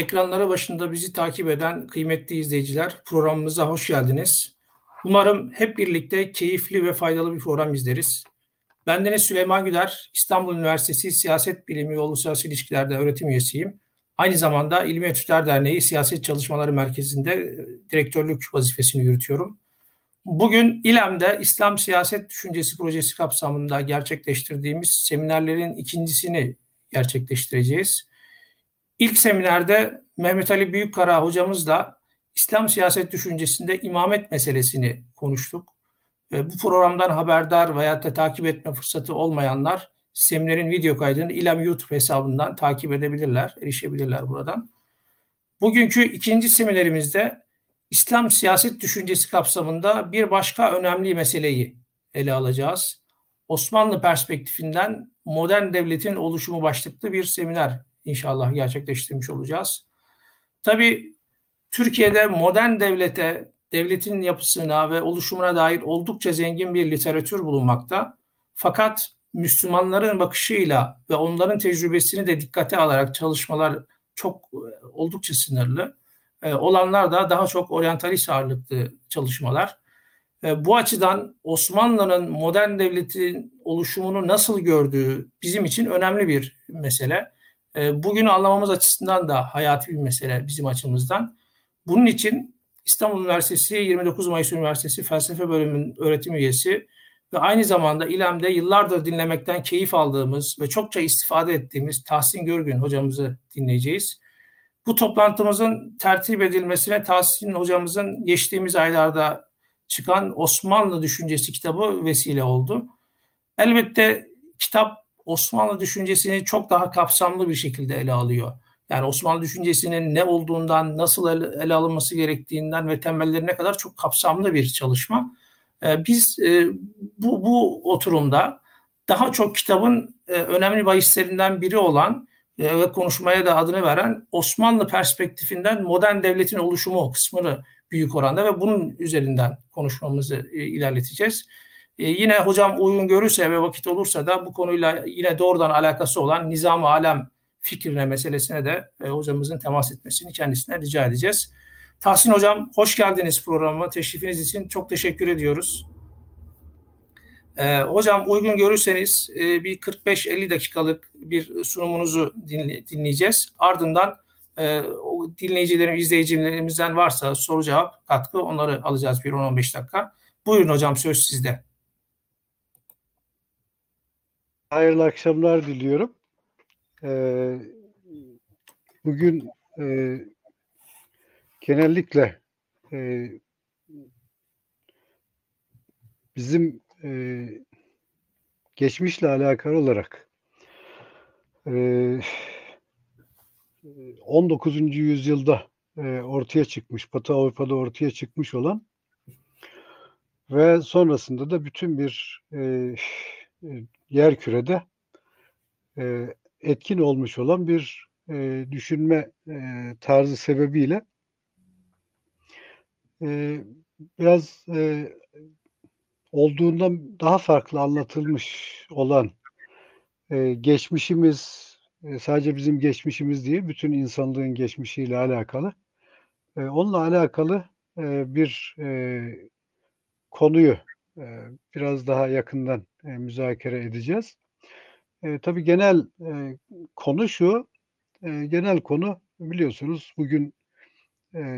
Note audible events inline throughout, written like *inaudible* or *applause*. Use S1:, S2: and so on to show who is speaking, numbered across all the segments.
S1: ekranları başında bizi takip eden kıymetli izleyiciler programımıza hoş geldiniz. Umarım hep birlikte keyifli ve faydalı bir program izleriz. Bendeniz Süleyman Güler, İstanbul Üniversitesi Siyaset Bilimi ve Uluslararası İlişkiler'de öğretim üyesiyim. Aynı zamanda İlmi Etütler Derneği Siyaset Çalışmaları Merkezi'nde e, direktörlük vazifesini yürütüyorum. Bugün İLEM'de İslam Siyaset Düşüncesi Projesi kapsamında gerçekleştirdiğimiz seminerlerin ikincisini gerçekleştireceğiz. İlk seminerde Mehmet Ali Büyükkara hocamızla İslam siyaset düşüncesinde imamet meselesini konuştuk. Bu programdan haberdar veya da takip etme fırsatı olmayanlar seminerin video kaydını İLEM YouTube hesabından takip edebilirler, erişebilirler buradan. Bugünkü ikinci seminerimizde İslam siyaset düşüncesi kapsamında bir başka önemli meseleyi ele alacağız. Osmanlı perspektifinden modern devletin oluşumu başlıklı bir seminer inşallah gerçekleştirmiş olacağız. Tabii Türkiye'de modern devlete, devletin yapısına ve oluşumuna dair oldukça zengin bir literatür bulunmakta. Fakat Müslümanların bakışıyla ve onların tecrübesini de dikkate alarak çalışmalar çok oldukça sınırlı. Ee, olanlar da daha çok oryantalist ağırlıklı çalışmalar. Ee, bu açıdan Osmanlı'nın modern devletin oluşumunu nasıl gördüğü bizim için önemli bir mesele. Ee, bugünü anlamamız açısından da hayati bir mesele bizim açımızdan. Bunun için İstanbul Üniversitesi 29 Mayıs Üniversitesi Felsefe Bölümünün öğretim üyesi ve aynı zamanda İLEM'de yıllardır dinlemekten keyif aldığımız ve çokça istifade ettiğimiz Tahsin Görgün hocamızı dinleyeceğiz. Bu toplantımızın tertip edilmesine Tahsin hocamızın geçtiğimiz aylarda çıkan Osmanlı Düşüncesi kitabı vesile oldu. Elbette kitap Osmanlı düşüncesini çok daha kapsamlı bir şekilde ele alıyor. Yani Osmanlı düşüncesinin ne olduğundan, nasıl ele, ele alınması gerektiğinden ve temellerine kadar çok kapsamlı bir çalışma. Ee, biz e, bu, bu oturumda daha çok kitabın e, önemli bahislerinden biri olan e, ve konuşmaya da adını veren Osmanlı perspektifinden modern devletin oluşumu kısmını büyük oranda ve bunun üzerinden konuşmamızı e, ilerleteceğiz. E, yine hocam uygun görürse ve vakit olursa da bu konuyla yine doğrudan alakası olan nizam-ı alem fikrine meselesine de e, hocamızın temas etmesini kendisine rica edeceğiz. Tahsin hocam hoş geldiniz programa. Teşrifiniz için çok teşekkür ediyoruz. Ee, hocam uygun görürseniz e, bir 45-50 dakikalık bir sunumunuzu dinle, dinleyeceğiz. Ardından e, o dinleyicilerim, izleyicilerimizden varsa soru cevap katkı onları alacağız bir 10-15 dakika. Buyurun hocam söz sizde.
S2: Hayırlı akşamlar diliyorum. Ee, bugün e, genellikle e, bizim e, geçmişle alakalı olarak e, 19. yüzyılda e, ortaya çıkmış, Batı Avrupa'da ortaya çıkmış olan ve sonrasında da bütün bir e, yer kürede e, etkin olmuş olan bir e, düşünme e, tarzı sebebiyle e, biraz e, olduğundan daha farklı anlatılmış olan e, geçmişimiz e, sadece bizim geçmişimiz değil, bütün insanlığın geçmişiyle alakalı. E, onunla alakalı e, bir e, konuyu e, biraz daha yakından müzakere edeceğiz. Tabii genel konu şu, genel konu biliyorsunuz bugün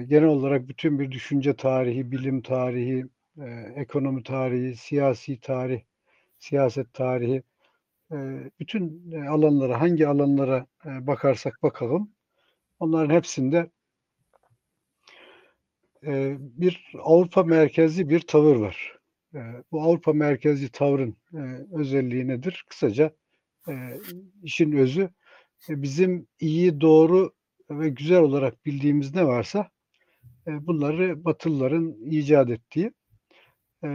S2: genel olarak bütün bir düşünce tarihi, bilim tarihi, ekonomi tarihi, siyasi tarih, siyaset tarihi, bütün alanlara, hangi alanlara bakarsak bakalım, onların hepsinde bir Avrupa merkezli bir tavır var. E, bu Avrupa merkezli tavrın e, özelliği nedir? Kısaca e, işin özü e, bizim iyi, doğru ve güzel olarak bildiğimiz ne varsa e, bunları Batılıların icat ettiği e,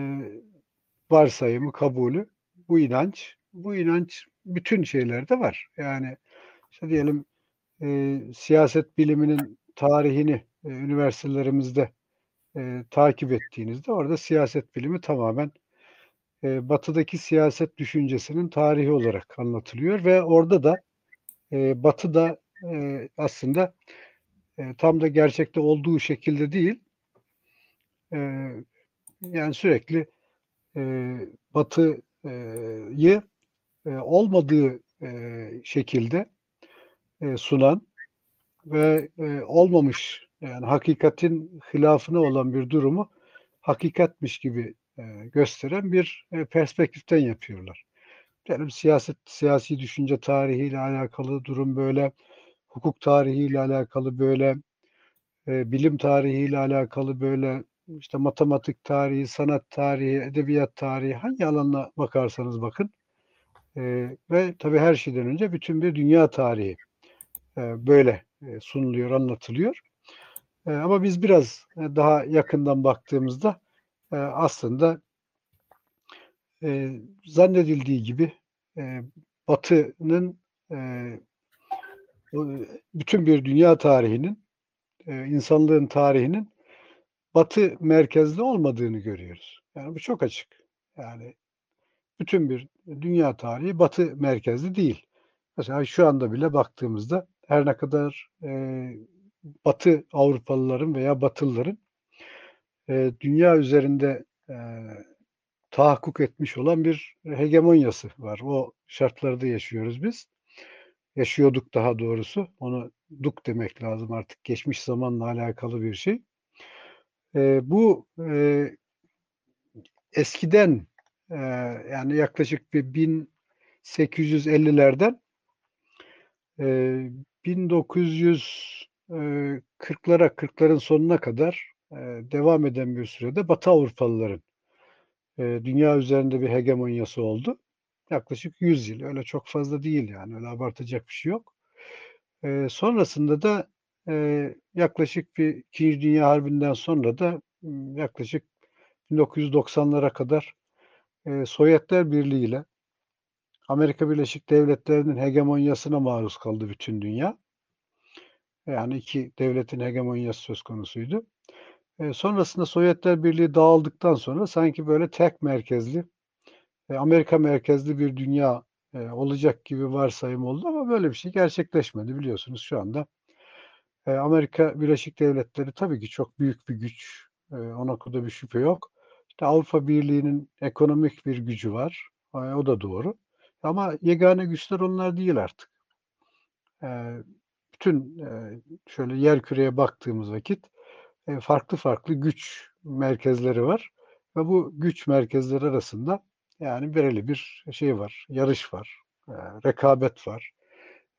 S2: varsayımı, kabulü, bu inanç, bu inanç bütün şeylerde var. Yani işte diyelim e, siyaset biliminin tarihini e, üniversitelerimizde e, takip ettiğinizde orada siyaset bilimi tamamen e, batıdaki siyaset düşüncesinin tarihi olarak anlatılıyor ve orada da e, batıda e, aslında e, tam da gerçekte olduğu şekilde değil. E, yani sürekli e, Batı'yı e, olmadığı e, şekilde e, sunan ve e, olmamış yani hakikatin hilafına olan bir durumu hakikatmiş gibi e, gösteren bir e, perspektiften yapıyorlar. Yani siyaset, siyasi düşünce tarihiyle alakalı durum böyle, hukuk tarihiyle alakalı böyle, e, bilim tarihiyle alakalı böyle, işte matematik tarihi, sanat tarihi, edebiyat tarihi hangi alana bakarsanız bakın ve tabii her şeyden önce bütün bir dünya tarihi böyle sunuluyor, anlatılıyor. E, ama biz biraz e, daha yakından baktığımızda e, aslında e, zannedildiği gibi Batı'nın bütün bir dünya tarihinin, insanlığın tarihinin Batı merkezli olmadığını görüyoruz. Yani bu çok açık. Yani bütün bir dünya tarihi Batı merkezli değil. Mesela şu anda bile baktığımızda her ne kadar e, Batı Avrupalıların veya Batılıların e, dünya üzerinde e, tahakkuk etmiş olan bir hegemonyası var. O şartlarda yaşıyoruz biz. Yaşıyorduk daha doğrusu. Onu duk demek lazım artık. Geçmiş zamanla alakalı bir şey. E, bu e, eskiden e, yani yaklaşık bir 1850'lerden e, 1940'lara 40'ların sonuna kadar devam eden bir sürede Batı Avrupalıların dünya üzerinde bir hegemonyası oldu. Yaklaşık 100 yıl. Öyle çok fazla değil yani. Öyle abartacak bir şey yok. Sonrasında da yaklaşık bir İkinci Dünya Harbi'nden sonra da yaklaşık 1990'lara kadar Sovyetler Birliği ile Amerika Birleşik Devletleri'nin hegemonyasına maruz kaldı bütün dünya. Yani iki devletin hegemonyası söz konusuydu. E, sonrasında Sovyetler Birliği dağıldıktan sonra sanki böyle tek merkezli, e, Amerika merkezli bir dünya e, olacak gibi varsayım oldu ama böyle bir şey gerçekleşmedi biliyorsunuz şu anda. E, Amerika Birleşik Devletleri tabii ki çok büyük bir güç. E, ona kadar bir şüphe yok. İşte Avrupa Birliği'nin ekonomik bir gücü var. E, o da doğru. Ama yegane güçler onlar değil artık. E, bütün şöyle yer küreye baktığımız vakit farklı farklı güç merkezleri var ve bu güç merkezleri arasında yani belirli bir şey var, yarış var, rekabet var.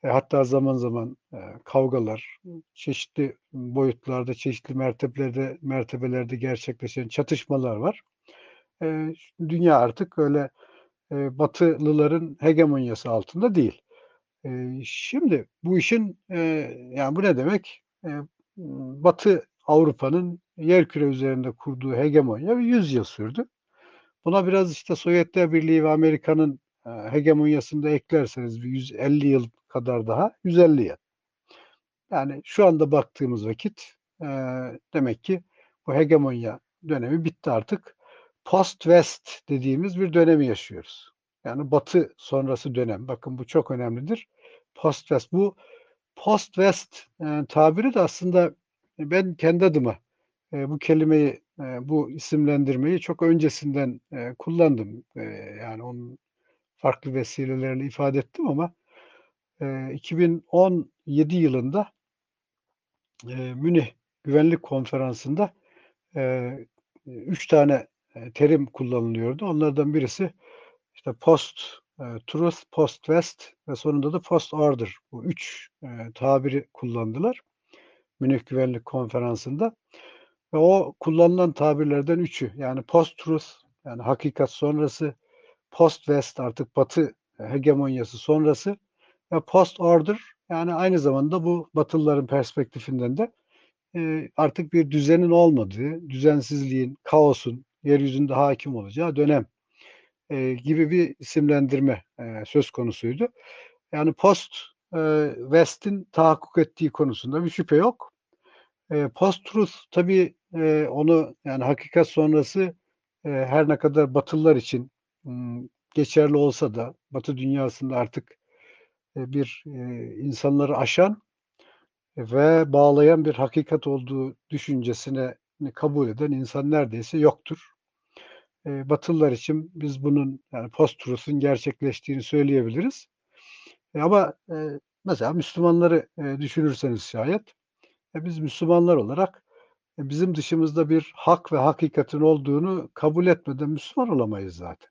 S2: E, hatta zaman zaman kavgalar, çeşitli boyutlarda, çeşitli mertebelerde, mertebelerde gerçekleşen çatışmalar var. Dünya artık öyle Batılıların hegemonyası altında değil. Şimdi bu işin yani bu ne demek? Batı Avrupa'nın yerküre üzerinde kurduğu hegemonya 100 yıl sürdü. Buna biraz işte Sovyetler Birliği ve Amerika'nın e, hegemonyasını da eklerseniz bir 150 yıl kadar daha 150 yıl. Yani şu anda baktığımız vakit e, demek ki bu hegemonya dönemi bitti artık. Post-West dediğimiz bir dönemi yaşıyoruz. Yani Batı sonrası dönem. Bakın bu çok önemlidir. Post-West. Bu Post-West e, tabiri de aslında ben kendi adıma e, bu kelimeyi, e, bu isimlendirmeyi çok öncesinden e, kullandım. E, yani onun farklı vesilelerle ifade ettim ama e, 2017 yılında e, Münih Güvenlik Konferansı'nda e, üç tane e, terim kullanılıyordu. Onlardan birisi işte post e, truth, post west ve sonunda da post order. Bu üç e, tabiri kullandılar. Münih Güvenlik Konferansı'nda. Ve o kullanılan tabirlerden üçü yani post-truth yani hakikat sonrası, post-west artık batı hegemonyası sonrası ve post-order yani aynı zamanda bu batılıların perspektifinden de e, artık bir düzenin olmadığı, düzensizliğin, kaosun yeryüzünde hakim olacağı dönem e, gibi bir isimlendirme e, söz konusuydu. Yani post e, West'in tahakkuk ettiği konusunda bir şüphe yok. E, Post-truth tabii e, onu yani hakikat sonrası e, her ne kadar Batılılar için m, geçerli olsa da Batı dünyasında artık e, bir e, insanları aşan ve bağlayan bir hakikat olduğu düşüncesine kabul eden insan neredeyse yoktur. E, Batılılar için biz bunun yani post-truth'un gerçekleştiğini söyleyebiliriz. E, ama e, mesela Müslümanları e, düşünürseniz şayet e, biz Müslümanlar olarak e, bizim dışımızda bir hak ve hakikatin olduğunu kabul etmeden Müslüman olamayız zaten.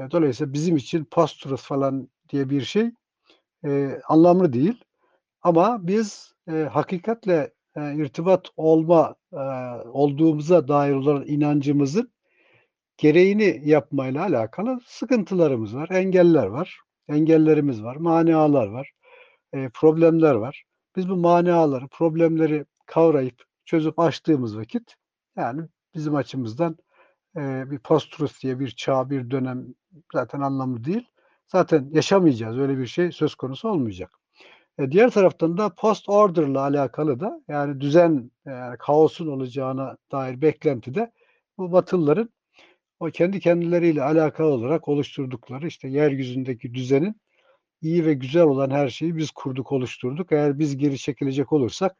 S2: E, dolayısıyla bizim için post-truth falan diye bir şey e, anlamlı değil. Ama biz e, hakikatle e, irtibat olma e, olduğumuza dair olan inancımızın gereğini yapmayla alakalı sıkıntılarımız var, engeller var, engellerimiz var, manialar var, e, problemler var. Biz bu maniaları, problemleri kavrayıp çözüp açtığımız vakit yani bizim açımızdan e, bir post-truth diye bir çağ, bir dönem zaten anlamlı değil. Zaten yaşamayacağız. Öyle bir şey söz konusu olmayacak. E, diğer taraftan da post order'la alakalı da yani düzen, yani kaosun olacağına dair beklentide bu Batılıların o kendi kendileriyle alakalı olarak oluşturdukları işte yeryüzündeki düzenin iyi ve güzel olan her şeyi biz kurduk, oluşturduk. Eğer biz geri çekilecek olursak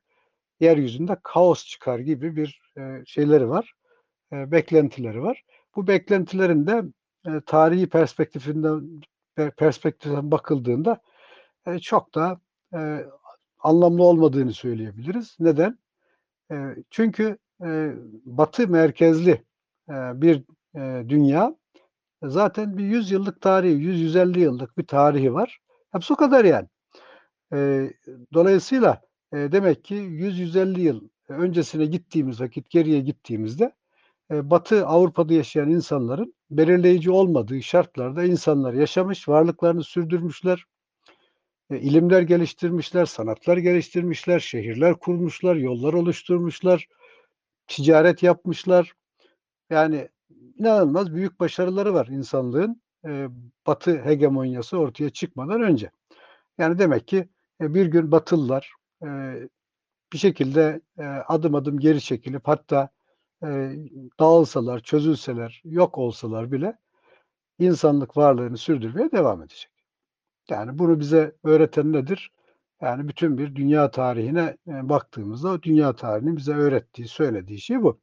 S2: yeryüzünde kaos çıkar gibi bir e, şeyleri var, e, beklentileri var. Bu beklentilerin de e, tarihi perspektifinden perspektiften bakıldığında e, çok da e, anlamlı olmadığını söyleyebiliriz. Neden? E, çünkü e, Batı merkezli e, bir e, dünya zaten bir 100 yıllık tarihi, 100-150 yıllık bir tarihi var. Hepsi o kadar yani. E, dolayısıyla e, demek ki 100-150 yıl öncesine gittiğimiz vakit, geriye gittiğimizde e, Batı Avrupa'da yaşayan insanların belirleyici olmadığı şartlarda insanlar yaşamış, varlıklarını sürdürmüşler, e, ilimler geliştirmişler, sanatlar geliştirmişler, şehirler kurmuşlar, yollar oluşturmuşlar, ticaret yapmışlar. Yani inanılmaz büyük başarıları var insanlığın e, Batı hegemonyası ortaya çıkmadan önce. Yani demek ki e, bir gün Batılılar e, bir şekilde e, adım adım geri çekilip hatta e, dağılsalar, çözülseler, yok olsalar bile insanlık varlığını sürdürmeye devam edecek. Yani bunu bize öğreten nedir? Yani bütün bir dünya tarihine e, baktığımızda o dünya tarihinin bize öğrettiği, söylediği şey bu.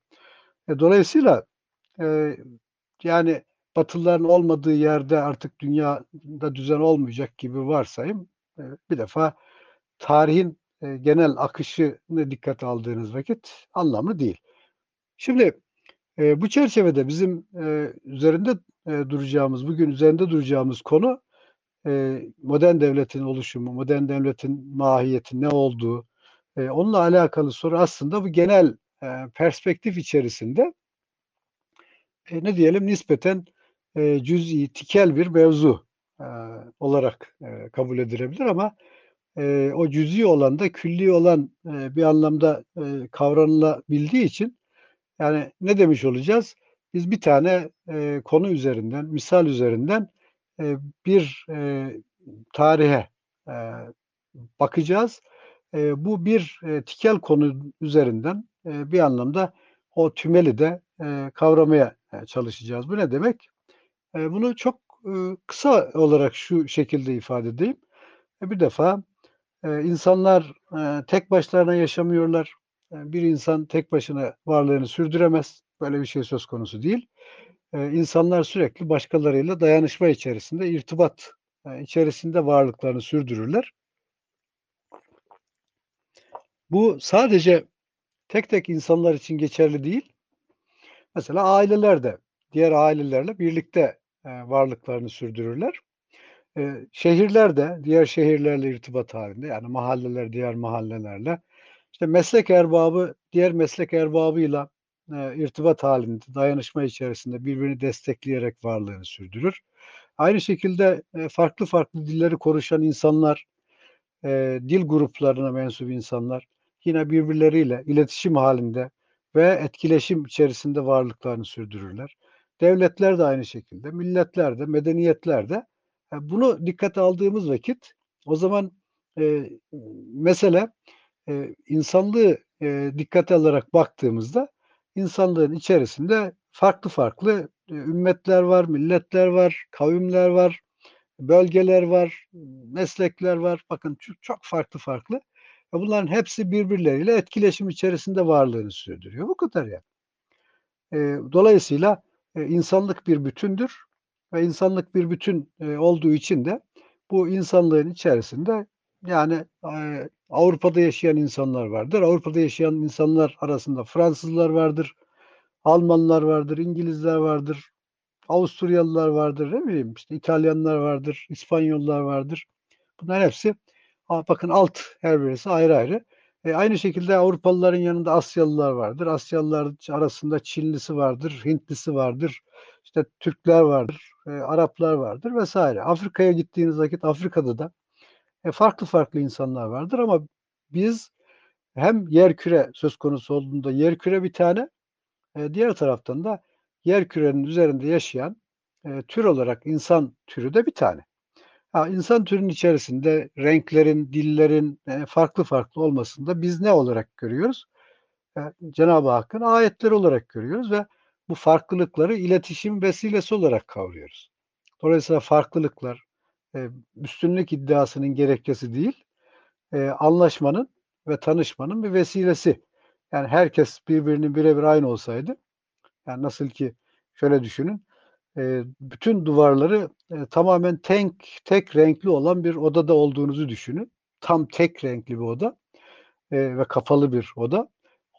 S2: E, dolayısıyla yani Batılıların olmadığı yerde artık dünyada düzen olmayacak gibi varsayım bir defa tarihin e, genel akışını dikkate aldığınız vakit anlamlı değil. Şimdi bu çerçevede bizim üzerinde duracağımız, bugün üzerinde duracağımız konu modern devletin oluşumu, modern devletin mahiyeti ne olduğu, e, onunla alakalı soru aslında bu genel perspektif içerisinde e, ne diyelim nispeten e, cüz'i, tikel bir mevzu e, olarak e, kabul edilebilir ama e, o cüz'i olan da külli olan e, bir anlamda e, kavranılabildiği için yani ne demiş olacağız? Biz bir tane e, konu üzerinden, misal üzerinden e, bir e, tarihe e, bakacağız. E, bu bir e, tikel konu üzerinden e, bir anlamda o tümeli de kavramaya çalışacağız. Bu ne demek? Bunu çok kısa olarak şu şekilde ifade edeyim. Bir defa insanlar tek başlarına yaşamıyorlar. Bir insan tek başına varlığını sürdüremez. Böyle bir şey söz konusu değil. E, insanlar sürekli başkalarıyla dayanışma içerisinde, irtibat içerisinde varlıklarını sürdürürler. Bu sadece tek tek insanlar için geçerli değil. Mesela aileler de diğer ailelerle birlikte e, varlıklarını sürdürürler. E, şehirler de diğer şehirlerle irtibat halinde yani mahalleler diğer mahallelerle işte meslek erbabı diğer meslek erbabıyla e, irtibat halinde dayanışma içerisinde birbirini destekleyerek varlığını sürdürür. Aynı şekilde e, farklı farklı dilleri konuşan insanlar, e, dil gruplarına mensup insanlar yine birbirleriyle iletişim halinde ve etkileşim içerisinde varlıklarını sürdürürler. Devletler de aynı şekilde, milletler de, medeniyetler de. E, bunu dikkate aldığımız vakit o zaman e, mesele e, insanlığı e, dikkate alarak baktığımızda insanlığın içerisinde farklı farklı e, ümmetler var, milletler var, kavimler var, bölgeler var, meslekler var. Bakın çok, çok farklı farklı. Bunların hepsi birbirleriyle etkileşim içerisinde varlığını sürdürüyor. Bu kadar yani. Dolayısıyla insanlık bir bütündür ve insanlık bir bütün olduğu için de bu insanlığın içerisinde yani Avrupa'da yaşayan insanlar vardır. Avrupa'da yaşayan insanlar arasında Fransızlar vardır, Almanlar vardır, İngilizler vardır, Avusturyalılar vardır, ne bileyim işte İtalyanlar vardır, İspanyollar vardır. Bunlar hepsi bakın alt her birisi ayrı ayrı. E, aynı şekilde Avrupalıların yanında Asyalılar vardır. Asyalılar arasında Çinlisi vardır, Hintlisi vardır, işte Türkler vardır, e, Araplar vardır vesaire. Afrika'ya gittiğiniz vakit Afrika'da da e, farklı farklı insanlar vardır ama biz hem yer küre söz konusu olduğunda yer küre bir tane, e, diğer taraftan da yer kürenin üzerinde yaşayan e, tür olarak insan türü de bir tane. Ha, insan türünün içerisinde renklerin, dillerin e, farklı farklı olmasında biz ne olarak görüyoruz? E, Cenab-ı Hakk'ın ayetleri olarak görüyoruz ve bu farklılıkları iletişim vesilesi olarak kavruyoruz. Dolayısıyla farklılıklar e, üstünlük iddiasının gerekçesi değil, e, anlaşmanın ve tanışmanın bir vesilesi. Yani herkes birbirinin birebir aynı olsaydı, yani nasıl ki şöyle düşünün, e, bütün duvarları e, tamamen tek tek renkli olan bir odada olduğunuzu düşünün. Tam tek renkli bir oda e, ve kapalı bir oda.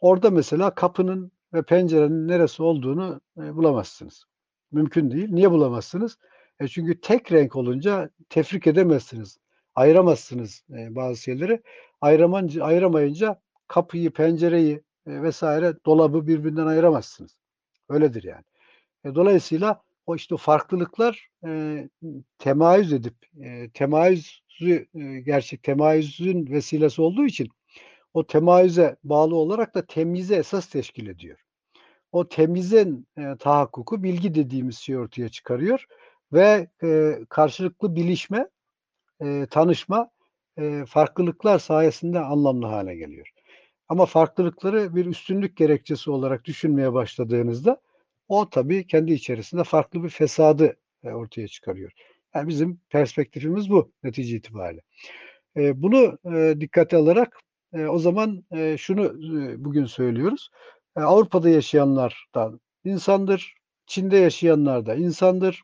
S2: Orada mesela kapının ve pencerenin neresi olduğunu e, bulamazsınız. Mümkün değil. Niye bulamazsınız? E çünkü tek renk olunca tefrik edemezsiniz. Ayıramazsınız bazı şeyleri. Ayıramanca, ayıramayınca kapıyı, pencereyi vesaire dolabı birbirinden ayıramazsınız. Öyledir yani. E, dolayısıyla o işte farklılıklar e, temayüz edip e, temayüzü e, gerçek temayüzün vesilesi olduğu için o temayüze bağlı olarak da temize esas teşkil ediyor. O temizin e, tahakkuku bilgi dediğimiz şey ortaya çıkarıyor ve e, karşılıklı bilişme, e, tanışma e, farklılıklar sayesinde anlamlı hale geliyor. Ama farklılıkları bir üstünlük gerekçesi olarak düşünmeye başladığınızda o tabii kendi içerisinde farklı bir fesadı e, ortaya çıkarıyor. Yani bizim perspektifimiz bu netice itibariyle. E, bunu e, dikkate alarak o zaman şunu bugün söylüyoruz. E, Avrupa'da yaşayanlar da insandır, Çin'de yaşayanlar da insandır,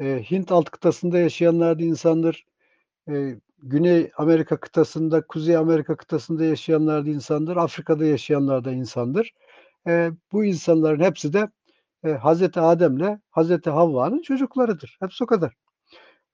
S2: Hint alt kıtasında yaşayanlar da insandır, Güney Amerika kıtasında, Kuzey Amerika kıtasında yaşayanlar da insandır, Afrika'da yaşayanlar da insandır. Bu insanların hepsi de e, Hazreti Adem'le Hazreti Havva'nın çocuklarıdır. Hepsi o kadar.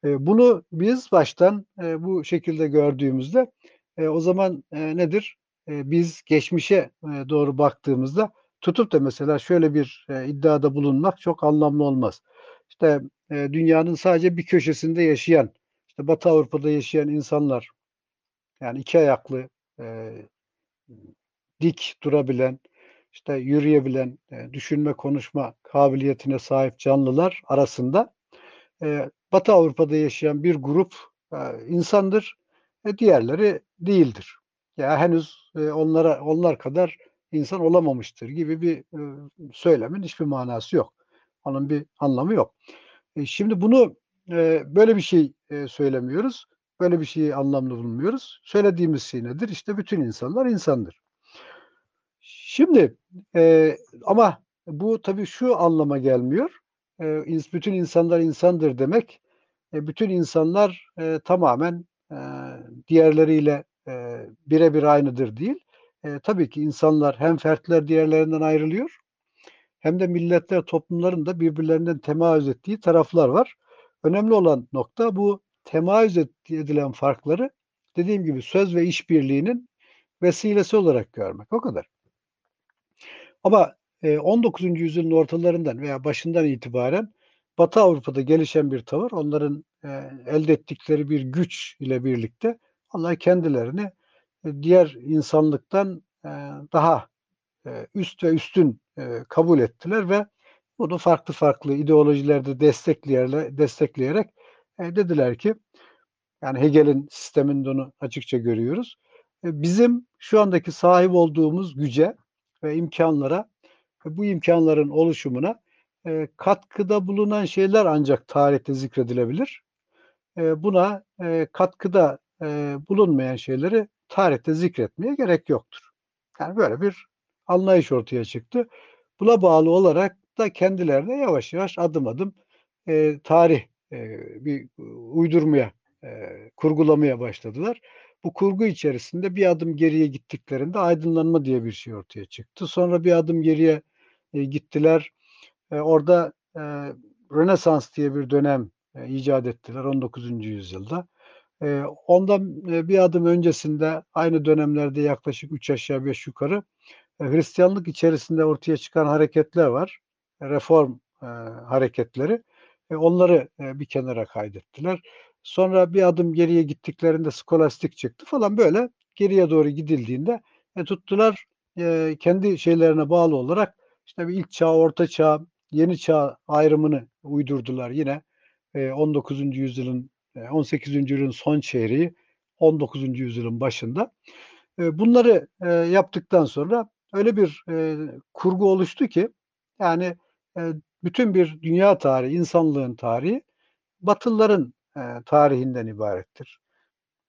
S2: E, bunu biz baştan e, bu şekilde gördüğümüzde e, o zaman e, nedir? E, biz geçmişe e, doğru baktığımızda tutup da mesela şöyle bir e, iddiada bulunmak çok anlamlı olmaz. İşte e, dünyanın sadece bir köşesinde yaşayan, işte Batı Avrupa'da yaşayan insanlar, yani iki ayaklı, e, dik durabilen, işte yürüyebilen, e, düşünme, konuşma kabiliyetine sahip canlılar arasında e, Batı Avrupa'da yaşayan bir grup e, insandır. E, diğerleri değildir. Ya yani henüz onlara onlar kadar insan olamamıştır gibi bir söylemin hiçbir manası yok. Onun bir anlamı yok. Şimdi bunu böyle bir şey söylemiyoruz. Böyle bir şeyi anlamlı bulmuyoruz. Söylediğimiz şey nedir? İşte bütün insanlar insandır. Şimdi e, ama bu tabii şu anlama gelmiyor. E, bütün insanlar insandır demek. E, bütün insanlar e, tamamen e, diğerleriyle e, birebir aynıdır değil. E, tabii ki insanlar hem fertler diğerlerinden ayrılıyor hem de milletler, toplumların da birbirlerinden temayüz ettiği taraflar var. Önemli olan nokta bu temayüz edilen farkları dediğim gibi söz ve işbirliğinin vesilesi olarak görmek. O kadar. Ama e, 19. yüzyılın ortalarından veya başından itibaren Batı Avrupa'da gelişen bir tavır, onların e, elde ettikleri bir güç ile birlikte onlar kendilerini e, diğer insanlıktan e, daha e, üst ve üstün e, kabul ettiler ve bunu farklı farklı ideolojilerde destekleyerek, destekleyerek e, dediler ki yani Hegel'in sisteminde onu açıkça görüyoruz. E, bizim şu andaki sahip olduğumuz güce ve imkanlara ve bu imkanların oluşumuna e, katkıda bulunan şeyler ancak tarihte zikredilebilir. E, buna e, katkıda e, bulunmayan şeyleri tarihte zikretmeye gerek yoktur. Yani böyle bir anlayış ortaya çıktı. Buna bağlı olarak da kendilerine yavaş yavaş adım adım e, tarih e, bir uydurmaya, e, kurgulamaya başladılar. Bu kurgu içerisinde bir adım geriye gittiklerinde aydınlanma diye bir şey ortaya çıktı. Sonra bir adım geriye e, gittiler. E, orada e, Rönesans diye bir dönem e, icat ettiler 19. yüzyılda. E, ondan e, bir adım öncesinde aynı dönemlerde yaklaşık 3 aşağı 5 yukarı e, Hristiyanlık içerisinde ortaya çıkan hareketler var. Reform e, hareketleri. E, onları e, bir kenara kaydettiler. Sonra bir adım geriye gittiklerinde skolastik çıktı falan böyle geriye doğru gidildiğinde e, tuttular e, kendi şeylerine bağlı olarak işte bir ilk çağ, orta çağ, yeni çağ ayrımını uydurdular yine. E, 19. yüzyılın, e, 18. yüzyılın son çeyreği, 19. yüzyılın başında. E, bunları e, yaptıktan sonra öyle bir e, kurgu oluştu ki yani e, bütün bir dünya tarihi, insanlığın tarihi Batılıların e, tarihinden ibarettir.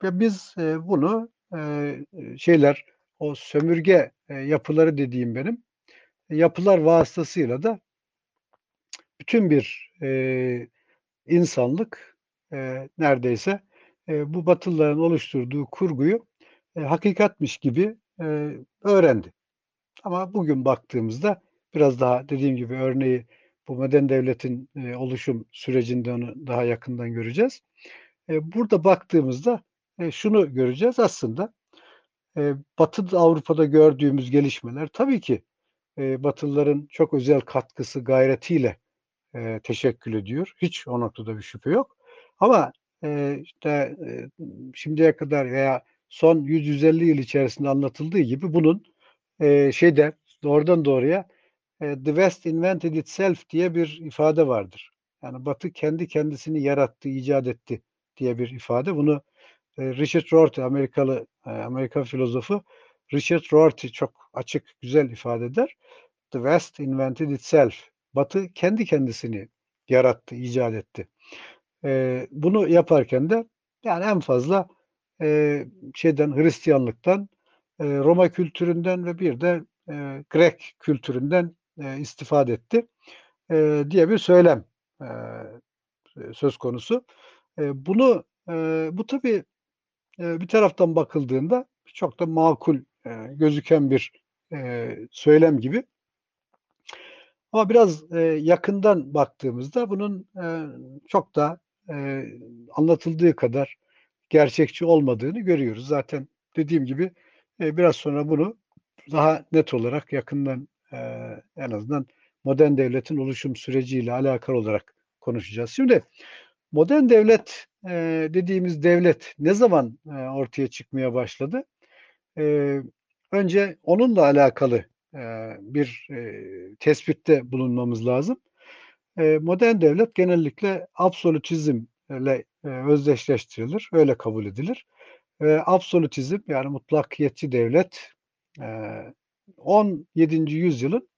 S2: Ve biz e, bunu e, şeyler, o sömürge e, yapıları dediğim benim, yapılar vasıtasıyla da bütün bir e, insanlık e, neredeyse e, bu Batılıların oluşturduğu kurguyu e, hakikatmiş gibi e, öğrendi. Ama bugün baktığımızda biraz daha dediğim gibi örneği bu modern devletin e, oluşum sürecinde onu daha yakından göreceğiz. E, burada baktığımızda e, şunu göreceğiz aslında e, Batı Avrupa'da gördüğümüz gelişmeler tabii ki e, Batılıların çok özel katkısı gayretiyle e, teşekkül ediyor. Hiç o noktada bir şüphe yok. Ama e, işte e, şimdiye kadar veya son 100-150 yıl içerisinde anlatıldığı gibi bunun e, şeyde doğrudan doğruya the West invented itself diye bir ifade vardır. Yani Batı kendi kendisini yarattı, icat etti diye bir ifade. Bunu e, Richard Rorty, Amerikalı e, Amerikan filozofu Richard Rorty çok açık, güzel ifade eder. The West invented itself. Batı kendi kendisini yarattı, icat etti. E, bunu yaparken de yani en fazla e, şeyden Hristiyanlıktan, e, Roma kültüründen ve bir de e, Grek kültüründen e, istifade etti e, diye bir söylem e, söz konusu. E, bunu e, bu tabii e, bir taraftan bakıldığında çok da makul e, gözüken bir e, söylem gibi. Ama biraz e, yakından baktığımızda bunun e, çok da e, anlatıldığı kadar gerçekçi olmadığını görüyoruz. Zaten dediğim gibi e, biraz sonra bunu daha net olarak yakından e, en azından modern devletin oluşum süreciyle alakalı olarak konuşacağız. Şimdi modern devlet e, dediğimiz devlet ne zaman e, ortaya çıkmaya başladı? E, önce onunla alakalı e, bir e, tespitte bulunmamız lazım. E, modern devlet genellikle absolutizmle e, özdeşleştirilir, öyle kabul edilir. E, absolutizm yani mutlakiyetçi devlet e, 17. yüzyılın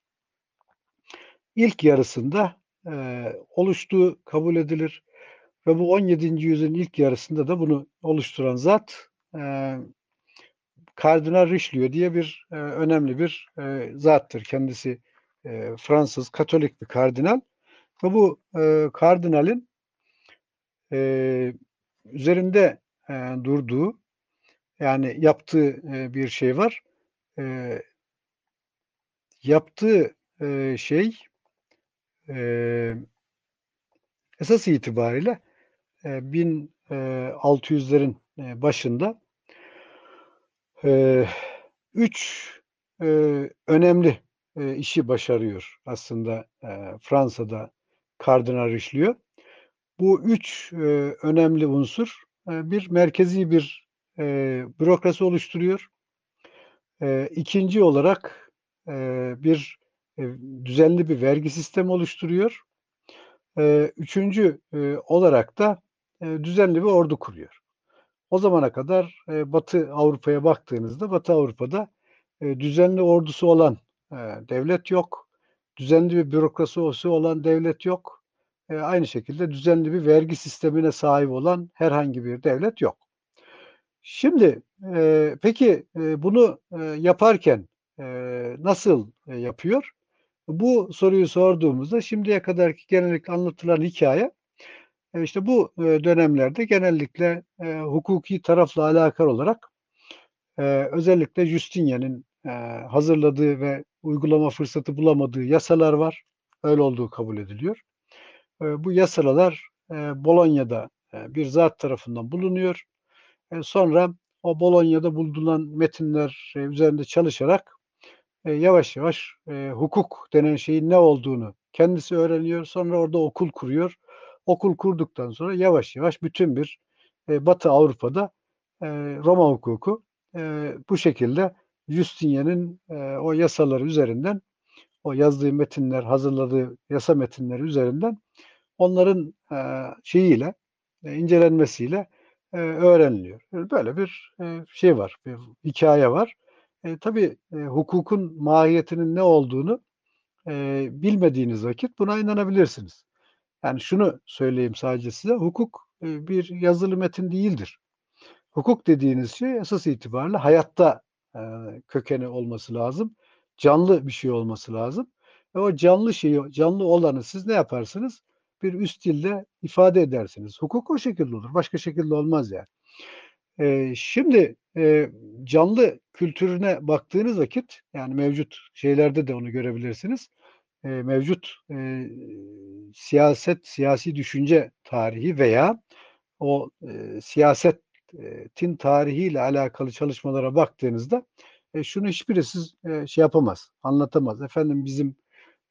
S2: ilk yarısında e, oluştuğu kabul edilir. Ve bu 17. yüzyılın ilk yarısında da bunu oluşturan zat e, Kardinal Richelieu diye bir e, önemli bir e, zattır. Kendisi e, Fransız Katolik bir kardinal. Ve bu e, kardinalin e, üzerinde e, durduğu yani yaptığı e, bir şey var. E, yaptığı e, şey e, esas itibariyle e, 1600'lerin e, başında e, üç e, önemli e, işi başarıyor aslında e, Fransa'da Kardinal Richelieu. Bu üç e, önemli unsur e, bir merkezi bir e, bürokrasi oluşturuyor. E, ikinci olarak bir e, düzenli bir vergi sistemi oluşturuyor. Üçüncü olarak da düzenli bir ordu kuruyor. O zamana kadar Batı Avrupa'ya baktığınızda Batı Avrupa'da düzenli ordusu olan devlet yok. Düzenli bir bürokrasi olan devlet yok. Aynı şekilde düzenli bir vergi sistemine sahip olan herhangi bir devlet yok. Şimdi peki bunu yaparken nasıl e, yapıyor? Bu soruyu sorduğumuzda şimdiye kadarki genellikle anlatılan hikaye e, işte bu e, dönemlerde genellikle hukuki tarafla alakalı olarak özellikle Justinian'in hazırladığı ve uygulama fırsatı bulamadığı yasalar var. Öyle olduğu kabul ediliyor. Bu yasalar Bolonya'da bir zat tarafından bulunuyor. Sonra o Bolonya'da bulunan metinler üzerinde çalışarak e, yavaş yavaş e, hukuk denen şeyin ne olduğunu kendisi öğreniyor. Sonra orada okul kuruyor. Okul kurduktan sonra yavaş yavaş bütün bir e, Batı Avrupa'da e, Roma hukuku e, bu şekilde Justinian'in e, o yasaları üzerinden o yazdığı metinler, hazırladığı yasa metinleri üzerinden onların e, şeyiyle, e, incelenmesiyle e, öğreniliyor. Böyle bir e, şey var, bir hikaye var. E, tabii e, hukukun mahiyetinin ne olduğunu e, bilmediğiniz vakit buna inanabilirsiniz. Yani şunu söyleyeyim sadece size, hukuk e, bir yazılı metin değildir. Hukuk dediğiniz şey esas itibariyle hayatta e, kökeni olması lazım. Canlı bir şey olması lazım. Ve o canlı şeyi, canlı olanı siz ne yaparsınız? Bir üst dilde ifade edersiniz. Hukuk o şekilde olur. Başka şekilde olmaz yani. E, şimdi e, canlı kültürüne baktığınız vakit yani mevcut şeylerde de onu görebilirsiniz. E, mevcut e, siyaset, siyasi düşünce tarihi veya o e, siyasetin tarihiyle alakalı çalışmalara baktığınızda e, şunu hiçbirisi e, şey yapamaz, anlatamaz. Efendim bizim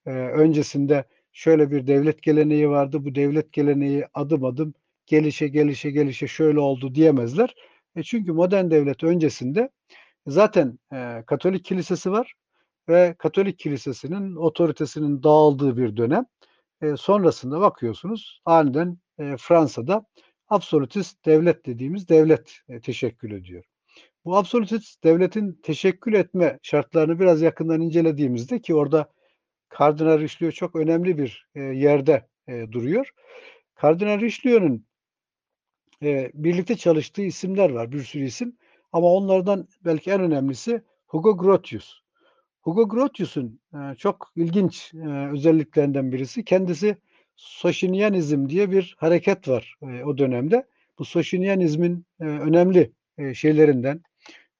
S2: e, öncesinde şöyle bir devlet geleneği vardı. Bu devlet geleneği adım adım gelişe gelişe gelişe şöyle oldu diyemezler. E çünkü modern devlet öncesinde zaten e, Katolik kilisesi var ve Katolik kilisesinin otoritesinin dağıldığı bir dönem. E, sonrasında bakıyorsunuz aniden e, Fransa'da absolutist devlet dediğimiz devlet e, teşekkül ediyor. Bu absolutist devletin teşekkül etme şartlarını biraz yakından incelediğimizde ki orada Kardinal Richelieu çok önemli bir e, yerde e, duruyor. Kardinal Richelieu'nun e, birlikte çalıştığı isimler var, bir sürü isim. Ama onlardan belki en önemlisi Hugo Grotius. Hugo Grotius'un e, çok ilginç e, özelliklerinden birisi kendisi Soşinyanizm diye bir hareket var e, o dönemde. Bu Soşinyanizmin e, önemli e, şeylerinden,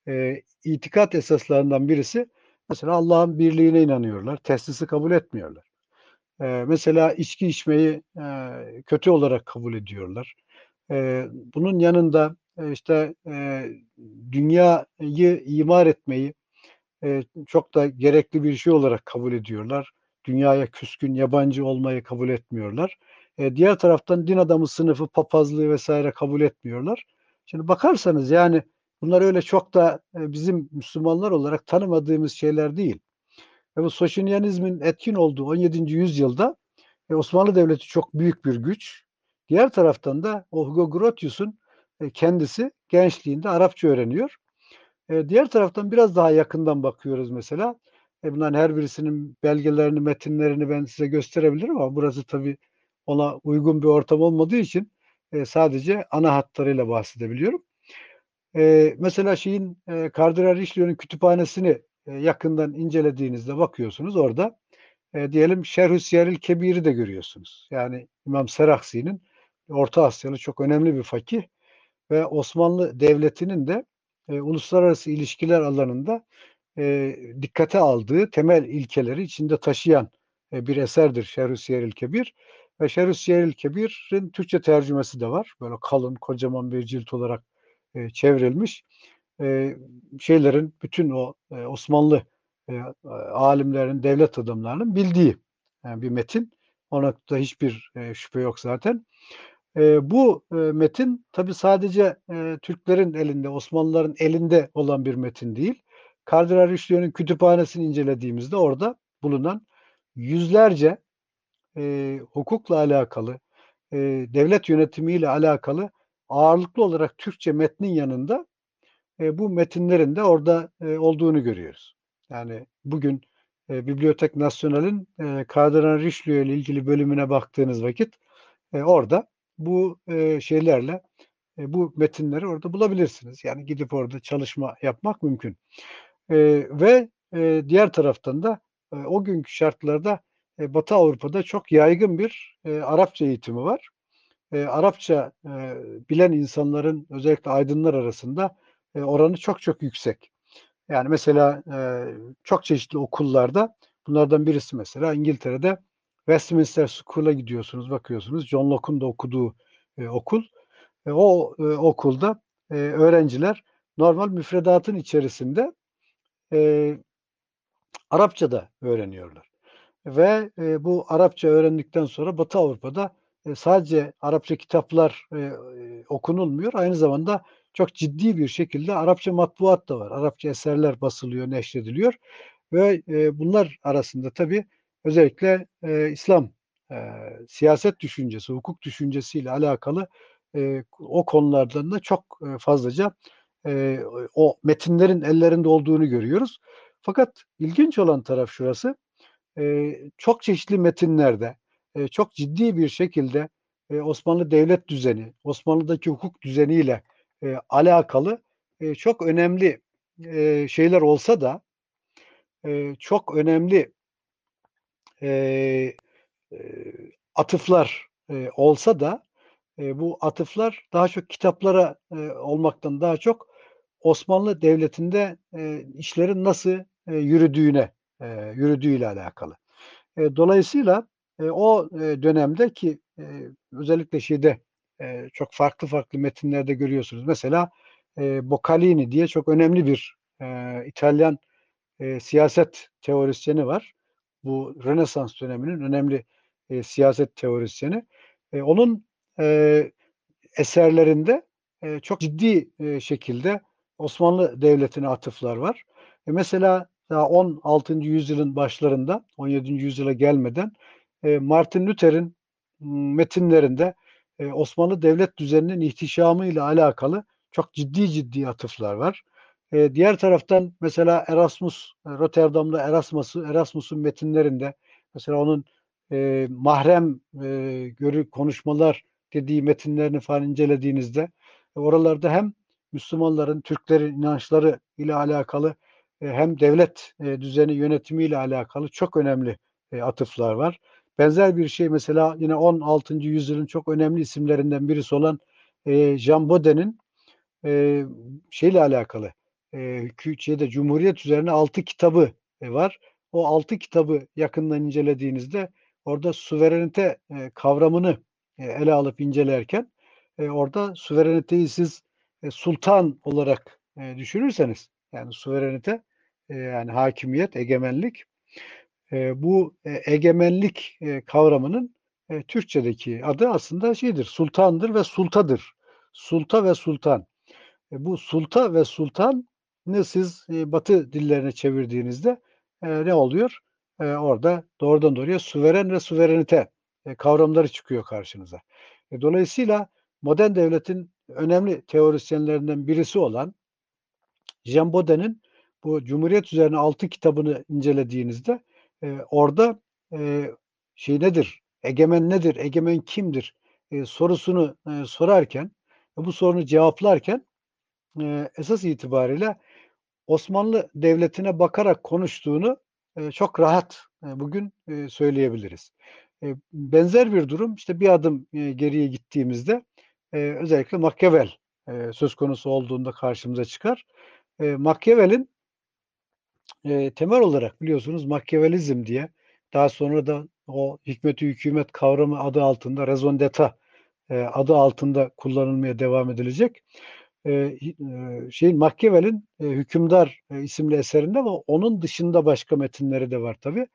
S2: e, itikat esaslarından birisi mesela Allah'ın birliğine inanıyorlar, teslisi kabul etmiyorlar. E, mesela içki içmeyi e, kötü olarak kabul ediyorlar. E, bunun yanında e, işte e, dünyayı imar etmeyi e, çok da gerekli bir şey olarak kabul ediyorlar. Dünyaya küskün, yabancı olmayı kabul etmiyorlar. E, diğer taraftan din adamı sınıfı, papazlığı vesaire kabul etmiyorlar. Şimdi bakarsanız yani bunlar öyle çok da e, bizim Müslümanlar olarak tanımadığımız şeyler değil. Ve bu Soşinyanizmin etkin olduğu 17. yüzyılda e, Osmanlı Devleti çok büyük bir güç. Diğer taraftan da o Hugo Grotius'un e, kendisi gençliğinde Arapça öğreniyor. E, diğer taraftan biraz daha yakından bakıyoruz mesela. E, bunların her birisinin belgelerini, metinlerini ben size gösterebilirim ama burası tabii ona uygun bir ortam olmadığı için sadece ana hatlarıyla bahsedebiliyorum. Mesela şeyin Kardinal Richelieu'nun kütüphanesini yakından incelediğinizde bakıyorsunuz orada diyelim Şerhü Siyeril Kebir'i de görüyorsunuz. Yani İmam Seraksi'nin Orta Asyalı çok önemli bir fakih ve Osmanlı Devleti'nin de e, uluslararası ilişkiler alanında e, dikkate aldığı temel ilkeleri içinde taşıyan e, bir eserdir Şerhü Siyeril Kebir. Ve Şerhü Siyeril Kebir'in Türkçe tercümesi de var. Böyle kalın, kocaman bir cilt olarak e, çevrilmiş. E, şeylerin, bütün o e, Osmanlı e, alimlerin, devlet adamlarının bildiği yani bir metin. Ona da hiçbir e, şüphe yok zaten. E, bu e, metin tabi sadece e, Türklerin elinde, Osmanlıların elinde olan bir metin değil. Kardinal Richelieu'nun kütüphanesini incelediğimizde orada bulunan yüzlerce e, hukukla alakalı, e, devlet yönetimiyle alakalı ağırlıklı olarak Türkçe metnin yanında e, bu metinlerin de orada e, olduğunu görüyoruz. Yani bugün e, Bibliotek Nasyonel'in e, Kardinal Richelieu ile ilgili bölümüne baktığınız vakit e, orada bu e, şeylerle e, bu metinleri orada bulabilirsiniz. Yani gidip orada çalışma yapmak mümkün. Eee, ve, eee, diğer taraftan da, eee, o günkü şartlarda, eee, Batı Avrupa'da çok yaygın bir, eee, Arapça eğitimi var. Eee, Arapça, eee, bilen insanların özellikle aydınlar arasında, eee, oranı çok çok yüksek. Yani mesela, eee, çok çeşitli okullarda bunlardan birisi mesela İngiltere'de Westminster School'a gidiyorsunuz, bakıyorsunuz John Locke'un da okuduğu, eee, okul. Eee, o, eee, okulda, eee, öğrenciler normal müfredatın içerisinde, eee, Arapça da öğreniyorlar ve, eee, bu Arapça öğrendikten sonra Batı Avrupa'da, eee, sadece Arapça kitaplar, eee, okunulmuyor, aynı zamanda çok ciddi bir şekilde Arapça matbuat da var. Arapça eserler basılıyor, neşrediliyor ve, eee, bunlar arasında tabii özellikle, eee, İslam, eee, siyaset düşüncesi, hukuk düşüncesiyle alakalı, eee, o konulardan da çok, eee, fazlaca, eee, o metinlerin ellerinde olduğunu görüyoruz. Fakat ilginç olan taraf şurası, eee, çok çeşitli metinlerde, eee, çok ciddi bir şekilde, eee, Osmanlı devlet düzeni, Osmanlı'daki hukuk düzeniyle, eee, alakalı, eee, çok önemli, eee, şeyler olsa da, eee, çok önemli eee, atıflar, eee, olsa da, eee, bu atıflar daha çok kitaplara, eee, olmaktan daha çok Osmanlı Devleti'nde, eee, işlerin nasıl, eee, yürüdüğüne, eee, yürüdüğüyle alakalı. Eee, dolayısıyla, eee, o, eee, dönemde ki, eee, özellikle şeyde, eee, çok farklı farklı metinlerde görüyorsunuz. Mesela, eee, Boccalini diye çok önemli bir, eee, İtalyan, eee, siyaset teorisyeni var. Bu Rönesans döneminin önemli, eee, siyaset teorisyeni. Eee, onun, eee, eserlerinde, eee, çok ciddi, eee, şekilde Osmanlı Devleti'ne atıflar var. E, mesela daha 16. yüzyılın başlarında, 17. yüzyıla gelmeden, eee, Martin Luther'in, metinlerinde, eee, Osmanlı devlet düzeninin ihtişamıyla alakalı çok ciddi ciddi atıflar var. Eee, diğer taraftan mesela Erasmus, eee, Rotterdam'da Erasmus'u Erasmus'un metinlerinde mesela onun, eee, mahrem, eee, görü konuşmalar dediği metinlerini falan incelediğinizde oralarda hem Müslümanların, Türklerin inançları ile alakalı, eee, hem devlet, eee, düzeni yönetimiyle alakalı çok önemli, eee, atıflar var. Benzer bir şey mesela yine 16. yüzyılın çok önemli isimlerinden birisi olan, eee, Jean Bodin'in, eee, şeyle alakalı, hükü şeyde Cumhuriyet üzerine 6 kitabı, eee, var. O 6 kitabı yakından incelediğinizde orada suverenite, eee, kavramını, eee, ele alıp incelerken, eee, orada suvereniteyi siz, eee, sultan olarak, eee, düşünürseniz, yani suverenite, eee, yani hakimiyet, egemenlik, eee, bu, eee, egemenlik, eee, kavramının, eee, Türkçedeki adı aslında şeydir, sultandır ve sultadır. Sulta ve sultan. E, bu sulta ve sultanı siz, eee, Batı dillerine çevirdiğinizde, eee, ne oluyor? Eee, orada doğrudan doğruya suveren ve suverenite, eee, kavramları çıkıyor karşınıza. E, dolayısıyla modern devletin önemli teorisyenlerinden birisi olan Jean Bodin'in bu Cumhuriyet üzerine 6 kitabını incelediğinizde, eee, orada, eee, şey nedir, egemen nedir, egemen kimdir, eee, sorusunu, eee, sorarken bu sorunu cevaplarken, eee, esas itibariyle Osmanlı Devleti'ne bakarak konuştuğunu, eee, çok rahat, eee, bugün, eee, söyleyebiliriz. Benzer bir durum, işte, bir adım, geriye gittiğimizde, özellikle Machiavelli, söz konusu olduğunda karşımıza çıkar. Eee, Machiavelli'nin temel olarak biliyorsunuz Machiavellizm diye daha sonra da o hikmet-i hükümet kavramı adı altında raison eee, adı altında kullanılmaya devam edilecek. Hi eee, şeyin Machiavelli'nin, eee, Hükümdar, isimli eserinde ama onun dışında başka metinleri de var tabii.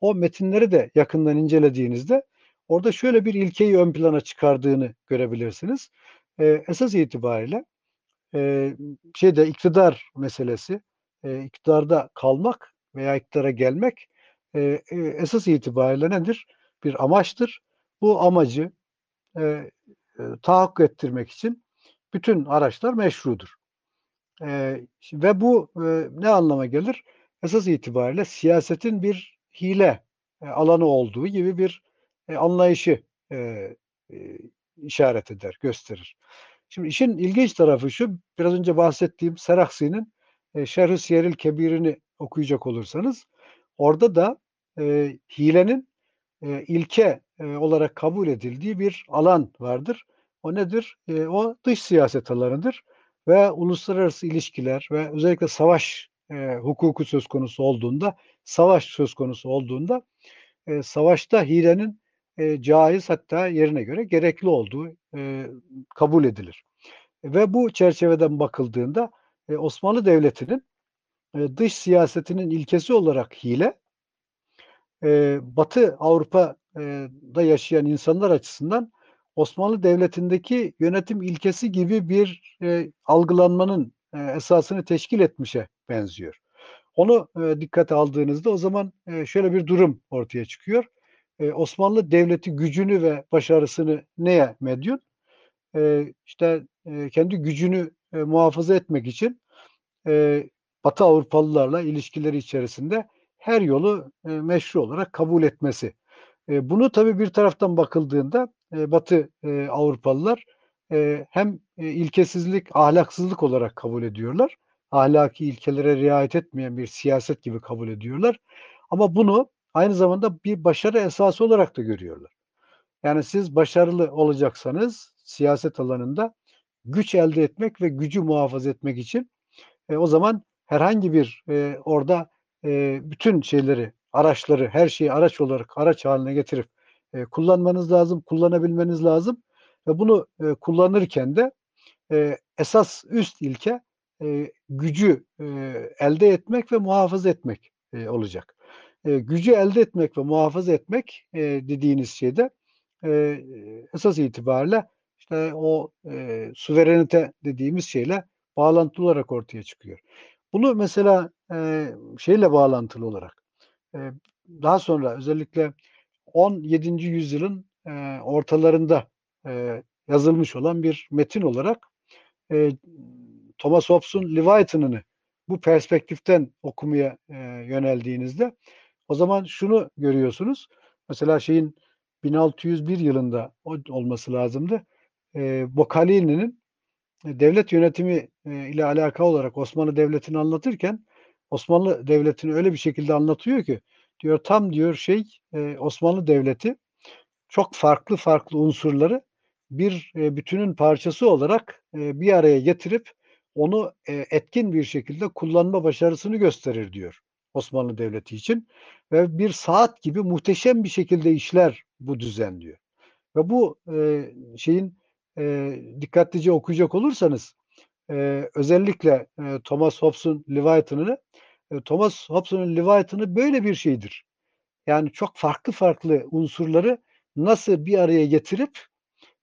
S2: O metinleri de yakından incelediğinizde orada şöyle bir ilkeyi ön plana çıkardığını görebilirsiniz. Esas itibariyle, eee, şeyde iktidar meselesi, eee, iktidarda kalmak veya iktidara gelmek, esas itibariyle nedir? Bir amaçtır. Bu amacı, eee, tahakkuk ettirmek için bütün araçlar meşrudur. Şi ve bu, eee, ne anlama gelir? Esas itibariyle siyasetin bir hile, eee, alanı olduğu gibi bir, eee, anlayışı, eee, eee, işaret eder, gösterir. Şimdi işin ilginç tarafı şu, biraz önce bahsettiğim Seraksi'nin e, Şerh-i Siyeril Kebir'ini okuyacak olursanız orada da e, hilenin e, ilke e, olarak kabul edildiği bir alan vardır. O nedir? E, o dış siyaset alanıdır ve uluslararası ilişkiler ve özellikle savaş e, hukuku söz konusu olduğunda, savaş söz konusu olduğunda e, savaşta hilenin e, caiz hatta yerine göre gerekli olduğu e, kabul edilir. Ve bu çerçeveden bakıldığında e, Osmanlı Devleti'nin e, dış siyasetinin ilkesi olarak hile, e, Batı Avrupa'da yaşayan insanlar açısından Osmanlı Devleti'ndeki yönetim ilkesi gibi bir e, algılanmanın e, esasını teşkil etmişe benziyor. Onu e, dikkate aldığınızda o zaman e, şöyle bir durum ortaya çıkıyor. E, Osmanlı Devleti gücünü ve başarısını neye medyun? E, işte e, kendi gücünü e, muhafaza etmek için e, Batı Avrupalılarla ilişkileri içerisinde her yolu e, meşru olarak kabul etmesi. E, bunu tabii bir taraftan bakıldığında Batı Avrupalılar hem ilkesizlik, ahlaksızlık olarak kabul ediyorlar. Ahlaki ilkelere riayet etmeyen bir siyaset gibi kabul ediyorlar. Ama bunu aynı zamanda bir başarı esası olarak da görüyorlar. Yani siz başarılı olacaksanız siyaset alanında güç elde etmek ve gücü muhafaza etmek için e, o zaman herhangi bir e, orada e, bütün şeyleri, araçları, her şeyi araç olarak araç haline getirip e, kullanmanız lazım, kullanabilmeniz lazım ve bunu e, kullanırken de e, esas üst ilke e, gücü e, elde etmek ve muhafaza etmek e, olacak. E, gücü elde etmek ve muhafaza etmek e, dediğiniz şeyde e, esas itibariyle işte o e, suverenite dediğimiz şeyle bağlantılı olarak ortaya çıkıyor. Bunu mesela e, şeyle bağlantılı olarak e, daha sonra özellikle 17. yüzyılın e, ortalarında e, yazılmış olan bir metin olarak e, Thomas Hobbes'un Leviathan'ını bu perspektiften okumaya e, yöneldiğinizde o zaman şunu görüyorsunuz. Mesela şeyin 1601 yılında olması lazımdı. E, Boccaglini'nin devlet yönetimi e, ile alakalı olarak Osmanlı Devleti'ni anlatırken Osmanlı Devleti'ni öyle bir şekilde anlatıyor ki diyor tam diyor şey e, Osmanlı Devleti çok farklı farklı unsurları bir e, bütünün parçası olarak e, bir araya getirip onu e, etkin bir şekilde kullanma başarısını gösterir diyor Osmanlı Devleti için ve bir saat gibi muhteşem bir şekilde işler bu düzen diyor. Ve bu e, şeyin e, dikkatlice okuyacak olursanız e, özellikle e, Thomas Hobbes'un Leviathan'ını Thomas Hobbes'un Leviathan'ı böyle bir şeydir. Yani çok farklı farklı unsurları nasıl bir araya getirip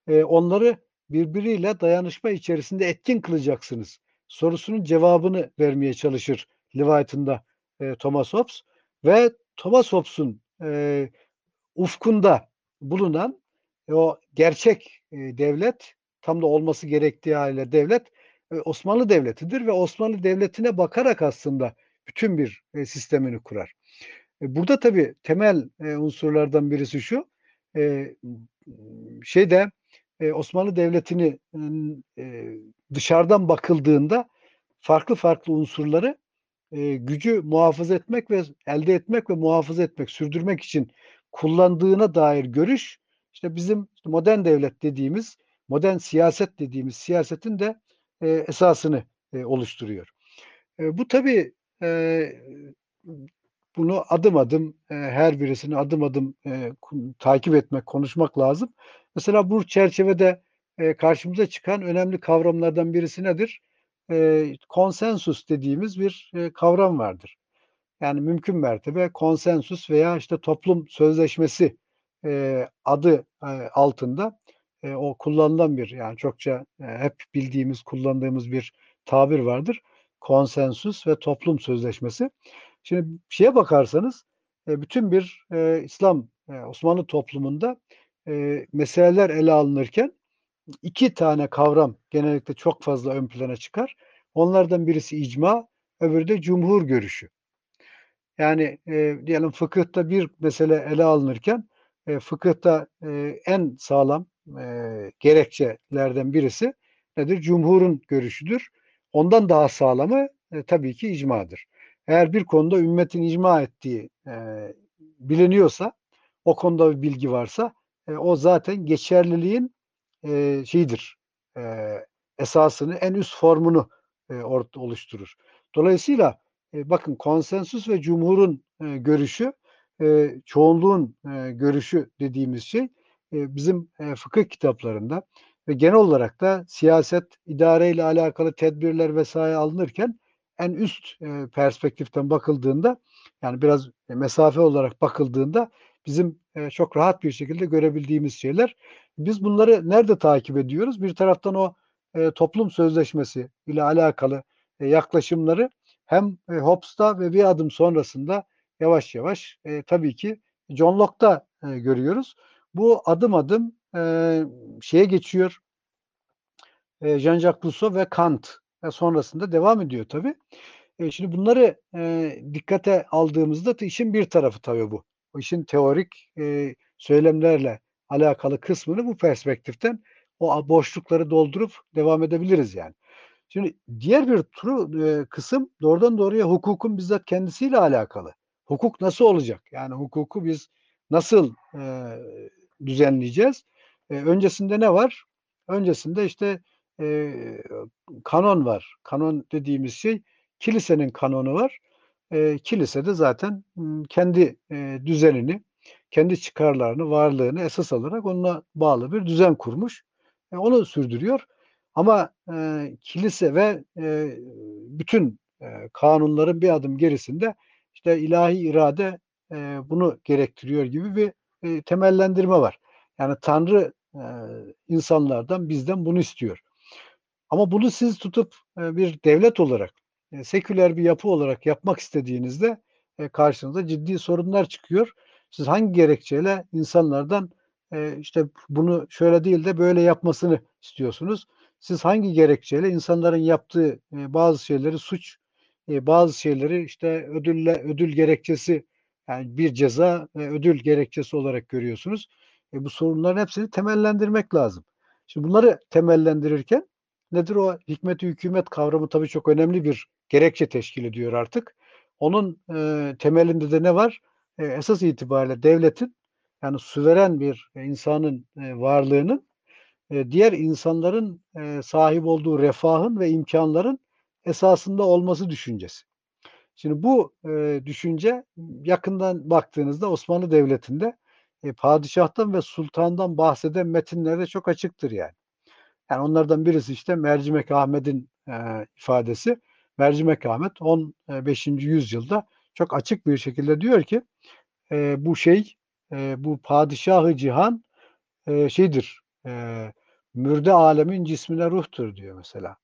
S2: e, onları birbiriyle dayanışma içerisinde etkin kılacaksınız sorusunun cevabını vermeye çalışır Leviathan'da e, Thomas Hobbes ve Thomas Hobbes'un e, ufkunda bulunan e, o gerçek e, devlet tam da olması gerektiği haliyle devlet e, Osmanlı Devleti'dir ve Osmanlı Devleti'ne bakarak aslında bütün bir e, sistemini kurar. E, burada tabii temel e, unsurlardan birisi şu, e, şeyde e, Osmanlı Devleti'ni e, dışarıdan bakıldığında farklı farklı unsurları e, gücü muhafaza etmek ve elde etmek ve muhafaza etmek, sürdürmek için kullandığına dair görüş işte bizim modern devlet dediğimiz, modern siyaset dediğimiz siyasetin de e, esasını e, oluşturuyor. E, bu tabii e, bunu adım adım e, her birisini adım adım e, takip etmek, konuşmak lazım. Mesela bu çerçevede e, karşımıza çıkan önemli kavramlardan birisi nedir? E, konsensus dediğimiz bir e, kavram vardır. Yani mümkün mertebe konsensus veya işte toplum sözleşmesi e, adı e, altında e, o kullanılan bir yani çokça e, hep bildiğimiz kullandığımız bir tabir vardır. Konsensus ve toplum sözleşmesi. Şimdi şeye bakarsanız e, bütün bir e, İslam e, Osmanlı toplumunda e, meseleler ele alınırken iki tane kavram genellikle çok fazla ön plana çıkar. Onlardan birisi icma, öbürü de cumhur görüşü. Yani e, diyelim fıkıhta bir mesele ele alınırken e, fıkıhta e, en sağlam e, gerekçelerden birisi nedir? Cumhurun görüşüdür. Ondan daha sağlamı e, tabii ki icmadır. Eğer bir konuda ümmetin icma ettiği e, biliniyorsa, o konuda bir bilgi varsa e, o zaten geçerliliğin e, şeyidir, e, esasını, en üst formunu e, ort- oluşturur. Dolayısıyla e, bakın konsensus ve cumhurun e, görüşü, e, çoğunluğun e, görüşü dediğimiz şey e, bizim e, fıkıh kitaplarında ve genel olarak da siyaset, idare ile alakalı tedbirler vesaire alınırken en üst e, perspektiften bakıldığında yani biraz e, mesafe olarak bakıldığında bizim e, çok rahat bir şekilde görebildiğimiz şeyler. Biz bunları nerede takip ediyoruz? Bir taraftan o e, toplum sözleşmesi ile alakalı e, yaklaşımları hem e, Hobbes'ta ve bir adım sonrasında yavaş yavaş e, tabii ki John Locke'da e, görüyoruz. Bu adım adım e, şeye geçiyor. E, Jean-Jacques Rousseau ve Kant ve sonrasında devam ediyor tabii. E, şimdi bunları e, dikkate aldığımızda da işin bir tarafı tabii bu. O işin teorik e, söylemlerle alakalı kısmını bu perspektiften o boşlukları doldurup devam edebiliriz yani. Şimdi diğer bir turu e, kısım doğrudan doğruya hukukun bizzat kendisiyle alakalı. Hukuk nasıl olacak? Yani hukuku biz nasıl e, düzenleyeceğiz? E, öncesinde ne var? Öncesinde işte e, kanon var. Kanon dediğimiz şey kilisenin kanonu var. E, kilise de zaten kendi e, düzenini, kendi çıkarlarını, varlığını esas alarak onunla bağlı bir düzen kurmuş. E, onu sürdürüyor. Ama e, kilise ve e, bütün e, kanunların bir adım gerisinde işte ilahi irade e, bunu gerektiriyor gibi bir e, temellendirme var. Yani Tanrı e, insanlardan bizden bunu istiyor. Ama bunu siz tutup e, bir devlet olarak, e, seküler bir yapı olarak yapmak istediğinizde e, karşınıza ciddi sorunlar çıkıyor. Siz hangi gerekçeyle insanlardan e, işte bunu şöyle değil de böyle yapmasını istiyorsunuz? Siz hangi gerekçeyle insanların yaptığı e, bazı şeyleri suç, e, bazı şeyleri işte ödülle ödül gerekçesi yani bir ceza ve ödül gerekçesi olarak görüyorsunuz. E, bu sorunların hepsini temellendirmek lazım. Şimdi bunları temellendirirken nedir o hikmet hükümet kavramı tabii çok önemli bir gerekçe teşkil ediyor artık. Onun e, temelinde de ne var? E, esas itibariyle devletin yani süveren bir insanın e, varlığının e, diğer insanların e, sahip olduğu refahın ve imkanların esasında olması düşüncesi. Şimdi bu e, düşünce yakından baktığınızda Osmanlı Devleti'nde e, padişahtan ve sultandan bahseden metinlerde çok açıktır yani. Yani onlardan birisi işte Mercimek Ahmet'in e, ifadesi. Mercimek Ahmet 15. yüzyılda çok açık bir şekilde diyor ki e, bu şey e, bu padişahı cihan e, şeydir e, mürde alemin cismine ruhtur diyor mesela.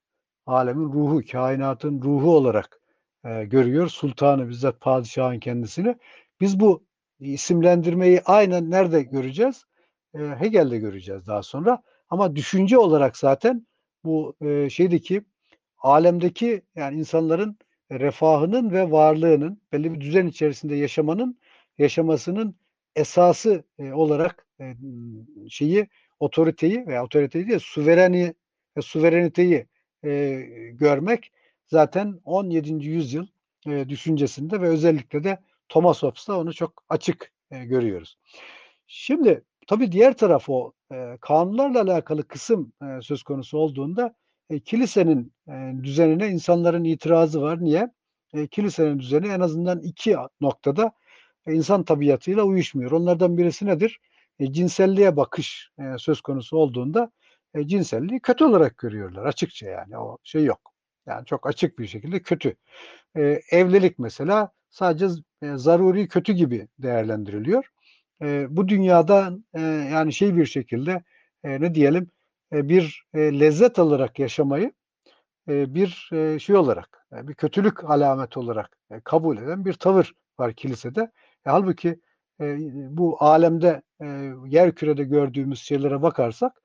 S2: Alemin ruhu, kainatın ruhu olarak e, görüyor. Sultanı bizzat padişahın kendisini. Biz bu isimlendirmeyi aynen nerede göreceğiz? E, Hegel'de göreceğiz daha sonra. Ama düşünce olarak zaten bu e, şeydeki alemdeki yani insanların refahının ve varlığının belli bir düzen içerisinde yaşamanın yaşamasının esası e, olarak e, şeyi otoriteyi veya otoriteyi değil suvereni ve suvereniteyi e, görmek zaten 17. yüzyıl e, düşüncesinde ve özellikle de Thomas Hobbes'ta onu çok açık e, görüyoruz. Şimdi tabii diğer taraf o e, kanunlarla alakalı kısım e, söz konusu olduğunda e, kilisenin e, düzenine insanların itirazı var. Niye? E, kilisenin düzeni en azından iki noktada e, insan tabiatıyla uyuşmuyor. Onlardan birisi nedir? E, cinselliğe bakış e, söz konusu olduğunda e, cinselliği kötü olarak görüyorlar açıkça yani o şey yok. Yani çok açık bir şekilde kötü. E, evlilik mesela sadece e, zaruri kötü gibi değerlendiriliyor. E, bu dünyada e, yani şey bir şekilde e, ne diyelim e, bir e, lezzet alarak yaşamayı e, bir e, şey olarak e, bir kötülük alameti olarak e, kabul eden bir tavır var kilisede. E, halbuki e, bu alemde e, yer kürede gördüğümüz şeylere bakarsak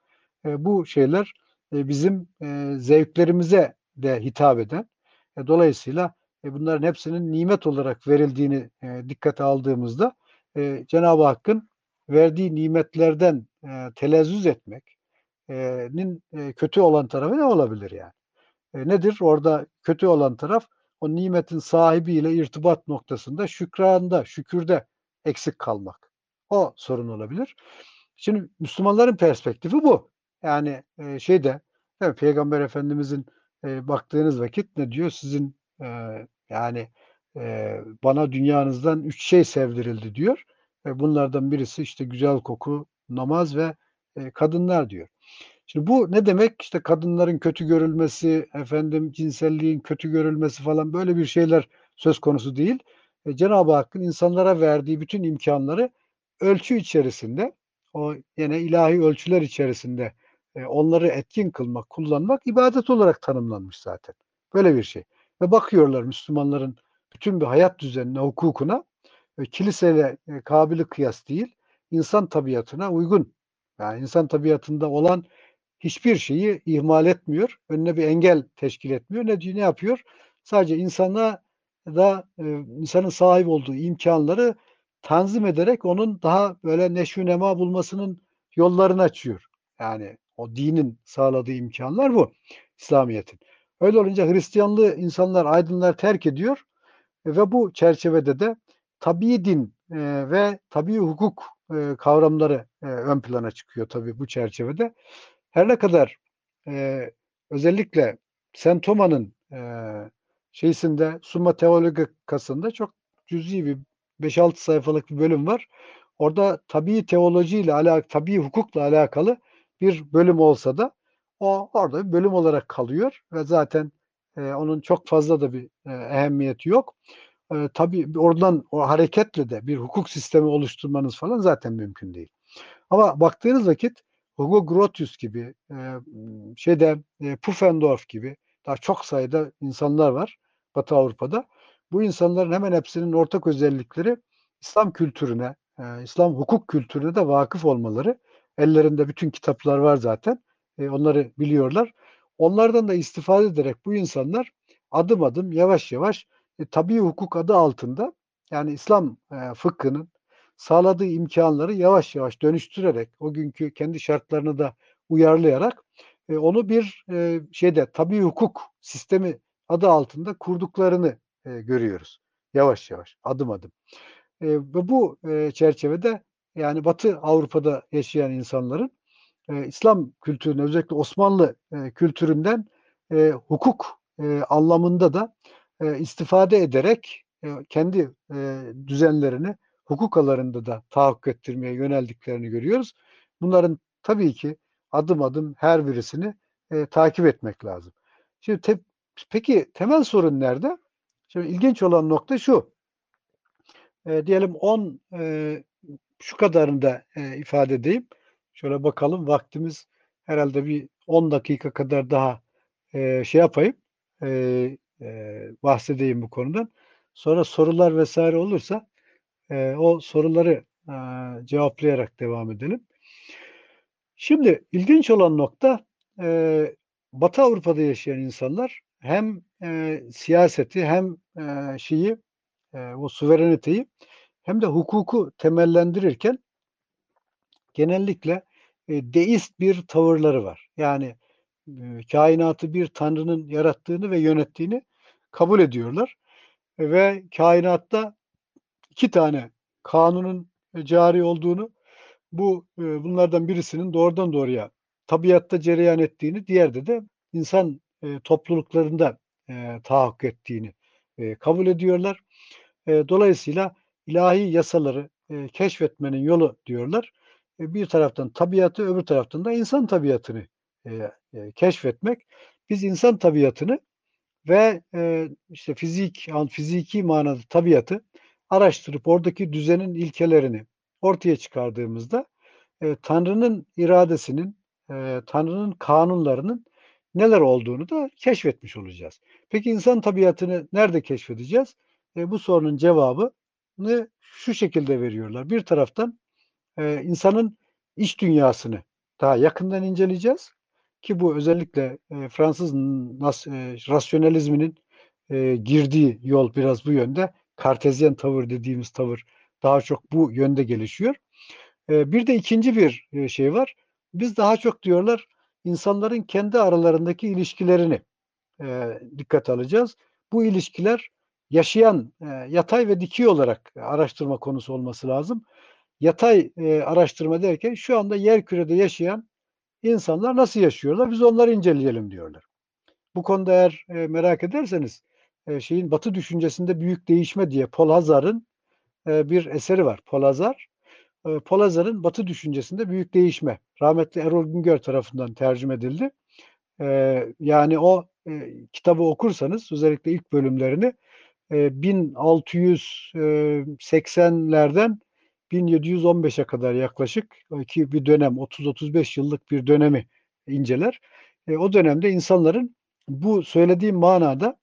S2: e, bu şeyler e, bizim e, zevklerimize de hitap eden. E, dolayısıyla e, bunların hepsinin nimet olarak verildiğini e, dikkate aldığımızda e, Cenab-ı Hakk'ın verdiği nimetlerden e, telezzüz etmek, nin e, kötü olan tarafı ne olabilir yani? E, nedir? Orada kötü olan taraf o nimetin sahibiyle irtibat noktasında şükranda, şükürde eksik kalmak. O sorun olabilir. Şimdi Müslümanların perspektifi bu. Yani e, şeyde Peygamber Efendimizin e, baktığınız vakit ne diyor? Sizin e, yani e, bana dünyanızdan üç şey sevdirildi diyor. E, bunlardan birisi işte güzel koku, namaz ve e, kadınlar diyor. Şimdi bu ne demek? İşte kadınların kötü görülmesi, efendim cinselliğin kötü görülmesi falan böyle bir şeyler söz konusu değil. E, Cenab-ı Hakk'ın insanlara verdiği bütün imkanları ölçü içerisinde, o yine ilahi ölçüler içerisinde e, onları etkin kılmak, kullanmak ibadet olarak tanımlanmış zaten. Böyle bir şey. Ve bakıyorlar Müslümanların bütün bir hayat düzenine, hukukuna e, kiliseyle e, kabili kıyas değil, insan tabiatına uygun. Yani insan tabiatında olan hiçbir şeyi ihmal etmiyor. Önüne bir engel teşkil etmiyor. Ne ne yapıyor? Sadece insana da e, insanın sahip olduğu imkanları tanzim ederek onun daha böyle neşvi nema bulmasının yollarını açıyor. Yani o dinin sağladığı imkanlar bu. İslamiyet'in. Öyle olunca Hristiyanlığı insanlar, aydınlar terk ediyor ve bu çerçevede de tabii din e, ve tabii hukuk e, kavramları e, ön plana çıkıyor tabii bu çerçevede. Her ne kadar e, özellikle. Thomas'ın e, şeysinde Summa Theologica'sında çok cüzi bir 5-6 sayfalık bir bölüm var. Orada tabii teoloji ile alakalı, tabii hukukla alakalı bir bölüm olsa da o orada bir bölüm olarak kalıyor ve zaten e, onun çok fazla da bir e, ehemmiyeti yok. E, tabii oradan o hareketle de bir hukuk sistemi oluşturmanız falan zaten mümkün değil. Ama baktığınız vakit Hugo Grotius gibi, e, şeyde e, Pufendorf gibi daha çok sayıda insanlar var Batı Avrupa'da. Bu insanların hemen hepsinin ortak özellikleri İslam kültürüne, e, İslam hukuk kültürüne de vakıf olmaları. Ellerinde bütün kitaplar var zaten. E, onları biliyorlar. Onlardan da istifade ederek bu insanlar adım adım yavaş yavaş e, tabii hukuk adı altında yani İslam e, fıkhının sağladığı imkanları yavaş yavaş dönüştürerek o günkü kendi şartlarını da uyarlayarak e, onu bir e, şeyde tabii hukuk sistemi adı altında kurduklarını e, görüyoruz. Yavaş yavaş, adım adım. E, bu e, çerçevede yani Batı Avrupa'da yaşayan insanların e, İslam kültürüne özellikle Osmanlı e, kültüründen e, hukuk e, anlamında da e, istifade ederek e, kendi e, düzenlerini hukuk alanında da tahakkuk ettirmeye yöneldiklerini görüyoruz. Bunların tabii ki adım adım her birisini e, takip etmek lazım. Şimdi te, peki temel sorun nerede? Şimdi ilginç olan nokta şu. E, diyelim 10 e, şu kadarını da e, ifade edeyim. Şöyle bakalım vaktimiz herhalde bir 10 dakika kadar daha e, şey yapayım. E, e, bahsedeyim bu konudan. Sonra sorular vesaire olursa e, o soruları e, cevaplayarak devam edelim. Şimdi ilginç olan nokta e, Batı Avrupa'da yaşayan insanlar hem e, siyaseti hem e, şeyi e, o suvereniteyi hem de hukuku temellendirirken genellikle e, deist bir tavırları var. Yani e, kainatı bir tanrının yarattığını ve yönettiğini kabul ediyorlar. E, ve kainatta iki tane kanunun e, cari olduğunu, bu bunlardan birisinin doğrudan doğruya tabiatta cereyan ettiğini, diğerde de insan e, topluluklarında tahakkuk ettiğini kabul ediyorlar. Dolayısıyla ilahi yasaları keşfetmenin yolu diyorlar. E, bir taraftan tabiatı, öbür taraftan da insan tabiatını e, e, keşfetmek. Biz insan tabiatını ve e, işte fizik, fiziki manada tabiatı araştırıp oradaki düzenin ilkelerini ortaya çıkardığımızda e, Tanrı'nın iradesinin, e, Tanrı'nın kanunlarının neler olduğunu da keşfetmiş olacağız. Peki insan tabiatını nerede keşfedeceğiz? E, bu sorunun cevabını şu şekilde veriyorlar. Bir taraftan e, insanın iç dünyasını daha yakından inceleyeceğiz ki bu özellikle e, Fransız nas, e, rasyonalizminin e, girdiği yol biraz bu yönde. Kartezyen tavır dediğimiz tavır daha çok bu yönde gelişiyor. E, bir de ikinci bir e, şey var. biz daha çok diyorlar insanların kendi aralarındaki ilişkilerini e, dikkate alacağız. Bu ilişkiler yaşayan e, yatay ve dikey olarak araştırma konusu olması lazım. Yatay e, araştırma derken şu anda yer kürede yaşayan insanlar nasıl yaşıyorlar? Biz onları inceleyelim diyorlar. Bu konuda eğer e, merak ederseniz e, şeyin Batı düşüncesinde büyük değişme diye Paul Hazar'ın e, bir eseri var. Paul Hazar. E, Paul Hazar'ın Batı düşüncesinde büyük değişme. Rahmetli Erol Güngör tarafından tercüme edildi. E, yani o e, kitabı okursanız özellikle ilk bölümlerini e, 1680'lerden 1715'e kadar yaklaşık ki bir dönem 30-35 yıllık bir dönemi inceler. E, o dönemde insanların bu söylediğim manada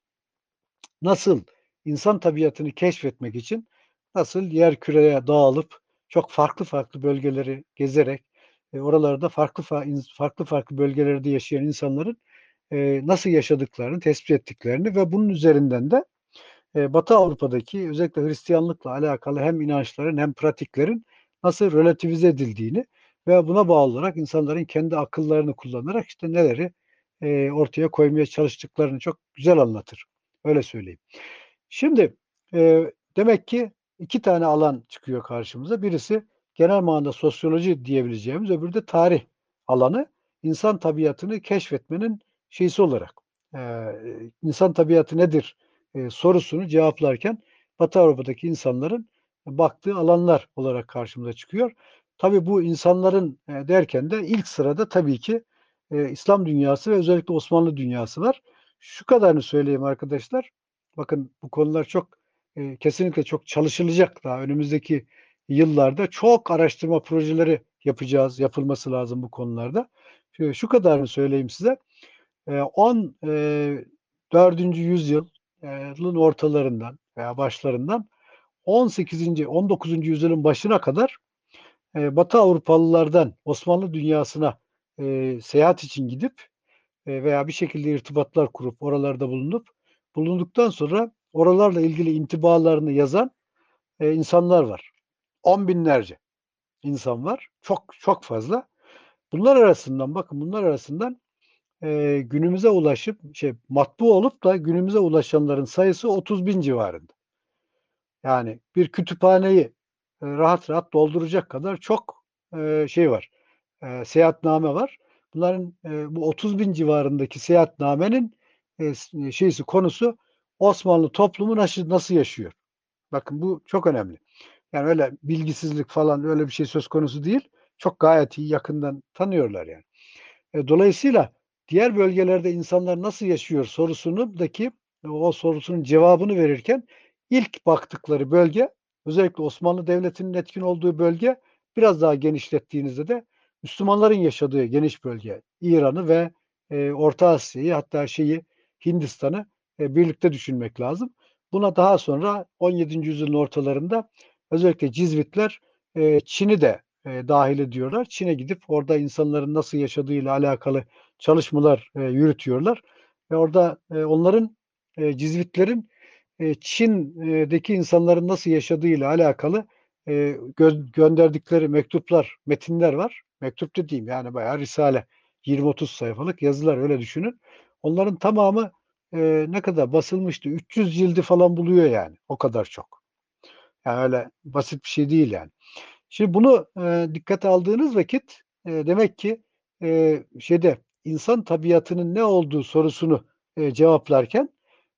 S2: nasıl insan tabiatını keşfetmek için nasıl yer küreye dağılıp çok farklı farklı bölgeleri gezerek e, oralarda farklı farklı farklı bölgelerde yaşayan insanların e, nasıl yaşadıklarını tespit ettiklerini ve bunun üzerinden de e, Batı Avrupa'daki özellikle Hristiyanlıkla alakalı hem inançların hem pratiklerin nasıl relativize edildiğini ve buna bağlı olarak insanların kendi akıllarını kullanarak işte neleri e, ortaya koymaya çalıştıklarını çok güzel anlatır. Öyle söyleyeyim. Şimdi e, demek ki iki tane alan çıkıyor karşımıza. Birisi genel manada sosyoloji diyebileceğimiz, öbürü de tarih alanı. insan tabiatını keşfetmenin şeysi olarak. E, insan tabiatı nedir e, sorusunu cevaplarken Batı Avrupa'daki insanların baktığı alanlar olarak karşımıza çıkıyor. Tabii bu insanların e, derken de ilk sırada tabii ki e, İslam dünyası ve özellikle Osmanlı dünyası var. Şu kadarını söyleyeyim arkadaşlar. Bakın bu konular çok e, kesinlikle çok çalışılacak daha önümüzdeki yıllarda çok araştırma projeleri yapacağız, yapılması lazım bu konularda. Şu, şu kadarını söyleyeyim size. E, 14. yüzyılın ortalarından veya başlarından 18. 19. yüzyılın başına kadar e, Batı Avrupalılardan Osmanlı dünyasına e, seyahat için gidip e, veya bir şekilde irtibatlar kurup oralarda bulunup bulunduktan sonra oralarla ilgili intibalarını yazan e, insanlar var. On binlerce insan var. Çok çok fazla. Bunlar arasından bakın bunlar arasından e, günümüze ulaşıp şey matbu olup da günümüze ulaşanların sayısı 30 bin civarında. Yani bir kütüphaneyi rahat rahat dolduracak kadar çok e, şey var. E, seyahatname var. Bunların e, bu 30 bin civarındaki seyahatnamenin e, şeysi konusu Osmanlı toplumu nasıl, nasıl yaşıyor? Bakın bu çok önemli. Yani öyle bilgisizlik falan öyle bir şey söz konusu değil. Çok gayet iyi yakından tanıyorlar yani. E, dolayısıyla diğer bölgelerde insanlar nasıl yaşıyor sorusunu daki o sorusunun cevabını verirken ilk baktıkları bölge özellikle Osmanlı Devleti'nin etkin olduğu bölge biraz daha genişlettiğinizde de Müslümanların yaşadığı geniş bölge İran'ı ve e, Orta Asya'yı hatta şeyi Hindistan'ı e, birlikte düşünmek lazım. Buna daha sonra 17. yüzyılın ortalarında özellikle Cizvitler e, Çin'i de e, dahil ediyorlar. Çin'e gidip orada insanların nasıl yaşadığıyla alakalı çalışmalar e, yürütüyorlar. Ve orada e, onların e, Cizvitlerin e, Çin'deki insanların nasıl yaşadığıyla alakalı e, gö- gönderdikleri mektuplar, metinler var. Mektup dediğim yani bayağı risale. 20-30 sayfalık yazılar öyle düşünün. Onların tamamı e, ne kadar basılmıştı? 300 cildi falan buluyor yani. O kadar çok. Yani öyle basit bir şey değil yani. Şimdi bunu e, dikkate aldığınız vakit e, demek ki e, şeyde insan tabiatının ne olduğu sorusunu e, cevaplarken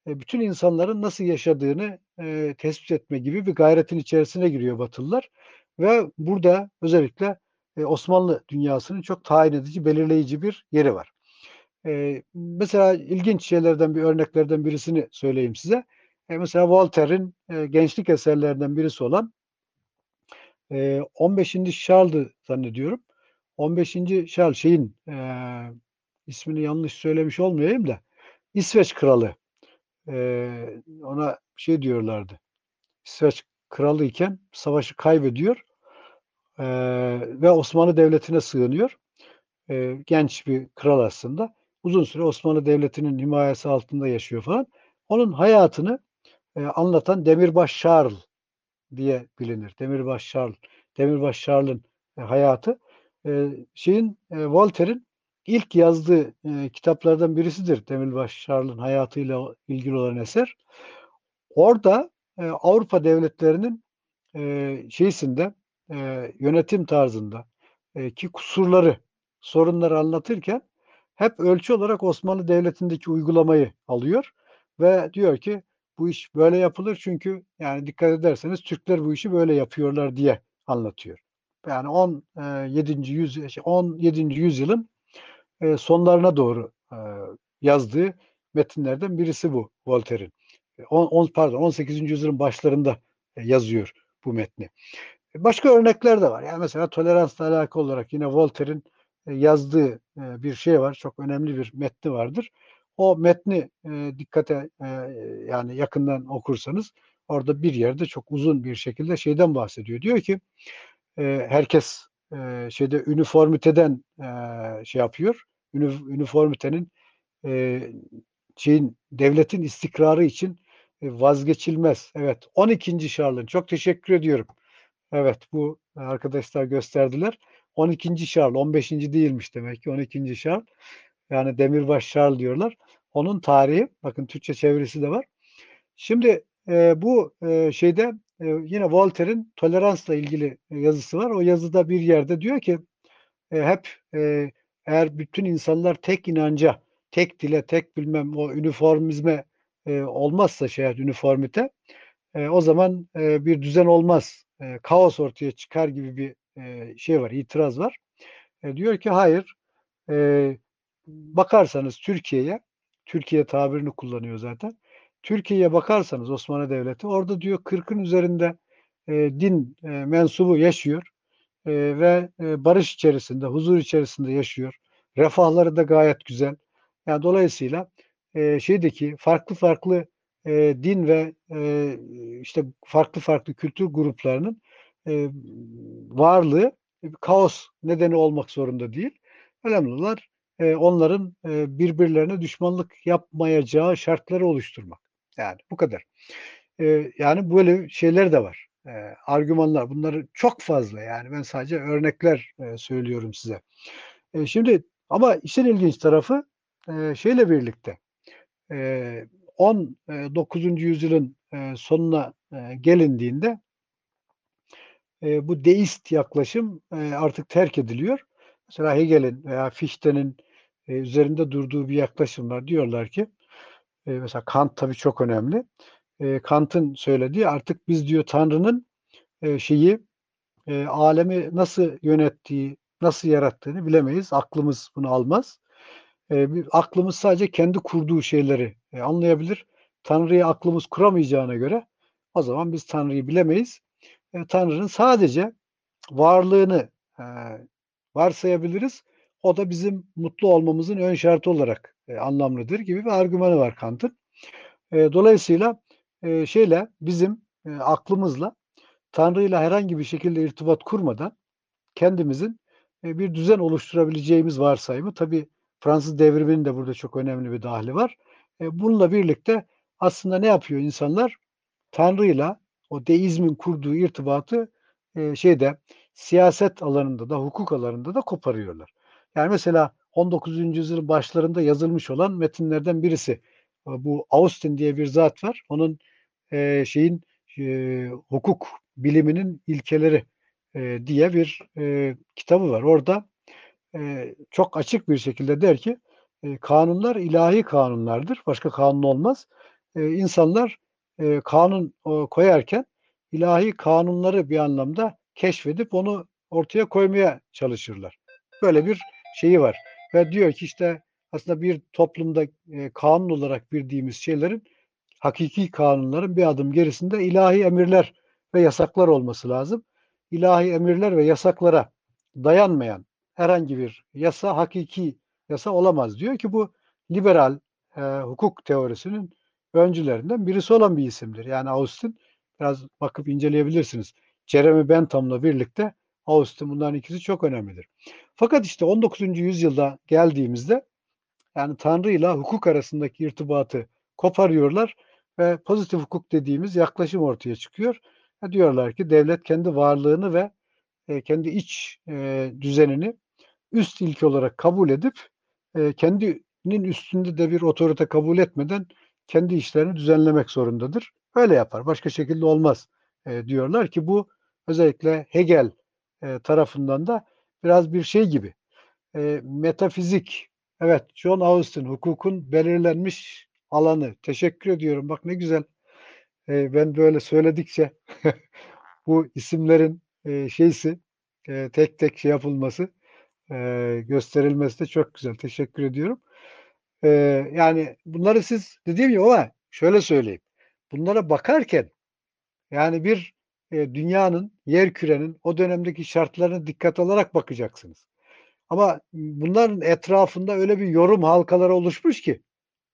S2: e, bütün insanların nasıl yaşadığını e, tespit etme gibi bir gayretin içerisine giriyor Batılılar. Ve burada özellikle e, Osmanlı dünyasının çok tayin edici, belirleyici bir yeri var. E, mesela ilginç şeylerden bir örneklerden birisini söyleyeyim size. E, mesela Voltaire'in e, gençlik eserlerinden birisi olan e, 15. Charles'dı zannediyorum. 15. Charles şeyin e, ismini yanlış söylemiş olmayayım da İsveç kralı e, ona şey diyorlardı. İsveç kralı iken savaşı kaybediyor e, ve Osmanlı Devleti'ne sığınıyor. E, genç bir kral aslında. Uzun süre Osmanlı Devleti'nin himayesi altında yaşıyor falan. Onun hayatını e, anlatan Demirbaş Charles diye bilinir. Demirbaş Charles, Demirbaş Charles'ın e, hayatı. e, şeyin e, Voltaire'in ilk yazdığı e, kitaplardan birisidir Demirbaş Charles'ın hayatıyla ilgili olan eser. Orada e, Avrupa devletlerinin e, şeysinde e, yönetim tarzında e, ki kusurları, sorunları anlatırken hep ölçü olarak Osmanlı Devleti'ndeki uygulamayı alıyor ve diyor ki bu iş böyle yapılır çünkü yani dikkat ederseniz Türkler bu işi böyle yapıyorlar diye anlatıyor. Yani 17. yüz 17. yüzyılın sonlarına doğru yazdığı metinlerden birisi bu Voltaire'in. 10 pardon 18. yüzyılın başlarında yazıyor bu metni. Başka örnekler de var. Yani mesela toleransla alakalı olarak yine Voltaire'in yazdığı bir şey var. Çok önemli bir metni vardır. O metni dikkate yani yakından okursanız orada bir yerde çok uzun bir şekilde şeyden bahsediyor. Diyor ki herkes şeyde üniformiteden şey yapıyor. Üniformitenin şeyin devletin istikrarı için vazgeçilmez. Evet 12. Şarl'ın çok teşekkür ediyorum. Evet bu arkadaşlar gösterdiler. 12. Şarl 15. değilmiş demek ki 12. Şarl. Yani Demirbaş Şarl diyorlar. Onun tarihi bakın Türkçe çevirisi de var. Şimdi e, bu e, şeyde e, yine Voltaire'in toleransla ilgili yazısı var. O yazıda bir yerde diyor ki e, hep e, eğer bütün insanlar tek inanca, tek dile, tek bilmem o üniformizme e, olmazsa şey üniformite e, o zaman e, bir düzen olmaz. E, kaos ortaya çıkar gibi bir e, şey var, itiraz var. E, diyor ki hayır. E, bakarsanız Türkiye'ye, Türkiye tabirini kullanıyor zaten. Türkiye'ye bakarsanız Osmanlı Devleti orada diyor 40'ın üzerinde e, din e, mensubu yaşıyor e, ve e, barış içerisinde, huzur içerisinde yaşıyor. Refahları da gayet güzel. Yani dolayısıyla e, şeydeki farklı farklı e, din ve e, işte farklı farklı kültür gruplarının e, varlığı kaos nedeni olmak zorunda değil. Önemli olan e, onların e, birbirlerine düşmanlık yapmayacağı şartları oluşturmak. Yani bu kadar. E, yani böyle şeyler de var. E, argümanlar. Bunları çok fazla yani ben sadece örnekler e, söylüyorum size. E, şimdi ama işin ilginç tarafı e, şeyle birlikte e, 19. yüzyılın e, sonuna e, gelindiğinde e, bu deist yaklaşım e, artık terk ediliyor. Mesela Hegel'in veya Fichte'nin e, üzerinde durduğu bir yaklaşım var. Diyorlar ki e, mesela Kant tabii çok önemli. E, Kant'ın söylediği artık biz diyor Tanrı'nın e, şeyi e, alemi nasıl yönettiği, nasıl yarattığını bilemeyiz. Aklımız bunu almaz. E, aklımız sadece kendi kurduğu şeyleri e, anlayabilir. Tanrı'yı aklımız kuramayacağına göre o zaman biz Tanrı'yı bilemeyiz. E, Tanrı'nın sadece varlığını e, varsayabiliriz. O da bizim mutlu olmamızın ön şartı olarak e, anlamlıdır gibi bir argümanı var Kant'ın. E, dolayısıyla e, şeyle bizim aklımızla Tanrı'yla herhangi bir şekilde irtibat kurmadan kendimizin bir düzen oluşturabileceğimiz varsayımı tabi Fransız devriminin de burada çok önemli bir dahli var. Bununla birlikte aslında ne yapıyor insanlar? Tanrı'yla o deizmin kurduğu irtibatı şeyde siyaset alanında da hukuk alanında da koparıyorlar. Yani mesela 19. yüzyılın başlarında yazılmış olan metinlerden birisi. Bu Austin diye bir zat var. Onun e, şeyin e, hukuk biliminin ilkeleri e, diye bir e, kitabı var. Orada e, çok açık bir şekilde der ki e, kanunlar ilahi kanunlardır. Başka kanun olmaz. E, insanlar e, kanun o, koyarken ilahi kanunları bir anlamda keşfedip onu ortaya koymaya çalışırlar. Böyle bir şeyi var. Ve diyor ki işte aslında bir toplumda e, kanun olarak bildiğimiz şeylerin hakiki kanunların bir adım gerisinde ilahi emirler ve yasaklar olması lazım. İlahi emirler ve yasaklara dayanmayan herhangi bir yasa hakiki yasa olamaz diyor ki bu liberal e, hukuk teorisinin öncülerinden birisi olan bir isimdir. Yani Austin biraz bakıp inceleyebilirsiniz. Jeremy Bentham'la birlikte Austin bunların ikisi çok önemlidir. Fakat işte 19. yüzyılda geldiğimizde yani Tanrı ile hukuk arasındaki irtibatı koparıyorlar ve pozitif hukuk dediğimiz yaklaşım ortaya çıkıyor. Diyorlar ki devlet kendi varlığını ve e, kendi iç e, düzenini üst ilke olarak kabul edip e, kendinin üstünde de bir otorite kabul etmeden kendi işlerini düzenlemek zorundadır. Öyle yapar. Başka şekilde olmaz diyorlar ki bu özellikle Hegel tarafından da biraz bir şey gibi. Metafizik. Evet, John Austin hukukun belirlenmiş alanı. Teşekkür ediyorum. Bak ne güzel. E, ben böyle söyledikçe *laughs* bu isimlerin e, şeysi e, tek tek şey yapılması e, gösterilmesi de çok güzel. Teşekkür ediyorum. E, yani bunları siz dediğim gibi ama şöyle söyleyeyim. Bunlara bakarken yani bir e, dünyanın, yer kürenin o dönemdeki şartlarını dikkat alarak bakacaksınız. Ama bunların etrafında öyle bir yorum halkaları oluşmuş ki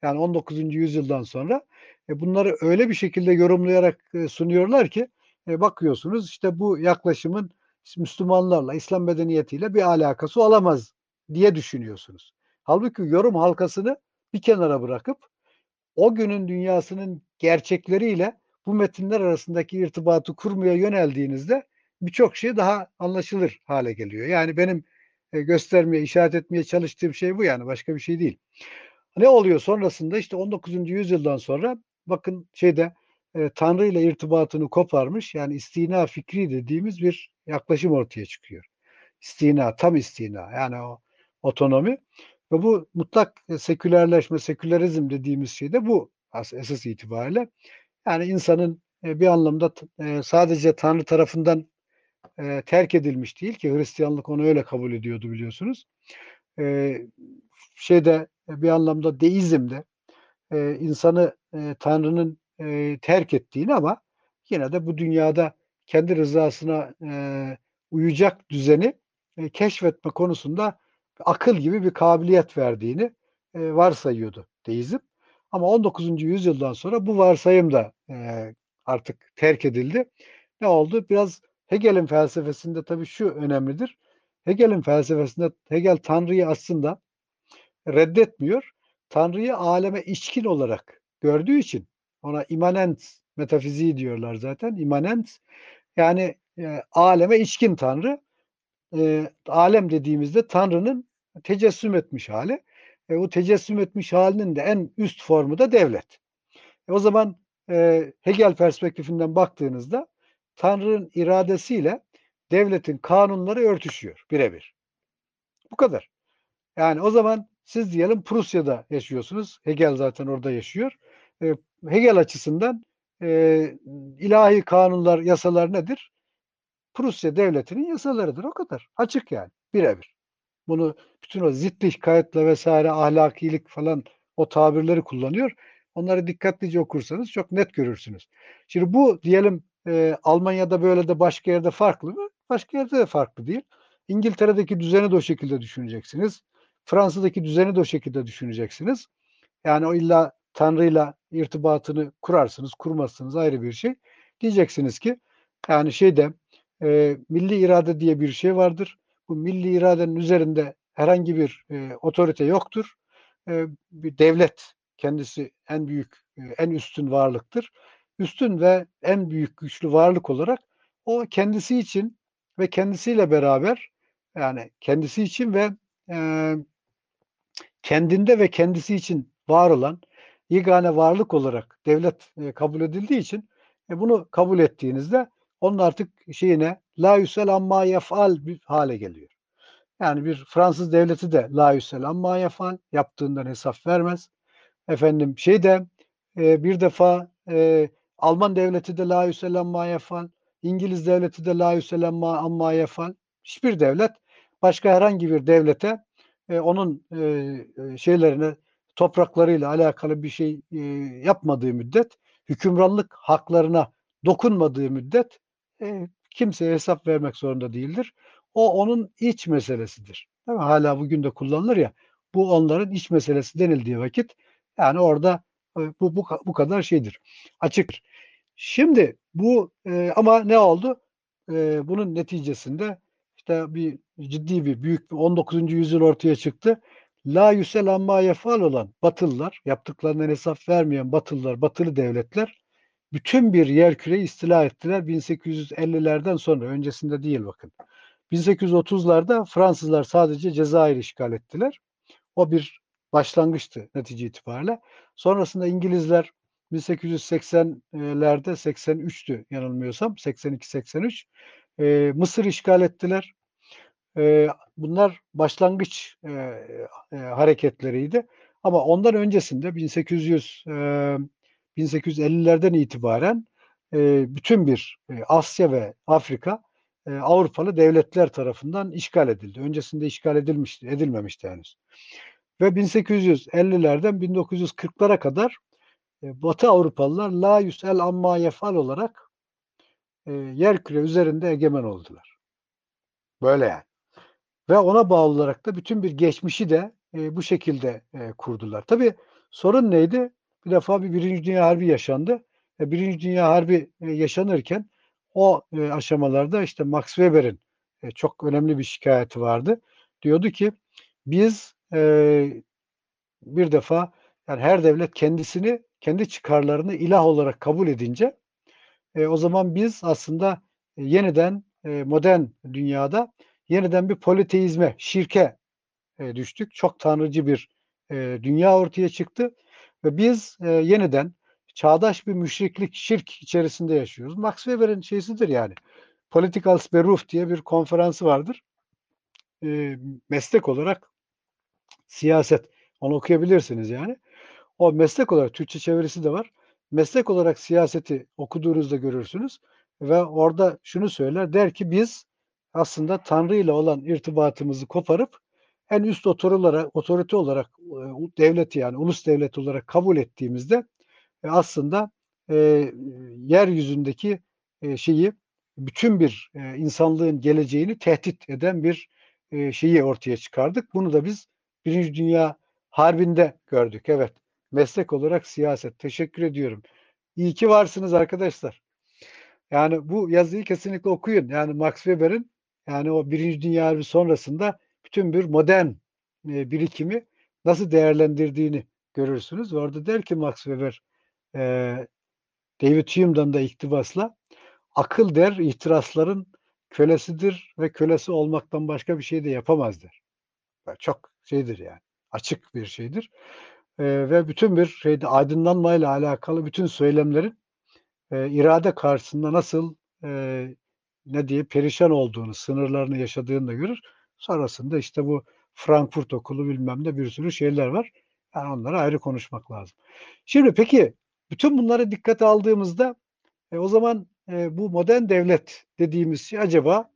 S2: yani 19. yüzyıldan sonra e, bunları öyle bir şekilde yorumlayarak e, sunuyorlar ki e, bakıyorsunuz işte bu yaklaşımın Müslümanlarla, İslam medeniyetiyle bir alakası olamaz diye düşünüyorsunuz. Halbuki yorum halkasını bir kenara bırakıp o günün dünyasının gerçekleriyle bu metinler arasındaki irtibatı kurmaya yöneldiğinizde birçok şey daha anlaşılır hale geliyor. Yani benim e, göstermeye, işaret etmeye çalıştığım şey bu yani başka bir şey değil. Ne oluyor sonrasında işte 19. yüzyıldan sonra bakın şeyde e, Tanrı ile irtibatını koparmış yani istina fikri dediğimiz bir yaklaşım ortaya çıkıyor. İstina, tam istina yani o otonomi ve bu mutlak e, sekülerleşme, sekülerizm dediğimiz şey de bu esas itibariyle. Yani insanın e, bir anlamda e, sadece Tanrı tarafından terk edilmiş değil ki Hristiyanlık onu öyle kabul ediyordu biliyorsunuz. E, şeyde bir anlamda deizmde e, insanı e, Tanrı'nın e, terk ettiğini ama yine de bu dünyada kendi rızasına e, uyacak düzeni e, keşfetme konusunda akıl gibi bir kabiliyet verdiğini e, varsayıyordu deizm. Ama 19. yüzyıldan sonra bu varsayım da e, artık terk edildi. Ne oldu? Biraz Hegel'in felsefesinde tabii şu önemlidir. Hegel'in felsefesinde Hegel Tanrı'yı aslında reddetmiyor. Tanrı'yı aleme içkin olarak gördüğü için ona imanent metafiziği diyorlar zaten. İmanent yani e, aleme içkin Tanrı. E, alem dediğimizde Tanrı'nın tecessüm etmiş hali. E, bu tecessüm etmiş halinin de en üst formu da devlet. E, o zaman e, Hegel perspektifinden baktığınızda Tanrı'nın iradesiyle devletin kanunları örtüşüyor birebir. Bu kadar. Yani o zaman siz diyelim Prusya'da yaşıyorsunuz. Hegel zaten orada yaşıyor. E, Hegel açısından e, ilahi kanunlar, yasalar nedir? Prusya devletinin yasalarıdır. O kadar. Açık yani. Birebir. Bunu bütün o zitlich kayıtla vesaire ahlakilik falan o tabirleri kullanıyor. Onları dikkatlice okursanız çok net görürsünüz. Şimdi bu diyelim e, Almanya'da böyle de başka yerde farklı mı? Başka yerde de farklı değil. İngiltere'deki düzeni de o şekilde düşüneceksiniz. Fransa'daki düzeni de o şekilde düşüneceksiniz. Yani o illa Tanrı'yla irtibatını kurarsınız, kurmazsınız ayrı bir şey. Diyeceksiniz ki yani şeyde e, milli irade diye bir şey vardır. Bu milli iradenin üzerinde herhangi bir e, otorite yoktur. E, bir devlet kendisi en büyük, e, en üstün varlıktır. Üstün ve en büyük güçlü varlık olarak o kendisi için ve kendisiyle beraber yani kendisi için ve e, kendinde ve kendisi için var olan yegane varlık olarak devlet e, kabul edildiği için e, bunu kabul ettiğinizde onun artık şeyine la yüsel amma yef'al bir hale geliyor. Yani bir Fransız devleti de la yüsel amma yef'al yaptığından hesap vermez. Efendim şeyde e, bir defa e, Alman devleti de la yüsel amma yef'al, İngiliz devleti de la yüsel amma, yef'al. Hiçbir devlet başka herhangi bir devlete e, onun e, şeylerine topraklarıyla alakalı bir şey e, yapmadığı müddet, hükümranlık haklarına dokunmadığı müddet e, kimseye hesap vermek zorunda değildir. O onun iç meselesidir. Değil mi? Hala bugün de kullanılır ya. Bu onların iç meselesi denildiği vakit yani orada e, bu, bu bu kadar şeydir. Açık. Şimdi bu e, ama ne oldu? E, bunun neticesinde işte bir ciddi bir büyük bir 19. yüzyıl ortaya çıktı. La yüsel amma yefal olan Batılılar, yaptıklarından hesap vermeyen Batılılar, Batılı devletler bütün bir yer küreyi istila ettiler 1850'lerden sonra. Öncesinde değil bakın. 1830'larda Fransızlar sadece Cezayir işgal ettiler. O bir başlangıçtı netice itibariyle. Sonrasında İngilizler 1880'lerde 83'tü yanılmıyorsam 82-83 e, Mısır işgal ettiler. E, bunlar başlangıç e, e, hareketleriydi. Ama ondan öncesinde 1800 e, 1850'lerden itibaren e, bütün bir e, Asya ve Afrika e, Avrupalı devletler tarafından işgal edildi. Öncesinde işgal edilmişti, edilmemişti henüz. Ve 1850'lerden 1940'lara kadar Batı Avrupalılar la yüsel amma yefal olarak e, yer küre üzerinde egemen oldular. Böyle yani. Ve ona bağlı olarak da bütün bir geçmişi de e, bu şekilde e, kurdular. Tabii sorun neydi? Bir defa bir Birinci Dünya Harbi yaşandı. E, Birinci Dünya Harbi e, yaşanırken o e, aşamalarda işte Max Weber'in e, çok önemli bir şikayeti vardı. Diyordu ki biz e, bir defa yani her devlet kendisini kendi çıkarlarını ilah olarak kabul edince e, o zaman biz aslında e, yeniden e, modern dünyada yeniden bir politeizme, şirke e, düştük. Çok tanrıcı bir e, dünya ortaya çıktı ve biz e, yeniden çağdaş bir müşriklik, şirk içerisinde yaşıyoruz. Max Weber'in şeysidir yani. Political Beruf diye bir konferansı vardır. E, meslek olarak siyaset. Onu okuyabilirsiniz yani. O meslek olarak Türkçe çevirisi de var. Meslek olarak siyaseti okuduğunuzda görürsünüz ve orada şunu söyler der ki biz aslında Tanrı ile olan irtibatımızı koparıp en üst otorite, otorite olarak devleti yani ulus devleti olarak kabul ettiğimizde e, aslında e, yeryüzündeki e, şeyi bütün bir e, insanlığın geleceğini tehdit eden bir e, şeyi ortaya çıkardık. Bunu da biz Birinci Dünya Harbi'nde gördük. Evet. Meslek olarak siyaset. Teşekkür ediyorum. İyi ki varsınız arkadaşlar. Yani bu yazıyı kesinlikle okuyun. Yani Max Weber'in yani o Birinci Dünya Harbi sonrasında bütün bir modern e, birikimi nasıl değerlendirdiğini görürsünüz. Orada der ki Max Weber e, David Hume'dan da iktibasla akıl der ihtirasların kölesidir ve kölesi olmaktan başka bir şey de yapamaz der. Çok şeydir yani. Açık bir şeydir. E, ve bütün bir şeyde aydınlanmayla alakalı bütün söylemlerin e, irade karşısında nasıl e, ne diye perişan olduğunu, sınırlarını yaşadığını da görür. Sonrasında işte bu Frankfurt okulu bilmem ne bir sürü şeyler var. Yani onları ayrı konuşmak lazım. Şimdi peki bütün bunları dikkate aldığımızda e, o zaman e, bu modern devlet dediğimiz şey acaba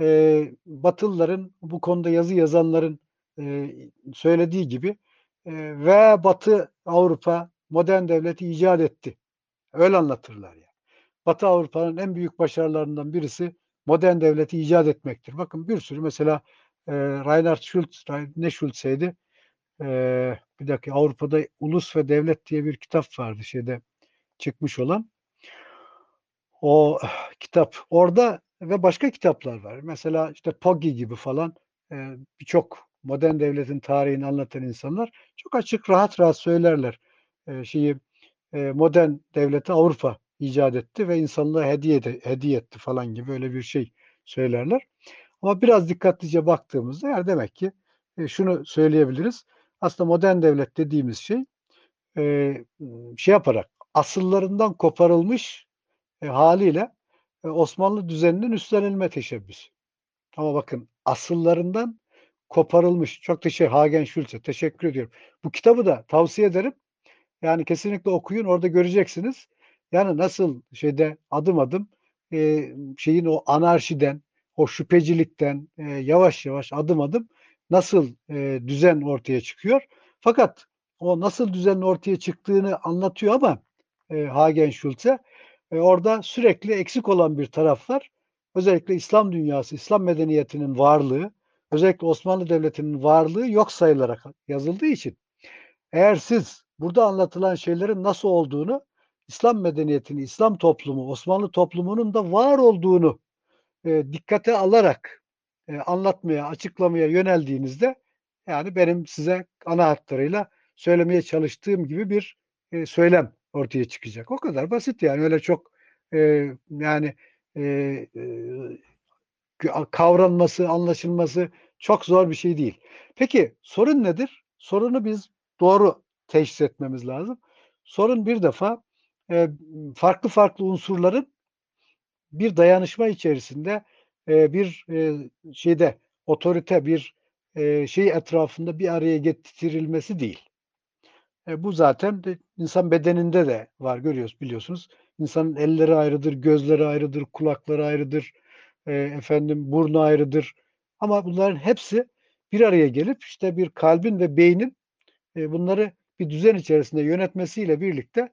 S2: e, Batılıların bu konuda yazı yazanların e, söylediği gibi ve Batı Avrupa modern devleti icat etti. Öyle anlatırlar yani. Batı Avrupa'nın en büyük başarılarından birisi modern devleti icat etmektir. Bakın bir sürü mesela e, Reinhard Schulz, ne Schulz'eydi? E, bir dakika Avrupa'da Ulus ve Devlet diye bir kitap vardı şeyde çıkmış olan. O kitap orada ve başka kitaplar var. Mesela işte Poggi gibi falan e, birçok modern devletin tarihini anlatan insanlar çok açık rahat rahat söylerler. E, şeyi e, modern devleti Avrupa icat etti ve insanlığa hediye, de, hediye etti falan gibi öyle bir şey söylerler. Ama biraz dikkatlice baktığımızda yani demek ki e, şunu söyleyebiliriz. Aslında modern devlet dediğimiz şey e, şey yaparak asıllarından koparılmış e, haliyle e, Osmanlı düzeninin üstlenilme teşebbüsü. Ama bakın asıllarından koparılmış. Çok teşekkür Hagen Schulze. Teşekkür ediyorum. Bu kitabı da tavsiye ederim. Yani kesinlikle okuyun. Orada göreceksiniz. Yani nasıl şeyde adım adım e, şeyin o anarşiden, o şüphecilikten e, yavaş yavaş adım adım nasıl e, düzen ortaya çıkıyor. Fakat o nasıl düzenin ortaya çıktığını anlatıyor ama e, Hagen Schulze e, orada sürekli eksik olan bir taraf var. Özellikle İslam dünyası, İslam medeniyetinin varlığı, özellikle Osmanlı Devleti'nin varlığı yok sayılarak yazıldığı için eğer siz burada anlatılan şeylerin nasıl olduğunu İslam medeniyetini, İslam toplumu, Osmanlı toplumunun da var olduğunu e, dikkate alarak e, anlatmaya, açıklamaya yöneldiğinizde yani benim size ana hatlarıyla söylemeye çalıştığım gibi bir e, söylem ortaya çıkacak. O kadar basit yani öyle çok e, yani e, e, kavranması, anlaşılması çok zor bir şey değil. Peki sorun nedir? Sorunu biz doğru teşhis etmemiz lazım. Sorun bir defa e, farklı farklı unsurların bir dayanışma içerisinde e, bir e, şeyde otorite bir e, şey etrafında bir araya getirilmesi değil. E, bu zaten de insan bedeninde de var görüyoruz biliyorsunuz. İnsanın elleri ayrıdır, gözleri ayrıdır, kulakları ayrıdır, e, efendim burnu ayrıdır. Ama bunların hepsi bir araya gelip işte bir kalbin ve beynin e, bunları bir düzen içerisinde yönetmesiyle birlikte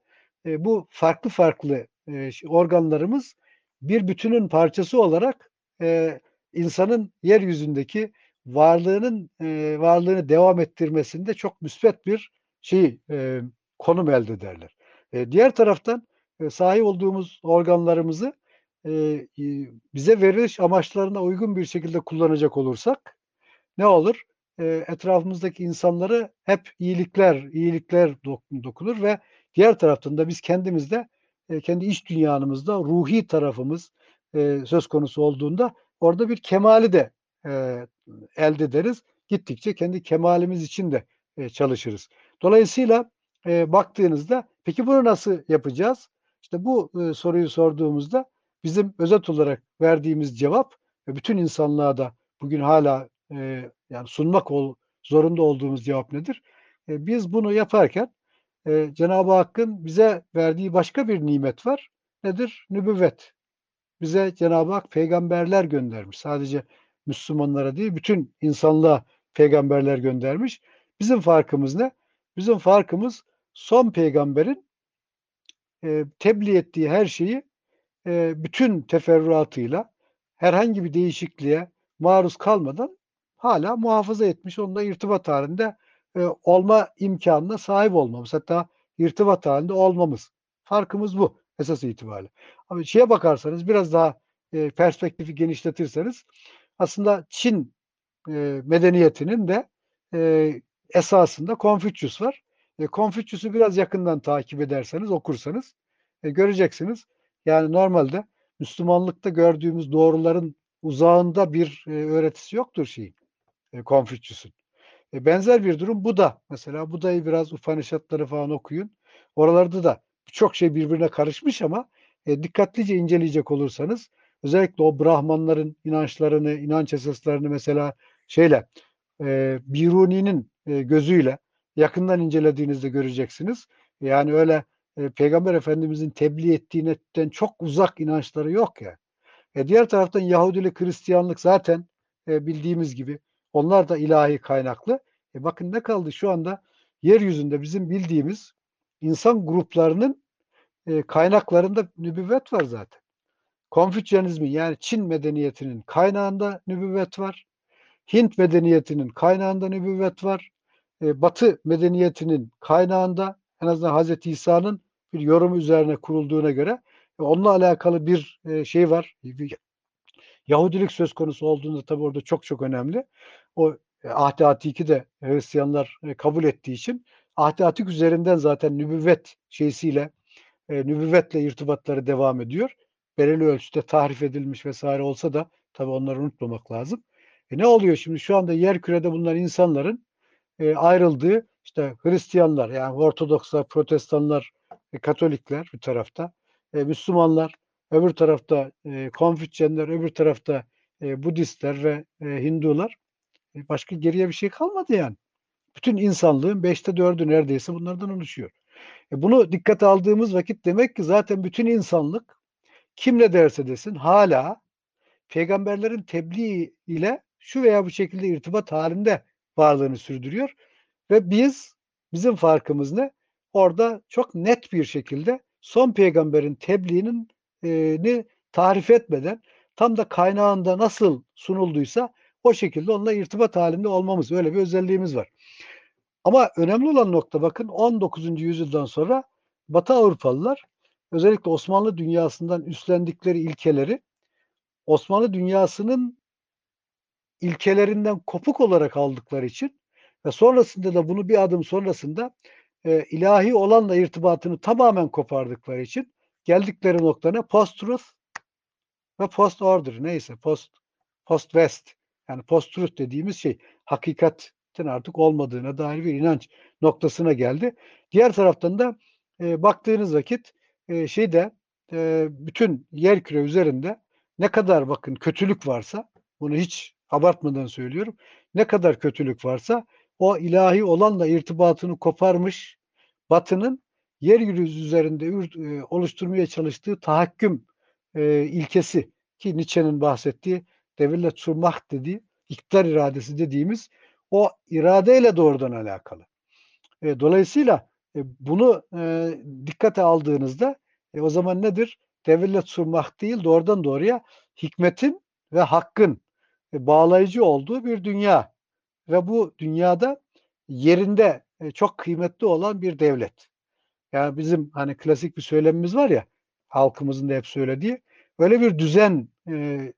S2: e, bu farklı farklı e, organlarımız bir bütünün parçası olarak e, insanın yeryüzündeki varlığının e, varlığını devam ettirmesinde çok müsbet bir şey e, konum elde ederler. E, diğer taraftan e, sahip olduğumuz organlarımızı bize veriliş amaçlarına uygun bir şekilde kullanacak olursak ne olur? Etrafımızdaki insanları hep iyilikler, iyilikler dokunur ve diğer taraftan da biz kendimizde e, kendi iç dünyanımızda ruhi tarafımız e, söz konusu olduğunda orada bir kemali de e, elde ederiz. Gittikçe kendi kemalimiz için de çalışırız. Dolayısıyla baktığınızda peki bunu nasıl yapacağız? İşte bu soruyu sorduğumuzda bizim özet olarak verdiğimiz cevap ve bütün insanlığa da bugün hala e, yani sunmak ol, zorunda olduğumuz cevap nedir? E, biz bunu yaparken e, Cenab-ı Hakk'ın bize verdiği başka bir nimet var. Nedir? Nübüvvet. Bize Cenab-ı Hak peygamberler göndermiş. Sadece Müslümanlara değil, bütün insanlığa peygamberler göndermiş. Bizim farkımız ne? Bizim farkımız son peygamberin e, tebliğ ettiği her şeyi e, bütün teferruatıyla herhangi bir değişikliğe maruz kalmadan hala muhafaza etmiş, onunla irtibat halinde e, olma imkanına sahip olmamız. Hatta irtibat halinde olmamız. Farkımız bu esas itibariyle. Ama şeye bakarsanız biraz daha e, perspektifi genişletirseniz aslında Çin medeniyetinin de esasında Konfüçyüs var. E, Konfüçyüs'ü biraz yakından takip ederseniz, okursanız göreceksiniz. Yani normalde Müslümanlıkta gördüğümüz doğruların uzağında bir e, öğretisi yoktur şeyin. E, Konfüçyüs'ün. E, benzer bir durum bu da. Mesela Buda'yı biraz Upanishadları falan okuyun. Oralarda da çok şey birbirine karışmış ama e, dikkatlice inceleyecek olursanız özellikle o Brahmanların inançlarını, inanç esaslarını mesela şeyle e, Biruni'nin e, gözüyle yakından incelediğinizde göreceksiniz. Yani öyle e, Peygamber Efendimizin tebliğ ettiğinden çok uzak inançları yok ya. E, diğer taraftan Yahudilik, Hristiyanlık zaten e, bildiğimiz gibi onlar da ilahi kaynaklı. E bakın ne kaldı şu anda yeryüzünde bizim bildiğimiz insan gruplarının e, kaynaklarında nübüvvet var zaten. Konfüçyanizmin yani Çin medeniyetinin kaynağında nübüvvet var. Hint medeniyetinin kaynağında nübüvvet var. E, Batı medeniyetinin kaynağında en azından Hazreti İsa'nın bir yorum üzerine kurulduğuna göre e, onunla alakalı bir e, şey var. Yahudilik söz konusu olduğunda tabi orada çok çok önemli. O e, Ahdi Atik'i de Hristiyanlar kabul ettiği için Ahdi Atik üzerinden zaten nübüvvet şeysiyle nübüvvetle irtibatları devam ediyor. Belirli ölçüde tahrif edilmiş vesaire olsa da tabi onları unutmamak lazım. E ne oluyor şimdi? Şu anda yer kürede bulunan insanların ayrıldığı işte Hristiyanlar yani Ortodokslar, Protestanlar, e, Katolikler bir tarafta, e, Müslümanlar, öbür tarafta e, Konfüçyenler, öbür tarafta e, Budistler ve e, Hindular. E, başka geriye bir şey kalmadı yani. Bütün insanlığın beşte dördü neredeyse bunlardan oluşuyor. E, bunu dikkate aldığımız vakit demek ki zaten bütün insanlık kim ne derse desin hala peygamberlerin tebliğ ile şu veya bu şekilde irtibat halinde varlığını sürdürüyor. Ve biz, bizim farkımız ne? Orada çok net bir şekilde son peygamberin tebliğinin e, tarif etmeden tam da kaynağında nasıl sunulduysa o şekilde onunla irtibat halinde olmamız. Öyle bir özelliğimiz var. Ama önemli olan nokta bakın 19. yüzyıldan sonra Batı Avrupalılar özellikle Osmanlı dünyasından üstlendikleri ilkeleri Osmanlı dünyasının ilkelerinden kopuk olarak aldıkları için ve sonrasında da bunu bir adım sonrasında e, ilahi olanla irtibatını tamamen kopardıkları için geldikleri nokta ne? Post-truth ve post-order neyse post post-west yani post-truth dediğimiz şey hakikatin artık olmadığına dair bir inanç noktasına geldi. Diğer taraftan da e, baktığınız vakit e, şeyde e, bütün yer küre üzerinde ne kadar bakın kötülük varsa bunu hiç abartmadan söylüyorum. Ne kadar kötülük varsa o ilahi olanla irtibatını koparmış Batı'nın yeryüzü üzerinde e, oluşturmaya çalıştığı tahakküm e, ilkesi ki Nietzsche'nin bahsettiği devlet surmak dediği iktidar iradesi dediğimiz o iradeyle doğrudan alakalı. E, dolayısıyla bunu dikkate aldığınızda o zaman nedir? Devlet surmak değil doğrudan doğruya hikmetin ve hakkın bağlayıcı olduğu bir dünya ve bu dünyada yerinde e, çok kıymetli olan bir devlet. Yani bizim hani klasik bir söylemimiz var ya halkımızın da hep söylediği öyle bir düzen e, e,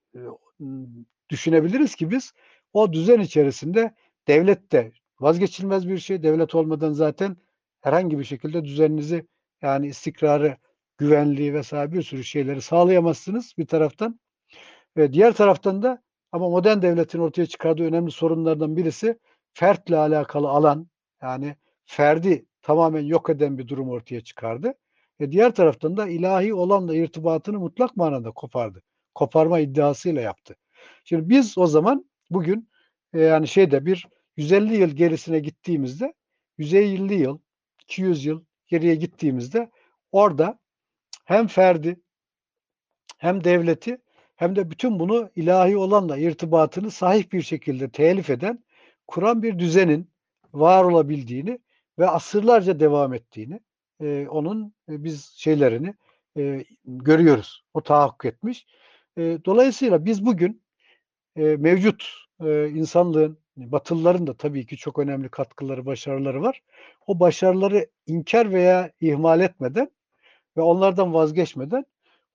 S2: düşünebiliriz ki biz o düzen içerisinde devlet de vazgeçilmez bir şey. Devlet olmadan zaten herhangi bir şekilde düzeninizi yani istikrarı, güvenliği vesaire bir sürü şeyleri sağlayamazsınız bir taraftan. Ve diğer taraftan da ama modern devletin ortaya çıkardığı önemli sorunlardan birisi fertle alakalı alan yani ferdi tamamen yok eden bir durum ortaya çıkardı. Ve diğer taraftan da ilahi olanla irtibatını mutlak manada kopardı. Koparma iddiasıyla yaptı. Şimdi biz o zaman bugün e, yani şeyde bir 150 yıl gerisine gittiğimizde 150 yıl, 200 yıl geriye gittiğimizde orada hem ferdi hem devleti hem de bütün bunu ilahi olanla irtibatını sahih bir şekilde telif eden, kuran bir düzenin var olabildiğini ve asırlarca devam ettiğini, e, onun e, biz şeylerini e, görüyoruz. O tahakkuk etmiş. E, dolayısıyla biz bugün e, mevcut e, insanlığın, Batılıların da tabii ki çok önemli katkıları, başarıları var. O başarıları inkar veya ihmal etmeden ve onlardan vazgeçmeden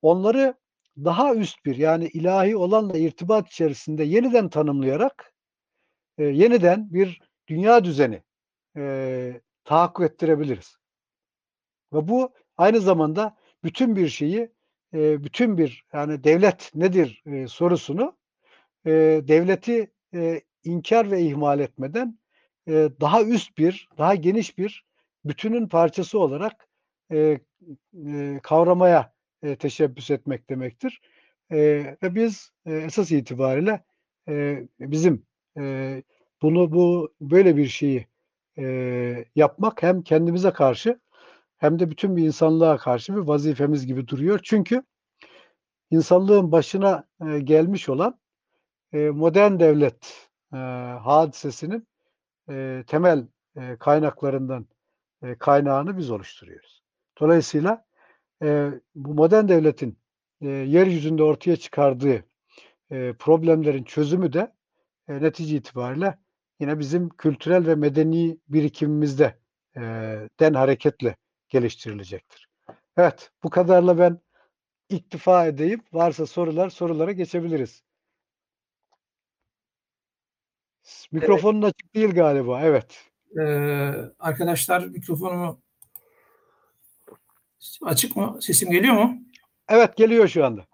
S2: onları daha üst bir yani ilahi olanla irtibat içerisinde yeniden tanımlayarak e, yeniden bir dünya düzeni e, tahakkuk ettirebiliriz. Ve bu aynı zamanda bütün bir şeyi, e, bütün bir yani devlet nedir e, sorusunu e, devleti e, inkar ve ihmal etmeden e, daha üst bir, daha geniş bir bütünün parçası olarak e, e, kavramaya e, teşebbüs etmek demektir. E, ve biz e, esas itibariyle e, bizim e, bunu bu böyle bir şeyi e, yapmak hem kendimize karşı hem de bütün bir insanlığa karşı bir vazifemiz gibi duruyor. Çünkü insanlığın başına e, gelmiş olan e, modern devlet e, hadisesinin e, temel e, kaynaklarından e, kaynağını biz oluşturuyoruz. Dolayısıyla e, bu modern devletin e, yeryüzünde ortaya çıkardığı e, problemlerin çözümü de e, netice itibariyle yine bizim kültürel ve medeni birikimimizde e, den hareketle geliştirilecektir. Evet, bu kadarla ben iktifa edeyim. Varsa sorular, sorulara geçebiliriz. Mikrofonun evet. açık değil galiba. Evet.
S1: Ee, arkadaşlar mikrofonumu açık mı? Sesim geliyor mu?
S2: Evet geliyor şu anda.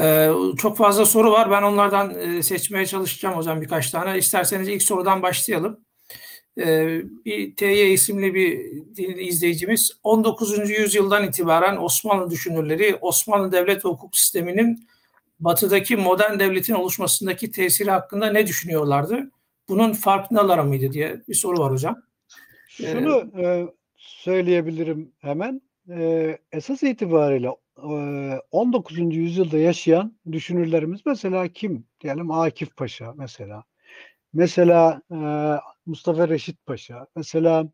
S1: Ee, çok fazla soru var. Ben onlardan e, seçmeye çalışacağım zaman birkaç tane. İsterseniz ilk sorudan başlayalım. Ee, bir TY isimli bir izleyicimiz 19. yüzyıldan itibaren Osmanlı düşünürleri Osmanlı devlet ve hukuk sisteminin batıdaki modern devletin oluşmasındaki tesiri hakkında ne düşünüyorlardı? Bunun farkındalar mıydı diye bir soru var hocam.
S2: Şunu ee, söyleyebilirim hemen. E, esas itibariyle e, 19. yüzyılda yaşayan düşünürlerimiz mesela kim? Diyelim Akif Paşa mesela. Mesela e, Mustafa Reşit Paşa. Mesela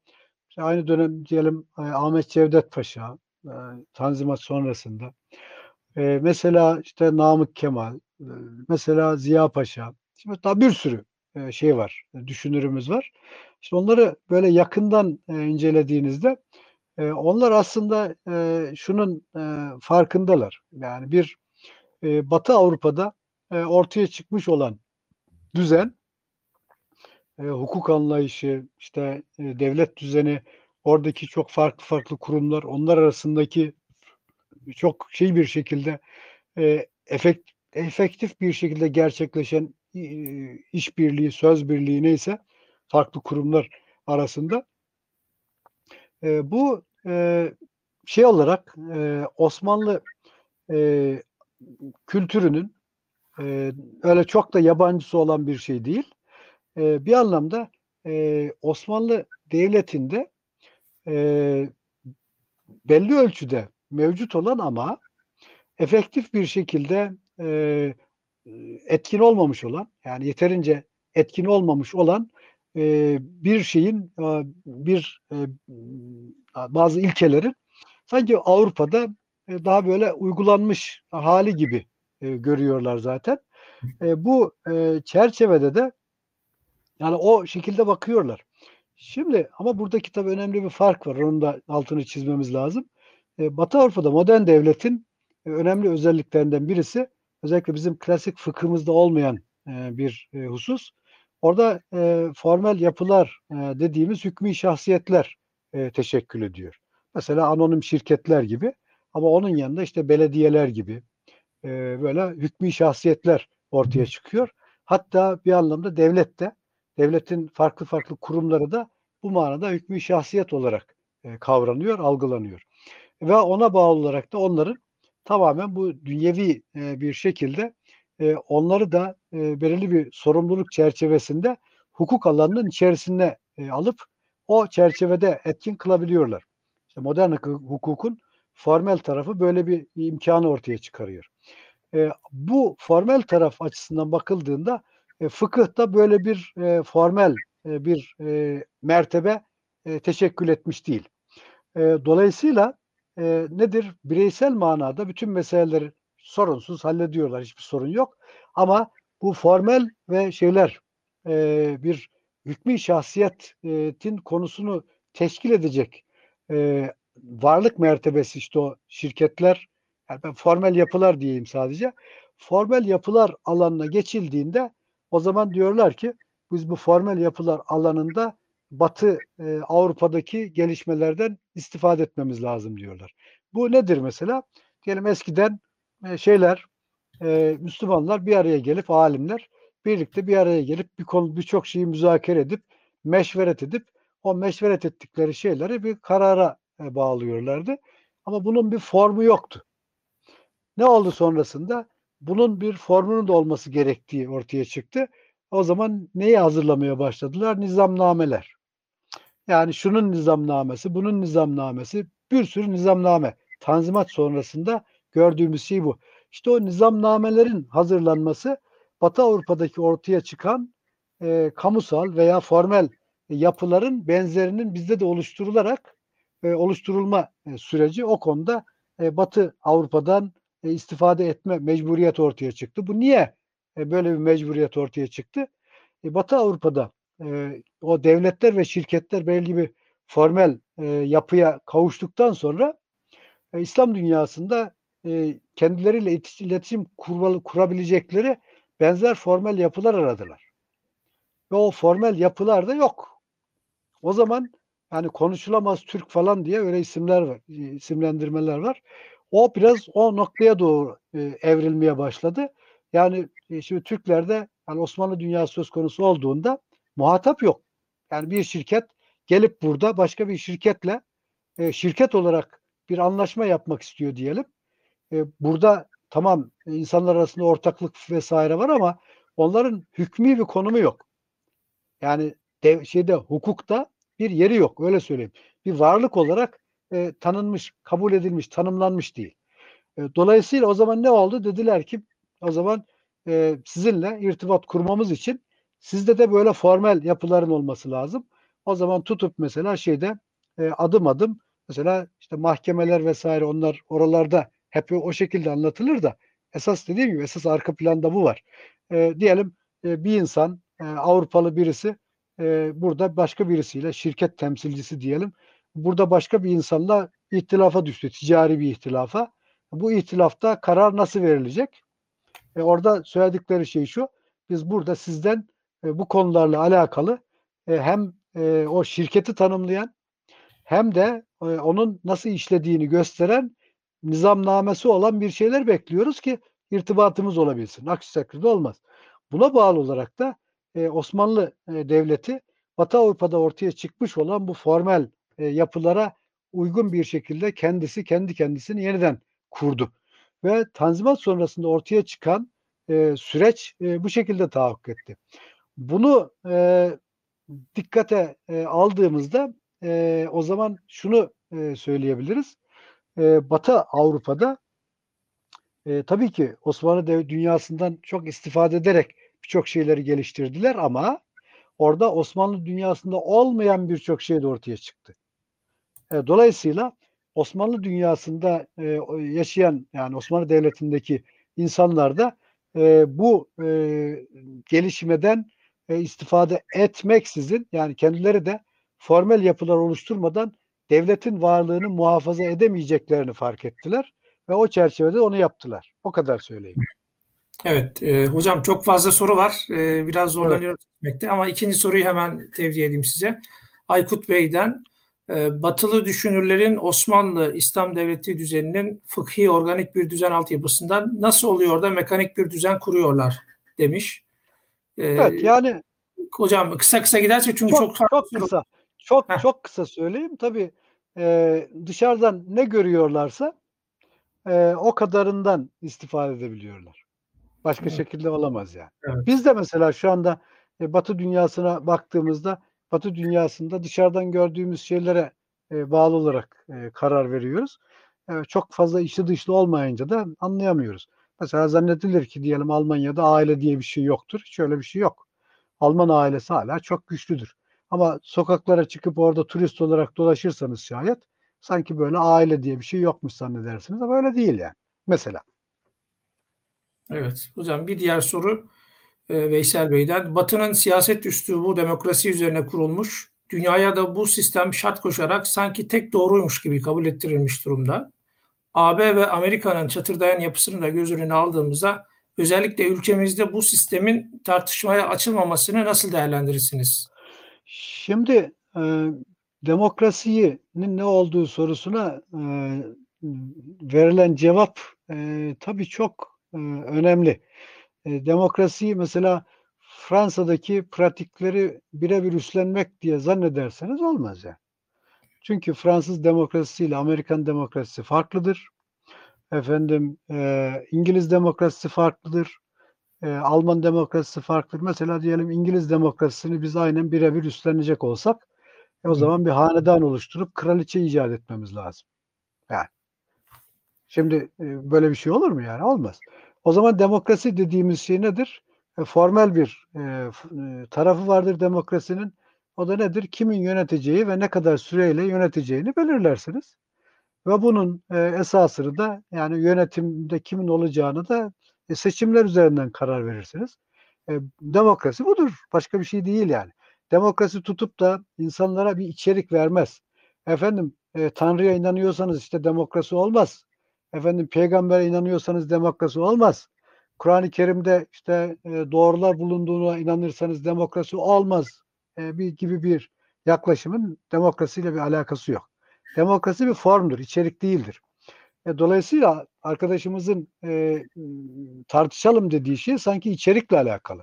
S2: aynı dönem diyelim e, Ahmet Cevdet Paşa. E, Tanzimat sonrasında. E, mesela işte Namık Kemal. E, mesela Ziya Paşa. Şimdi daha bir sürü e, şey var. Düşünürümüz var. İşte onları böyle yakından e, incelediğinizde e, onlar aslında e, şunun e, farkındalar. Yani bir e, Batı Avrupa'da e, ortaya çıkmış olan düzen, e, hukuk anlayışı, işte e, devlet düzeni, oradaki çok farklı farklı kurumlar, onlar arasındaki çok şey bir şekilde e, efekt efektif bir şekilde gerçekleşen eee, işbirliği, söz birliği neyse farklı kurumlar arasında. Eee, bu eee, şey olarak eee, Osmanlı eee, kültürünün eee, öyle çok da yabancısı olan bir şey değil. Eee, bir anlamda eee, Osmanlı Devleti'nde eee, belli ölçüde mevcut olan ama efektif bir şekilde eee, etkin olmamış olan, yani yeterince etkin olmamış olan eee, bir şeyin, aaa, bir, aaa, bazı ilkelerin sanki Avrupa'da, eee, daha böyle uygulanmış hâli gibi, eee, görüyorlar zaten. Eee, bu, eee, çerçevede de yani o şekilde bakıyorlar. Şimdi ama buradaki tabii önemli bir fark var. Onun da altını çizmemiz lazım. Eee, Batı Avrupa'da modern devletin, eee, önemli özelliklerinden birisi özellikle bizim klasik fıkhımızda olmayan, eee, bir, eee, husus. Orada, eee, formel yapılar, eee, dediğimiz hükmî şahsiyetler, eee, teşekkül ediyor. Mesela anonim şirketler gibi ama onun yanında işte belediyeler gibi, eee, böyle hükmî şahsiyetler ortaya çıkıyor. Hatta bir anlamda devlet de, devletin farklı farklı kurumları da bu manada hükmî şahsiyet olarak, eee, kavranıyor, algılanıyor. Ve ona bağlı olarak da onların tamamen bu dünyevi, eee, bir şekilde, eee, onları da, eee, belirli bir sorumluluk çerçevesinde hukuk alanının içerisine, eee, alıp o çerçevede etkin kılabiliyorlar. İşte modern hukukun formel tarafı böyle bir imkânı ortaya çıkarıyor. Eee, bu formel taraf açısından bakıldığında, eee, fıkıh da böyle bir, eee, formel, eee, bir, eee, mertebe, eee, teşekkül etmiş değil. Eee, dolayısıyla, eee, nedir? Bireysel manada bütün meseleleri sorunsuz hallediyorlar, hiçbir sorun yok. Ama bu formel ve şeyler, eee, bir hükmî şahsiyet eee, tin konusunu teşkil edecek, eee, varlık mertebesi işte o şirketler, yani ben formel yapılar diyeyim sadece. Formel yapılar alanına geçildiğinde o zaman diyorlar ki biz bu formel yapılar alanında Batı, eee, Avrupa'daki gelişmelerden istifade etmemiz lazım diyorlar. Bu nedir mesela? Diyelim eskiden, şeyler, eee, Müslümanlar bir araya gelip âlimler birlikte bir araya gelip bir konu birçok şeyi müzakere edip, meşveret edip o meşveret ettikleri şeyleri bir karara, eee, bağlıyorlardı. Ama bunun bir formu yoktu. Ne oldu sonrasında? Bunun bir formunun da olması gerektiği ortaya çıktı. O zaman neyi hazırlamaya başladılar? Nizamnameler. Yani şunun nizamnamesi, bunun nizamnamesi, bir sürü nizamname. Tanzimat sonrasında gördüğümüz şey bu. İşte o nizamnamelerin hazırlanması Batı Avrupa'daki ortaya çıkan, eee, kamusal veya formel yapıların benzerinin bizde de oluşturularak, eee, oluşturulma, eee, süreci o konuda, eee, Batı Avrupa'dan, eee, istifade etme mecburiyeti ortaya çıktı. Bu niye, eee, böyle bir mecburiyet ortaya çıktı? E, Batı Avrupa'da, eee, o devletler ve şirketler belli bir formel, eee, yapıya kavuştuktan sonra, eee, İslam dünyasında, eee, kendileriyle iletişim kurabilecekleri benzer formel yapılar aradılar. Ve o formel yapılar da yok. O zaman yani konuşulamaz Türk falan diye öyle isimler var, eee, isimlendirmeler var. O biraz o noktaya doğru, eee, evrilmeye başladı. Yani, şimdi Türklerde hani Osmanlı dünyası söz konusu olduğunda muhatap yok. Yani bir şirket gelip burada başka bir şirketle, şirket olarak bir anlaşma yapmak istiyor diyelim. Burada tamam, insanlar arasında ortaklık vs. var ama onların hükmî bir konumu yok. Yani dev şeyde hukukta bir yeri yok, öyle söyleyeyim. Bir varlık olarak, eee, tanınmış, kabul edilmiş, tanımlanmış değil. Eee, dolayısıyla o zaman ne oldu? Dediler ki o zaman, eee, sizinle irtibat kurmamız için sizde de böyle formel yapıların olması lazım. O zaman tutup mesela şeyde, eee, adım adım mesela işte mahkemeler vs. onlar oralarda hep o şekilde anlatılır da esas dediğim gibi esas arka planda bu var. Eee, diyelim, eee, bir insan, eee, Avrupalı birisi, eee, burada başka birisiyle şirket temsilcisi diyelim, burada başka bir insanla ihtilafa düştü, ticari bir ihtilafa. Bu ihtilafta karar nasıl verilecek? E, orada söyledikleri şey şu: Biz burada sizden, eee, bu konularla alakalı, eee, hem, eee, o şirketi tanımlayan hem de, eee, onun nasıl işlediğini gösteren nizamnamesi olan bir şeyler bekliyoruz ki irtibatımız olabilsin. Aksi takdirde olmaz. Buna bağlı olarak da e, Osmanlı e, Devleti Batı Avrupa'da ortaya çıkmış olan bu formel e, yapılara uygun bir şekilde kendisi kendi kendisini yeniden kurdu. Ve Tanzimat sonrasında ortaya çıkan e, süreç e, bu şekilde tahakkuk etti. Bunu e, dikkate e, aldığımızda e, o zaman şunu e, söyleyebiliriz. E, Batı Avrupa'da e, tabii ki Osmanlı Dev dünyasından çok istifade ederek birçok şeyleri geliştirdiler ama orada Osmanlı dünyasında olmayan birçok şey de ortaya çıktı. E, dolayısıyla Osmanlı dünyasında e, yaşayan yani Osmanlı Devleti'ndeki insanlar da e, bu e, gelişmeden e, istifade etmeksizin yani kendileri de formel yapılar oluşturmadan devletin varlığını muhafaza edemeyeceklerini fark ettiler ve o çerçevede onu yaptılar. O kadar söyleyeyim.
S1: Evet, e, hocam çok fazla soru var. E, biraz zorlanıyoruz evet. ama ikinci soruyu hemen tevdi edeyim size. Aykut Bey'den e, batılı düşünürlerin Osmanlı İslam Devleti düzeninin fıkhi organik bir düzen altyapısından nasıl oluyor da mekanik bir düzen kuruyorlar demiş.
S2: E, evet yani
S1: hocam kısa kısa giderse çünkü çok
S2: çok, çok kısa. Çok Heh. çok kısa söyleyeyim. Tabii e, dışarıdan ne görüyorlarsa e, o kadarından istifade edebiliyorlar. Başka evet. şekilde olamaz yani. Evet. Biz de mesela şu anda e, Batı dünyasına baktığımızda Batı dünyasında dışarıdan gördüğümüz şeylere e, bağlı olarak e, karar veriyoruz. E, çok fazla içli dışlı olmayınca da anlayamıyoruz. Mesela zannedilir ki diyelim Almanya'da aile diye bir şey yoktur. Hiç öyle bir şey yok. Alman ailesi hala çok güçlüdür. Ama sokaklara çıkıp orada turist olarak dolaşırsanız şayet sanki böyle aile diye bir şey yokmuş zannedersiniz ama öyle değil yani. Mesela.
S1: Evet hocam bir diğer soru e, Veysel Bey'den. Batı'nın siyaset üslubu demokrasi üzerine kurulmuş. Dünyaya da bu sistem şart koşarak sanki tek doğruymuş gibi kabul ettirilmiş durumda. AB ve Amerika'nın çatırdayan yapısını da göz önüne aldığımızda özellikle ülkemizde bu sistemin tartışmaya açılmamasını nasıl değerlendirirsiniz?
S2: Şimdi e, demokrasinin ne olduğu sorusuna e, verilen cevap e, tabii çok e, önemli. E, demokrasiyi mesela Fransa'daki pratikleri birebir üstlenmek diye zannederseniz olmaz yani. Çünkü Fransız demokrasisi ile Amerikan demokrasisi farklıdır. Efendim e, İngiliz demokrasisi farklıdır. E, Alman demokrasisi farklıdır. Mesela diyelim İngiliz demokrasisini biz aynen birebir üstlenecek olsak e, o zaman bir hanedan oluşturup kraliçe icat etmemiz lazım. Yani. Şimdi e, böyle bir şey olur mu yani? Olmaz. O zaman demokrasi dediğimiz şey nedir? E, formel bir e, e, tarafı vardır demokrasinin. O da nedir? Kimin yöneteceği ve ne kadar süreyle yöneteceğini belirlersiniz. Ve bunun e, esasını da yani yönetimde kimin olacağını da e, seçimler üzerinden karar verirsiniz. E, demokrasi budur. Başka bir şey değil yani. Demokrasi tutup da insanlara bir içerik vermez. Efendim e, Tanrı'ya inanıyorsanız işte demokrasi olmaz. Efendim peygambere inanıyorsanız demokrasi olmaz. Kur'an-ı Kerim'de işte e, doğrular bulunduğuna inanırsanız demokrasi olmaz e, bir gibi bir yaklaşımın demokrasiyle bir alakası yok. Demokrasi bir formdur, içerik değildir. E, dolayısıyla arkadaşımızın e, tartışalım dediği şey sanki içerikle alakalı.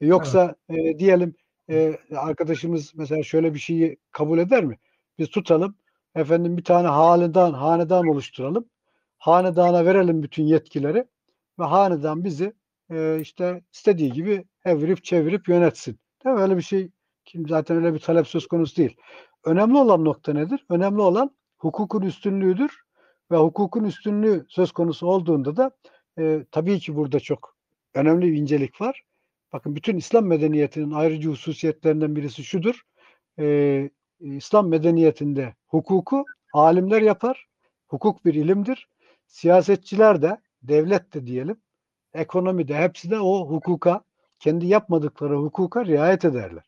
S2: E, yoksa evet. e, diyelim e, arkadaşımız mesela şöyle bir şeyi kabul eder mi? Biz tutalım, efendim bir tane hanedan, hanedan oluşturalım. Hanedana verelim bütün yetkileri ve hanedan bizi e, işte istediği gibi evirip çevirip yönetsin. Değil mi? Öyle bir şey kim zaten öyle bir talep söz konusu değil. Önemli olan nokta nedir? Önemli olan hukukun üstünlüğüdür ve hukukun üstünlüğü söz konusu olduğunda da e, tabii ki burada çok önemli bir incelik var. Bakın bütün İslam medeniyetinin ayrıcı hususiyetlerinden birisi şudur. E, İslam medeniyetinde hukuku alimler yapar. Hukuk bir ilimdir. Siyasetçiler de, devlet de diyelim, ekonomi de hepsi de o hukuka, kendi yapmadıkları hukuka riayet ederler.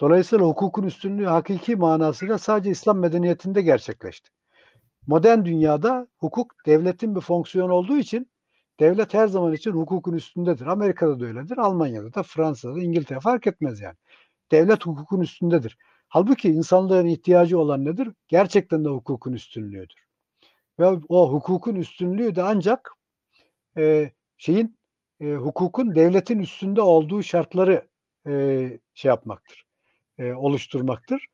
S2: Dolayısıyla hukukun üstünlüğü hakiki manasıyla sadece İslam medeniyetinde gerçekleşti. Modern dünyada hukuk devletin bir fonksiyonu olduğu için devlet her zaman için hukukun üstündedir. Amerika'da da öyledir, Almanya'da da, Fransa'da da, İngiltere fark etmez yani. Devlet hukukun üstündedir. Halbuki insanlığın ihtiyacı olan nedir? Gerçekten de hukukun üstünlüğüdür. Ve o hukukun üstünlüğü de ancak e, şeyin e, hukukun devletin üstünde olduğu şartları e, şey yapmaktır, e, oluşturmaktır.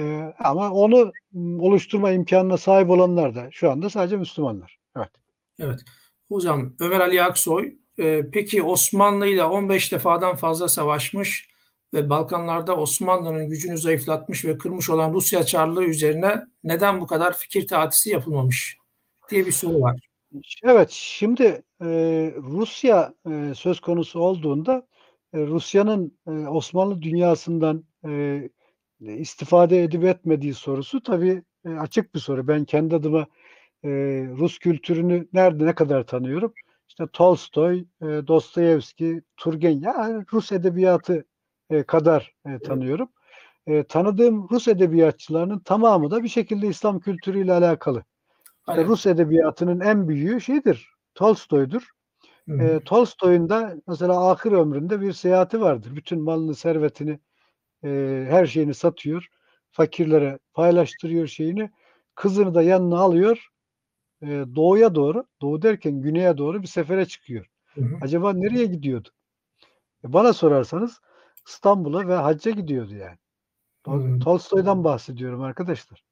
S2: E, ama onu oluşturma imkanına sahip olanlar da şu anda sadece Müslümanlar. Evet.
S1: Evet. Hocam Ömer Ali Aksoy, e, peki Osmanlı ile 15 defadan fazla savaşmış ve Balkanlarda Osmanlı'nın gücünü zayıflatmış ve kırmış olan Rusya Çarlığı üzerine neden bu kadar fikir tatisi yapılmamış diye bir soru var.
S2: Evet, şimdi e, Rusya e, söz konusu olduğunda e, Rusya'nın e, Osmanlı dünyasından e, istifade edip etmediği sorusu tabii e, açık bir soru. Ben kendi adıma e, Rus kültürünü nerede ne kadar tanıyorum? İşte Tolstoy, e, Dostoyevski, Turgenev, yani Rus edebiyatı e, kadar e, tanıyorum. E, tanıdığım Rus edebiyatçılarının tamamı da bir şekilde İslam kültürüyle alakalı. İşte. Rus edebiyatının en büyüğü şeydir, Tolstoy'dur. E, Tolstoy'un da mesela ahir ömründe bir seyahati vardır. Bütün malını, servetini, e, her şeyini satıyor. Fakirlere paylaştırıyor şeyini. Kızını da yanına alıyor. E, doğuya doğru, doğu derken güneye doğru bir sefere çıkıyor.
S1: Hı hı.
S2: Acaba nereye gidiyordu? E, bana sorarsanız İstanbul'a ve hacca gidiyordu yani.
S1: Hmm.
S2: Tolstoy'dan bahsediyorum arkadaşlar.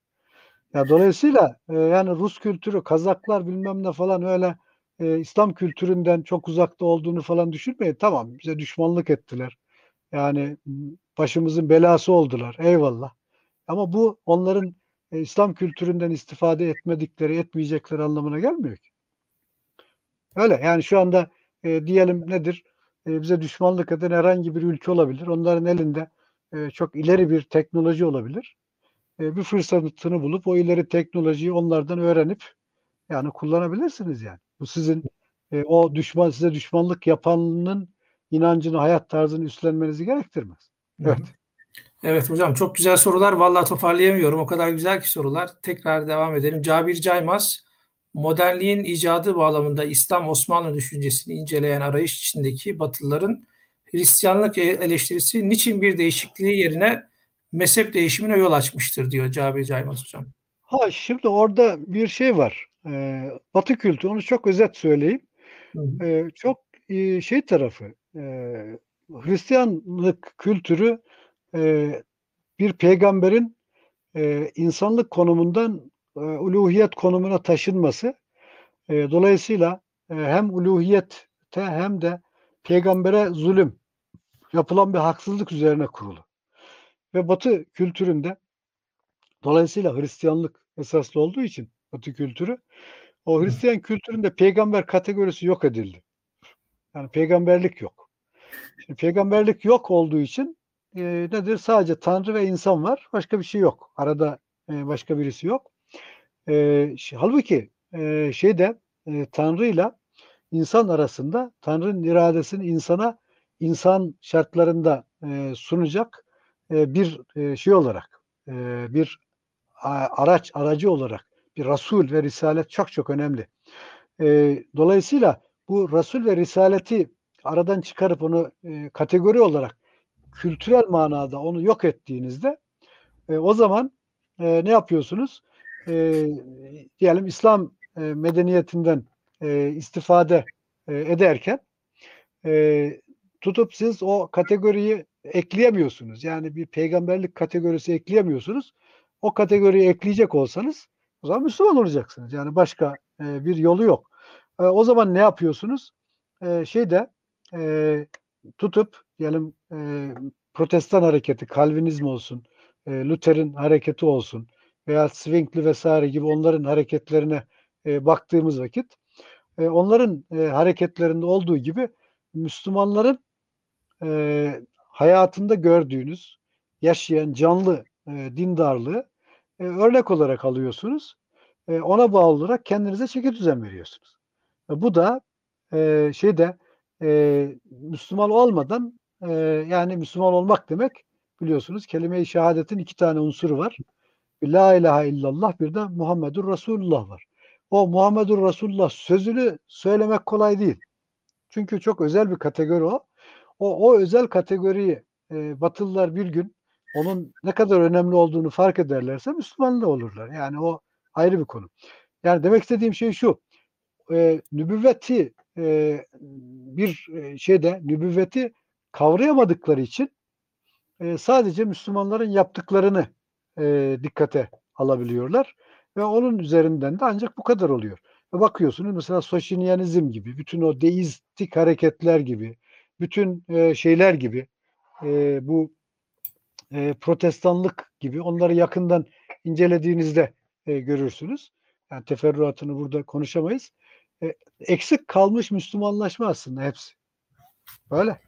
S2: Ya dolayısıyla e, yani Rus kültürü, Kazaklar bilmem ne falan öyle e, İslam kültüründen çok uzakta olduğunu falan düşünmeyin. Tamam bize düşmanlık ettiler. Yani başımızın belası oldular. Eyvallah. Ama bu onların e, İslam kültüründen istifade etmedikleri, etmeyecekleri anlamına gelmiyor ki. Öyle yani şu anda e, diyelim nedir? E, bize düşmanlık eden herhangi bir ülke olabilir. Onların elinde e, çok ileri bir teknoloji olabilir. E, bir fırsatını bulup o ileri teknolojiyi onlardan öğrenip yani kullanabilirsiniz yani. Bu sizin e, o düşman size düşmanlık yapanın inancını, hayat tarzını üstlenmenizi gerektirmez. Evet.
S1: Evet hocam çok güzel sorular. Vallahi toparlayamıyorum. O kadar güzel ki sorular. Tekrar devam edelim. Cabir Caymaz, modernliğin icadı bağlamında İslam Osmanlı düşüncesini inceleyen arayış içindeki Batılıların Hristiyanlık e- eleştirisi niçin bir değişikliği yerine mezhep değişimine yol açmıştır diyor Cabir Caymaz hocam.
S2: Ha şimdi orada bir şey var. E, Batı kültürü onu çok özet söyleyeyim.
S1: Hı hı.
S2: E, çok e, şey tarafı e, Hristiyanlık kültürü e, bir peygamberin e, insanlık konumundan e, uluhiyet konumuna taşınması e, dolayısıyla e, hem uluhiyette hem de peygambere zulüm yapılan bir haksızlık üzerine kurulu. Ve Batı kültüründe dolayısıyla Hristiyanlık esaslı olduğu için Batı kültürü o Hristiyan kültüründe peygamber kategorisi yok edildi. Yani peygamberlik yok. Şimdi peygamberlik yok olduğu için e, nedir? Sadece Tanrı ve insan var. Başka bir şey yok. Arada e, başka birisi yok. E, halbuki e, şeyde e, Tanrı'yla insan arasında Tanrı'nın iradesini insana insan şartlarında e, sunacak e, bir e, şey olarak e, bir araç aracı olarak bir Rasul ve Risalet çok çok önemli. E, dolayısıyla bu Rasul ve Risaleti aradan çıkarıp onu e, kategori olarak kültürel manada onu yok ettiğinizde e, o zaman e, ne yapıyorsunuz? E, diyelim İslam e, medeniyetinden e, istifade e, ederken e, tutup siz o kategoriyi ekleyemiyorsunuz. Yani bir peygamberlik kategorisi ekleyemiyorsunuz. O kategoriyi ekleyecek olsanız o zaman Müslüman olacaksınız. Yani başka e, bir yolu yok. E, o zaman ne yapıyorsunuz? E, şeyde e, tutup diyelim e, protestan hareketi, Kalvinizm olsun, e, Luther'in hareketi olsun veya Zwingli vesaire gibi onların hareketlerine e, baktığımız vakit e, onların e, hareketlerinde olduğu gibi Müslümanların e, hayatında gördüğünüz yaşayan canlı e, dindarlığı e, örnek olarak alıyorsunuz. E, ona bağlı olarak kendinize çeki düzen veriyorsunuz. E, bu da e, şeyde e, Müslüman olmadan e, yani Müslüman olmak demek biliyorsunuz kelime-i şehadetin iki tane unsuru var. La ilahe illallah bir de Muhammedur Resulullah var. O Muhammedur Resulullah sözünü söylemek kolay değil. Çünkü çok özel bir kategori o. O, o özel kategoriyi e, Batılılar bir gün onun ne kadar önemli olduğunu fark ederlerse Müslüman da olurlar. Yani o ayrı bir konu. Yani demek istediğim şey şu. E, nübüvveti bir şeyde nübüvveti kavrayamadıkları için sadece Müslümanların yaptıklarını dikkate alabiliyorlar ve onun üzerinden de ancak bu kadar oluyor. Bakıyorsunuz mesela Soşinyanizm gibi, bütün o deistik hareketler gibi, bütün şeyler gibi, bu protestanlık gibi onları yakından incelediğinizde görürsünüz. Yani teferruatını burada konuşamayız. E, eksik kalmış Müslümanlaşma aslında hepsi. Böyle.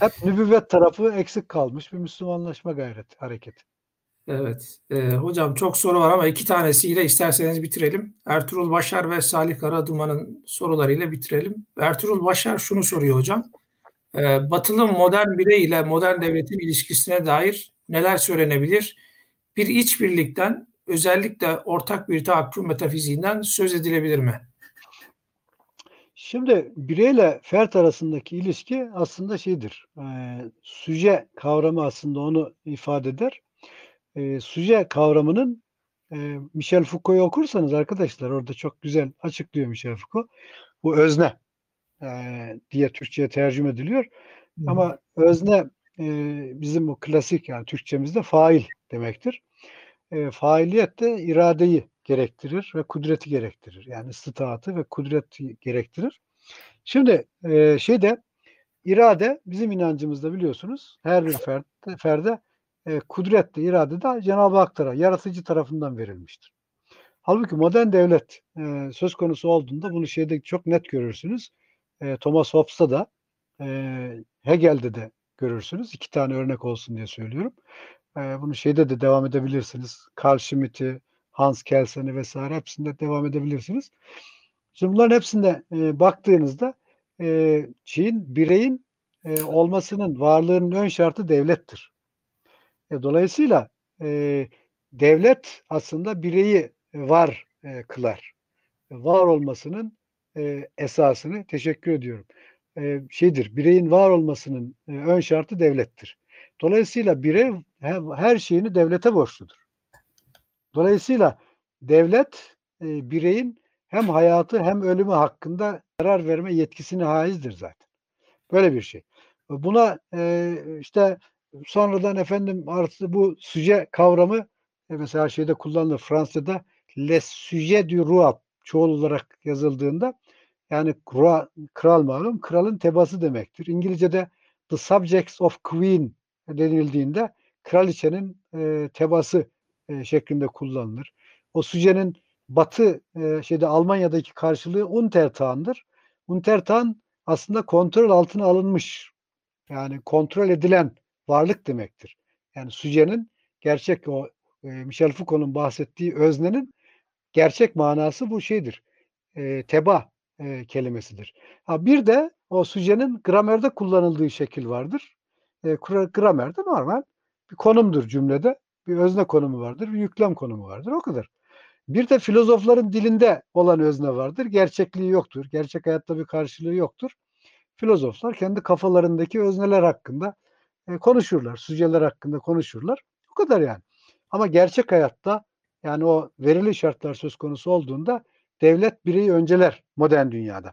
S2: Hep nübüvvet tarafı eksik kalmış bir Müslümanlaşma gayreti, hareketi.
S1: Evet. Ee, hocam çok soru var ama iki tanesiyle isterseniz bitirelim. Ertuğrul Başar ve Salih Karaduman'ın sorularıyla bitirelim. Ertuğrul Başar şunu soruyor hocam. Ee, batılı modern birey ile modern devletin ilişkisine dair neler söylenebilir? Bir işbirlikten özellikle ortak bir tahakküm metafiziğinden söz edilebilir mi?
S2: Şimdi bireyle fert arasındaki ilişki aslında şeydir. E, süje kavramı aslında onu ifade eder. E, süje kavramının e, Michel Foucault'u okursanız arkadaşlar orada çok güzel açıklıyor Michel Foucault. Bu özne e, diye Türkçe'ye tercüme ediliyor. Hmm. Ama özne e, bizim o klasik yani Türkçemizde fail demektir. E, failiyet de iradeyi gerektirir ve kudreti gerektirir. Yani istitatı ve kudreti gerektirir. Şimdi e, şeyde irade bizim inancımızda biliyorsunuz her bir ferde, ferde e, kudret de irade de Cenab-ı Hak tarafı, yaratıcı tarafından verilmiştir. Halbuki modern devlet e, söz konusu olduğunda bunu şeyde çok net görürsünüz. E, Thomas Hobbes'ta da e, Hegel'de de görürsünüz. İki tane örnek olsun diye söylüyorum. E, bunu şeyde de devam edebilirsiniz. Carl Schmitt'i, Hans Kelsen'i vesaire hepsinde devam edebilirsiniz. Şimdi bunların hepsinde e, baktığınızda e, şeyin, bireyin e, olmasının, varlığının ön şartı devlettir. E, dolayısıyla e, devlet aslında bireyi var e, kılar. Var olmasının e, esasını teşekkür ediyorum. E, şeydir, bireyin var olmasının e, ön şartı devlettir. Dolayısıyla birey her şeyini devlete borçludur. Dolayısıyla devlet e, bireyin hem hayatı hem ölümü hakkında karar verme yetkisine haizdir zaten. Böyle bir şey. Buna e, işte sonradan efendim artı bu süje kavramı e, mesela şeyde kullanılır Fransa'da les sujets du roi çoğul olarak yazıldığında yani kral, kral malum kralın tebası demektir. İngilizce'de the subjects of queen denildiğinde kraliçenin e, tebası e, şeklinde kullanılır. O sücenin Batı e, şeyde Almanya'daki karşılığı Untertan'dır. Untertan aslında kontrol altına alınmış. Yani kontrol edilen varlık demektir. Yani sücenin gerçek o e, Michel Foucault'un bahsettiği öznenin gerçek manası bu şeydir. E, teba e, kelimesidir. Ha, bir de o sücenin gramerde kullanıldığı şekil vardır. E, gramerde normal bir konumdur cümlede. Bir özne konumu vardır, bir yüklem konumu vardır. O kadar. Bir de filozofların dilinde olan özne vardır. Gerçekliği yoktur. Gerçek hayatta bir karşılığı yoktur. Filozoflar kendi kafalarındaki özneler hakkında e, konuşurlar. Süceler hakkında konuşurlar. Bu kadar yani. Ama gerçek hayatta yani o verili şartlar söz konusu olduğunda devlet bireyi önceler modern dünyada.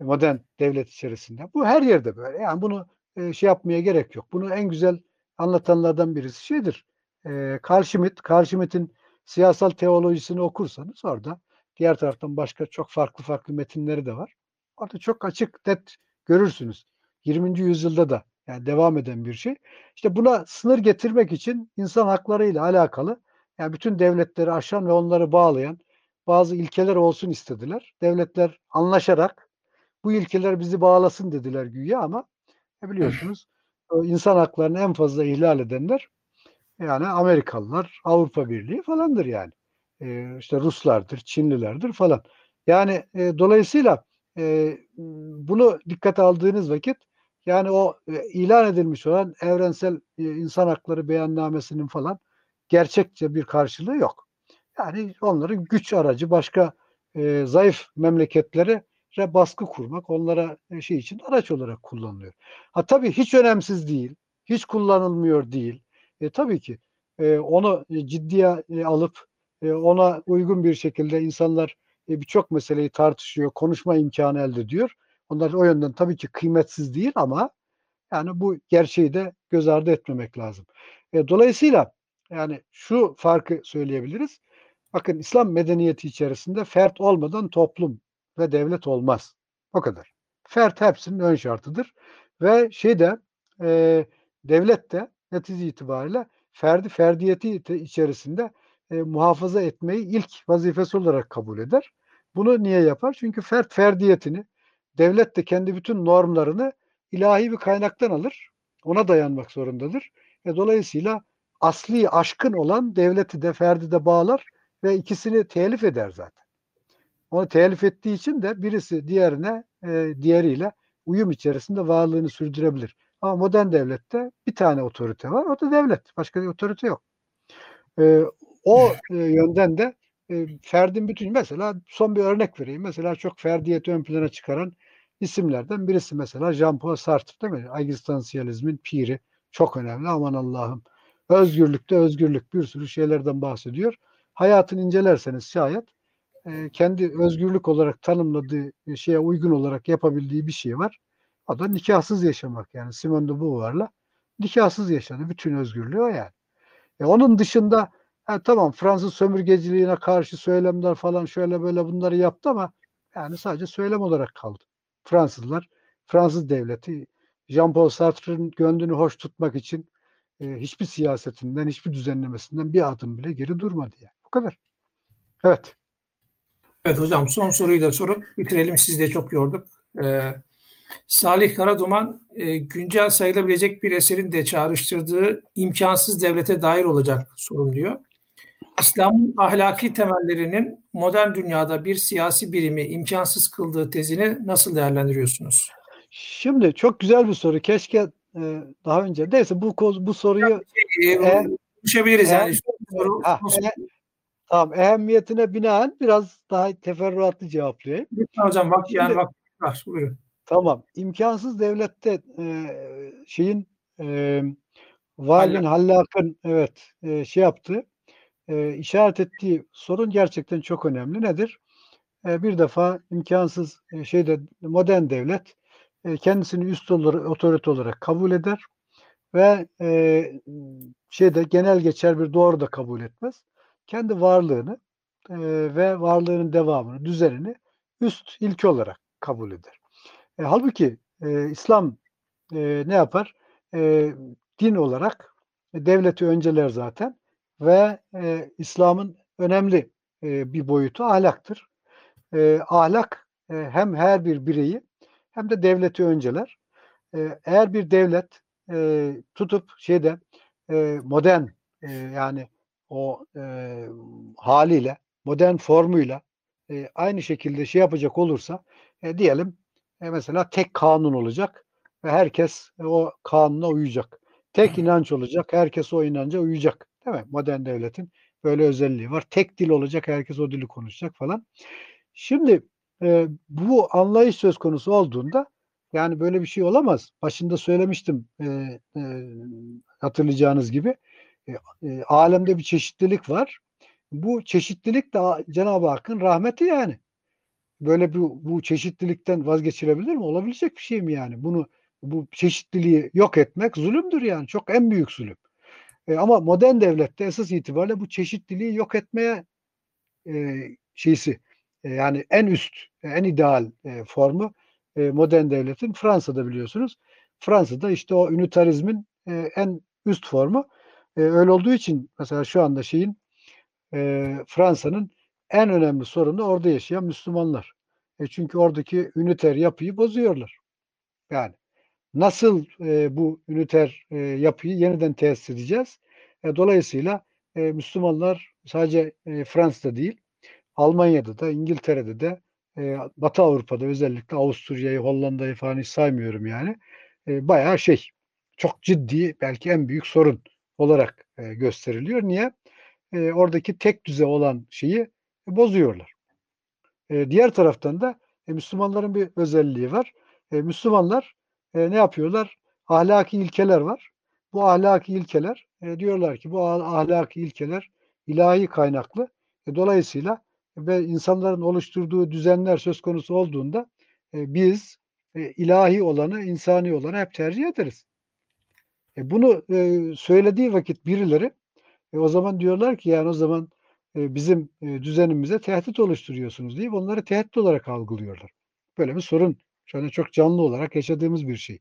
S2: Modern devlet içerisinde. Bu her yerde böyle. Yani bunu e, şey yapmaya gerek yok. Bunu en güzel anlatanlardan birisi şeydir. E, Carl Schmitt. Carl Schmitt'in siyasal teolojisini okursanız orada diğer taraftan başka çok farklı farklı metinleri de var. Orada çok açık net görürsünüz. 20. yüzyılda da yani devam eden bir şey. İşte buna sınır getirmek için insan hakları ile alakalı yani bütün devletleri aşan ve onları bağlayan bazı ilkeler olsun istediler. Devletler anlaşarak bu ilkeler bizi bağlasın dediler güya ama e biliyorsunuz insan haklarını en fazla ihlal edenler yani Amerikalılar, Avrupa Birliği falandır yani. E, işte Ruslardır, Çinlilerdir falan. Yani e, dolayısıyla e, bunu dikkate aldığınız vakit yani o e, ilan edilmiş olan evrensel e, insan hakları beyannamesinin falan gerçekçe bir karşılığı yok. Yani onların güç aracı başka e, zayıf memleketlere baskı kurmak onlara e, şey için araç olarak kullanılıyor. Ha tabii hiç önemsiz değil, hiç kullanılmıyor değil. E, tabii ki e, onu ciddiye e, alıp e, ona uygun bir şekilde insanlar e, birçok meseleyi tartışıyor, konuşma imkanı elde ediyor. Onlar o yönden tabii ki kıymetsiz değil ama yani bu gerçeği de göz ardı etmemek lazım. E, dolayısıyla yani şu farkı söyleyebiliriz. Bakın İslam medeniyeti içerisinde fert olmadan toplum ve devlet olmaz. O kadar. Fert hepsinin ön şartıdır. Ve şeyde e, devlet de netice itibariyle ferdi ferdiyeti içerisinde e, muhafaza etmeyi ilk vazifesi olarak kabul eder. Bunu niye yapar? Çünkü fert ferdiyetini, devlet de kendi bütün normlarını ilahi bir kaynaktan alır. Ona dayanmak zorundadır. E, dolayısıyla asli aşkın olan devleti de ferdi de bağlar ve ikisini telif eder zaten. Onu telif ettiği için de birisi diğerine e, diğeriyle uyum içerisinde varlığını sürdürebilir. Ama modern devlette bir tane otorite var. O da devlet. Başka bir otorite yok. E, o e, yönden de e, ferdin bütün mesela son bir örnek vereyim. Mesela çok ferdiyeti ön plana çıkaran isimlerden birisi mesela Jean-Paul Sartre değil mi? Egzistansiyalizmin piri. Çok önemli. Aman Allah'ım. Özgürlükte özgürlük bir sürü şeylerden bahsediyor. Hayatını incelerseniz şayet e, kendi özgürlük olarak tanımladığı şeye uygun olarak yapabildiği bir şey var. O da nikahsız yaşamak yani Simone de Beauvoir'la nikahsız yaşadı. Bütün özgürlüğü o yani. E, onun dışında ha, tamam Fransız sömürgeciliğine karşı söylemler falan şöyle böyle bunları yaptı ama yani sadece söylem olarak kaldı. Fransızlar, Fransız devleti Jean-Paul Sartre'ın gönlünü hoş tutmak için e, hiçbir siyasetinden, hiçbir düzenlemesinden bir adım bile geri durmadı yani. Bu kadar. Evet.
S1: Evet hocam son soruyu da sorup bitirelim. Sizi de çok yorduk. Ee, Salih Karaduman e, güncel sayılabilecek bir eserin de çağrıştırdığı imkansız devlete dair olacak sorun diyor. İslam'ın ahlaki temellerinin modern dünyada bir siyasi birimi imkansız kıldığı tezini nasıl değerlendiriyorsunuz?
S2: Şimdi çok güzel bir soru. Keşke e, daha önce neyse bu bu soruyu
S1: e, e, konuşabiliriz e, yani.
S2: Soru, ha, e, tamam ehemmiyetine binaen biraz daha teferruatlı cevaplayayım.
S1: Lütfen hocam bak yani bak var buyurun.
S2: Tamam. İmkansız devlette e, şeyin e, Valin Hallak'ın evet e, şey yaptı e, işaret ettiği sorun gerçekten çok önemli. Nedir? E, bir defa imkansız e, şeyde modern devlet e, kendisini üst olarak, otorite olarak kabul eder ve e, şeyde genel geçer bir doğru da kabul etmez. Kendi varlığını e, ve varlığının devamını, düzenini üst ilki olarak kabul eder. E, halbuki e, İslam e, ne yapar? E, din olarak devleti önceler zaten ve e, İslam'ın önemli e, bir boyutu ahlaktır. E, ahlak e, hem her bir bireyi hem de devleti önceler. E, eğer bir devlet e, tutup şeyde e, modern e, yani o e, haliyle modern formuyla e, aynı şekilde şey yapacak olursa e, diyelim e, mesela tek kanun olacak ve herkes e, o kanuna uyacak. Tek inanç olacak, herkes o inanca uyacak. Değil mi? Modern devletin böyle özelliği var. Tek dil olacak, herkes o dili konuşacak falan. Şimdi e, bu anlayış söz konusu olduğunda yani böyle bir şey olamaz. Başında söylemiştim e, e, hatırlayacağınız gibi. E, e, alemde bir çeşitlilik var. Bu çeşitlilik de Cenab-ı Hakk'ın rahmeti yani. Böyle bu, bu çeşitlilikten vazgeçilebilir mi? Olabilecek bir şey mi yani? Bunu bu çeşitliliği yok etmek zulümdür yani. Çok en büyük zulüm. E, ama modern devlette esas itibariyle bu çeşitliliği yok etmeye e, şeysi e, yani en üst, en ideal e, formu e, modern devletin Fransa'da biliyorsunuz. Fransa'da işte o ünitarizmin e, en üst formu. E, öyle olduğu için mesela şu anda şeyin e, Fransa'nın en önemli sorunu orada yaşayan Müslümanlar. E çünkü oradaki üniter yapıyı bozuyorlar. Yani nasıl e, bu üniter e, yapıyı yeniden tesis edeceğiz? E, dolayısıyla e, Müslümanlar sadece e, Fransa'da değil, Almanya'da da, İngiltere'de de, e, Batı Avrupa'da özellikle Avusturya'yı, Hollanda'yı falan hiç saymıyorum yani. E, bayağı şey, çok ciddi, belki en büyük sorun olarak e, gösteriliyor. Niye? E, oradaki tek düze olan şeyi bozuyorlar. E, diğer taraftan da e, Müslümanların bir özelliği var. E, Müslümanlar e, ne yapıyorlar? Ahlaki ilkeler var. Bu ahlaki ilkeler e, diyorlar ki bu ahlaki ilkeler ilahi kaynaklı. E, dolayısıyla ve insanların oluşturduğu düzenler söz konusu olduğunda e, biz e, ilahi olanı, insani olanı hep tercih ederiz. E, bunu e, söylediği vakit birileri e, o zaman diyorlar ki yani o zaman bizim düzenimize tehdit oluşturuyorsunuz deyip onları tehdit olarak algılıyorlar. Böyle bir sorun şu anda çok canlı olarak yaşadığımız bir şey.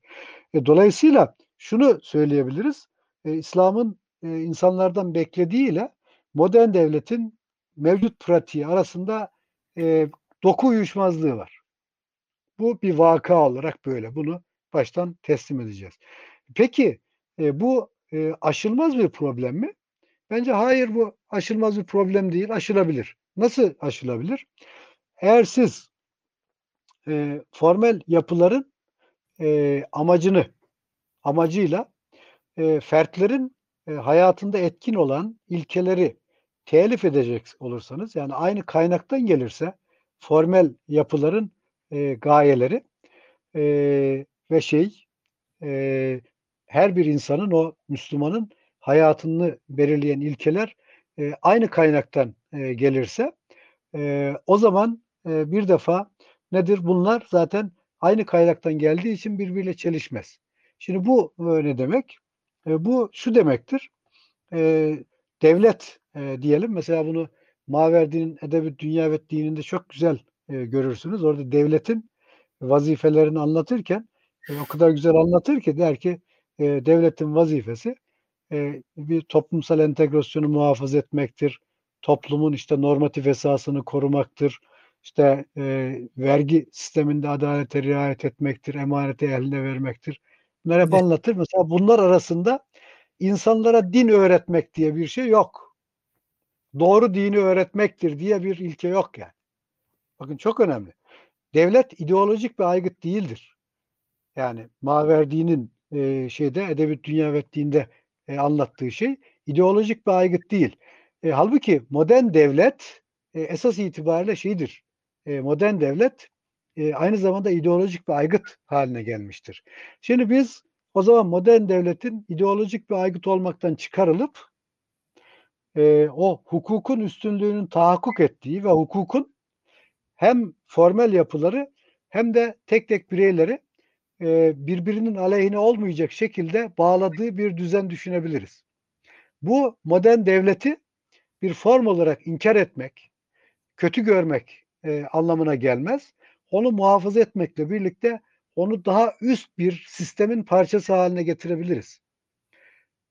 S2: E, dolayısıyla şunu söyleyebiliriz. E, İslam'ın e, insanlardan beklediğiyle modern devletin mevcut pratiği arasında doku uyuşmazlığı var. Bu bir vaka olarak böyle. Bunu baştan teslim edeceğiz. Peki bu aşılmaz bir problem mi? Bence hayır bu aşılmaz bir problem değil, aşılabilir. Nasıl aşılabilir? Eğer siz e, formel yapıların e, amacını, amacıyla e, fertlerin e, hayatında etkin olan ilkeleri telif edecek olursanız, yani aynı kaynaktan gelirse formel yapıların e, gayeleri e, ve şey e, her bir insanın o Müslümanın hayatını belirleyen ilkeler e, aynı kaynaktan e, gelirse e, o zaman e, bir defa nedir? Bunlar zaten aynı kaynaktan geldiği için birbiriyle çelişmez. Şimdi bu e, ne demek? E, bu şu demektir. E, devlet e, diyelim. Mesela bunu Maverdi'nin Edebi Dünya ve Dininde çok güzel e, görürsünüz. Orada devletin vazifelerini anlatırken e, o kadar güzel anlatır ki der ki e, devletin vazifesi e, bir toplumsal entegrasyonu muhafaza etmektir. Toplumun işte normatif esasını korumaktır. İşte e, vergi sisteminde adalete riayet etmektir, emaneti eline vermektir. Bunlar hep anlatır. Mesela bunlar arasında insanlara din öğretmek diye bir şey yok. Doğru dini öğretmektir diye bir ilke yok yani. Bakın çok önemli. Devlet ideolojik bir aygıt değildir. Yani Maverdi'nin e, şeyde Edebi Dünya ve Dinde e, anlattığı şey ideolojik bir aygıt değil. E, halbuki modern devlet e, esas itibariyle şeydir. E, modern devlet e, aynı zamanda ideolojik bir aygıt haline gelmiştir. Şimdi biz o zaman modern devletin ideolojik bir aygıt olmaktan çıkarılıp e, o hukukun üstünlüğünün tahakkuk ettiği ve hukukun hem formel yapıları hem de tek tek bireyleri e, birbirinin aleyhine olmayacak şekilde bağladığı bir düzen düşünebiliriz. Bu modern devleti bir form olarak inkar etmek, kötü görmek e, anlamına gelmez. Onu muhafaza etmekle birlikte onu daha üst bir sistemin parçası haline getirebiliriz.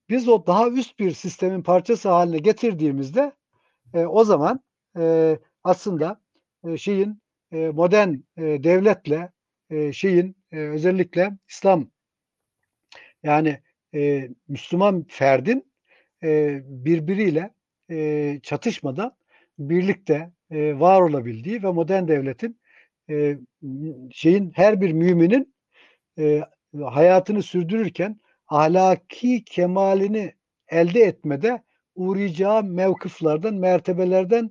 S2: Biz o daha üst bir sistemin parçası haline getirdiğimizde e, o zaman e, aslında e, şeyin e, modern e, devletle e, şeyin e, özellikle İslam yani e, Müslüman ferdin e, birbiriyle e, çatışmadan birlikte e, var olabildiği ve modern devletin e, şeyin her bir müminin e, hayatını sürdürürken ahlaki kemalini elde etmede uğrayacağı mevkıflardan, mertebelerden,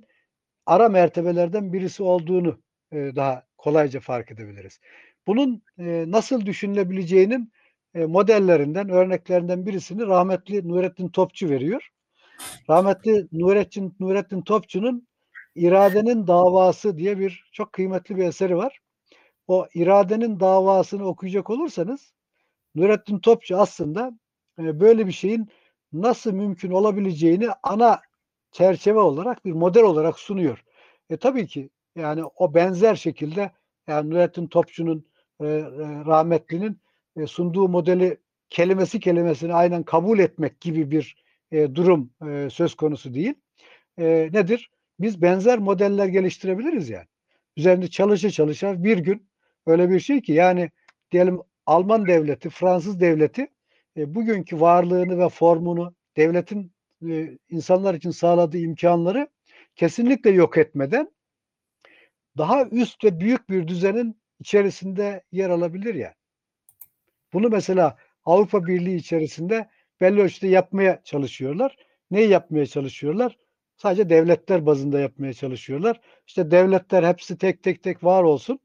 S2: ara mertebelerden birisi olduğunu e, daha kolayca fark edebiliriz. Bunun e, nasıl düşünülebileceğinin e, modellerinden, örneklerinden birisini rahmetli Nurettin Topçu veriyor. Rahmetli Nurettin, Nurettin Topçu'nun İradenin Davası diye bir çok kıymetli bir eseri var. O iradenin davasını okuyacak olursanız Nurettin Topçu aslında e, böyle bir şeyin nasıl mümkün olabileceğini ana çerçeve olarak bir model olarak sunuyor. E tabii ki yani o benzer şekilde yani Nurettin Topçu'nun rahmetlinin e, sunduğu modeli kelimesi kelimesini aynen kabul etmek gibi bir e, durum e, söz konusu değil. E, nedir? Biz benzer modeller geliştirebiliriz yani. Üzerinde çalışa çalışa bir gün öyle bir şey ki yani diyelim Alman devleti, Fransız devleti e, bugünkü varlığını ve formunu devletin e, insanlar için sağladığı imkanları kesinlikle yok etmeden daha üst ve büyük bir düzenin içerisinde yer alabilir ya. Bunu mesela Avrupa Birliği içerisinde belli ölçüde yapmaya çalışıyorlar. Neyi yapmaya çalışıyorlar? Sadece devletler bazında yapmaya çalışıyorlar. İşte devletler hepsi tek tek tek var olsun.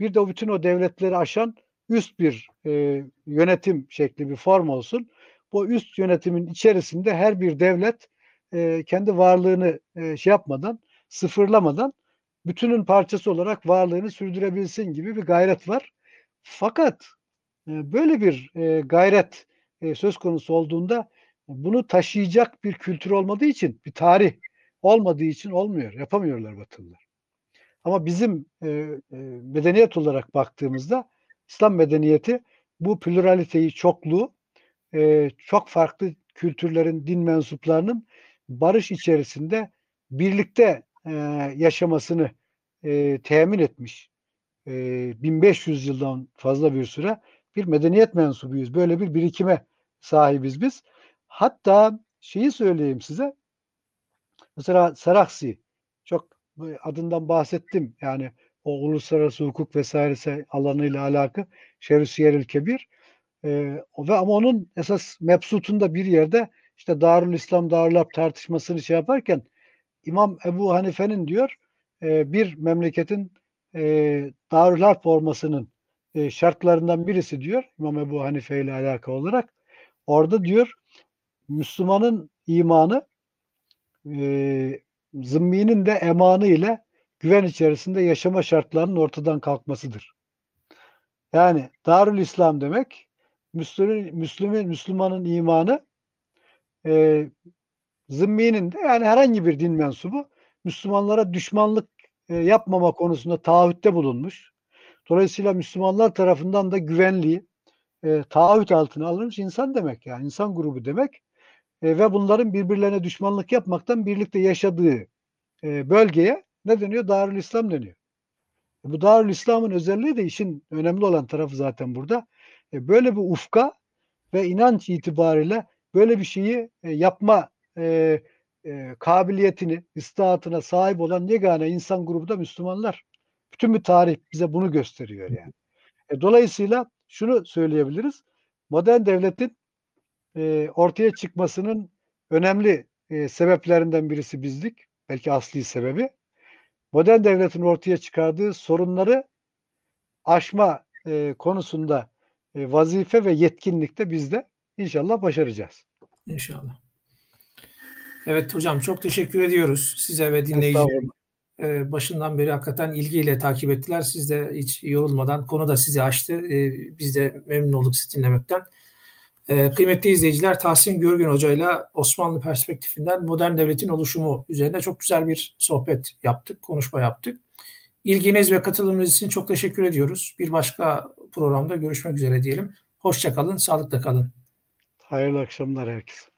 S2: Bir de o bütün o devletleri aşan üst bir e, yönetim şekli bir form olsun. Bu üst yönetimin içerisinde her bir devlet e, kendi varlığını e, şey yapmadan sıfırlamadan bütünün parçası olarak varlığını sürdürebilsin gibi bir gayret var. Fakat e, böyle bir e, gayret e, söz konusu olduğunda bunu taşıyacak bir kültür olmadığı için, bir tarih olmadığı için olmuyor. Yapamıyorlar Batılılar. Ama bizim medeniyet olarak baktığımızda İslam medeniyeti bu pluraliteyi, çokluğu, çok farklı kültürlerin, din mensuplarının barış içerisinde birlikte yaşamasını e, temin etmiş. E, 1500 yıldan fazla bir süre bir medeniyet mensubuyuz. Böyle bir birikime sahibiz biz. Hatta şeyi söyleyeyim size. Mesela Saraksi çok adından bahsettim. Yani o uluslararası hukuk vesairesi alanıyla alakalı Şerüsiyerül Kebir. E, ve ama onun esas mebsutunda bir yerde işte Darül İslam Darül tartışmasını şey yaparken İmam Ebu Hanife'nin diyor e, bir memleketin e, Darül e, şartlarından birisi diyor İmam Ebu Hanife ile alakalı olarak orada diyor Müslümanın imanı e, zımminin de emanı ile güven içerisinde yaşama şartlarının ortadan kalkmasıdır. Yani Darül İslam demek Müslüman, Müslüman Müslümanın imanı e, zimminin de yani herhangi bir din mensubu Müslümanlara düşmanlık e, yapmama konusunda taahhütte bulunmuş. Dolayısıyla Müslümanlar tarafından da güvenliği e, taahhüt altına alınmış insan demek yani insan grubu demek e, ve bunların birbirlerine düşmanlık yapmaktan birlikte yaşadığı e, bölgeye ne deniyor? Darül İslam deniyor. E, bu Darül İslam'ın özelliği de işin önemli olan tarafı zaten burada. E, böyle bir ufka ve inanç itibariyle böyle bir şeyi e, yapma e, e, kabiliyetini, istihatına sahip olan yegane insan grubu da Müslümanlar. Bütün bir tarih bize bunu gösteriyor yani. E, dolayısıyla şunu söyleyebiliriz. Modern devletin e, ortaya çıkmasının önemli e, sebeplerinden birisi bizlik. Belki asli sebebi. Modern devletin ortaya çıkardığı sorunları aşma e, konusunda e, vazife ve yetkinlikte bizde inşallah başaracağız.
S1: İnşallah. Evet hocam çok teşekkür ediyoruz size ve dinleyicilerime. Ee, başından beri hakikaten ilgiyle takip ettiler. Siz de hiç yorulmadan konu da sizi açtı. Ee, biz de memnun olduk sizi dinlemekten. Ee, kıymetli izleyiciler Tahsin Görgün Hoca ile Osmanlı perspektifinden modern devletin oluşumu üzerine çok güzel bir sohbet yaptık, konuşma yaptık. İlginiz ve katılımınız için çok teşekkür ediyoruz. Bir başka programda görüşmek üzere diyelim. Hoşçakalın, sağlıkla kalın.
S2: Hayırlı akşamlar herkese.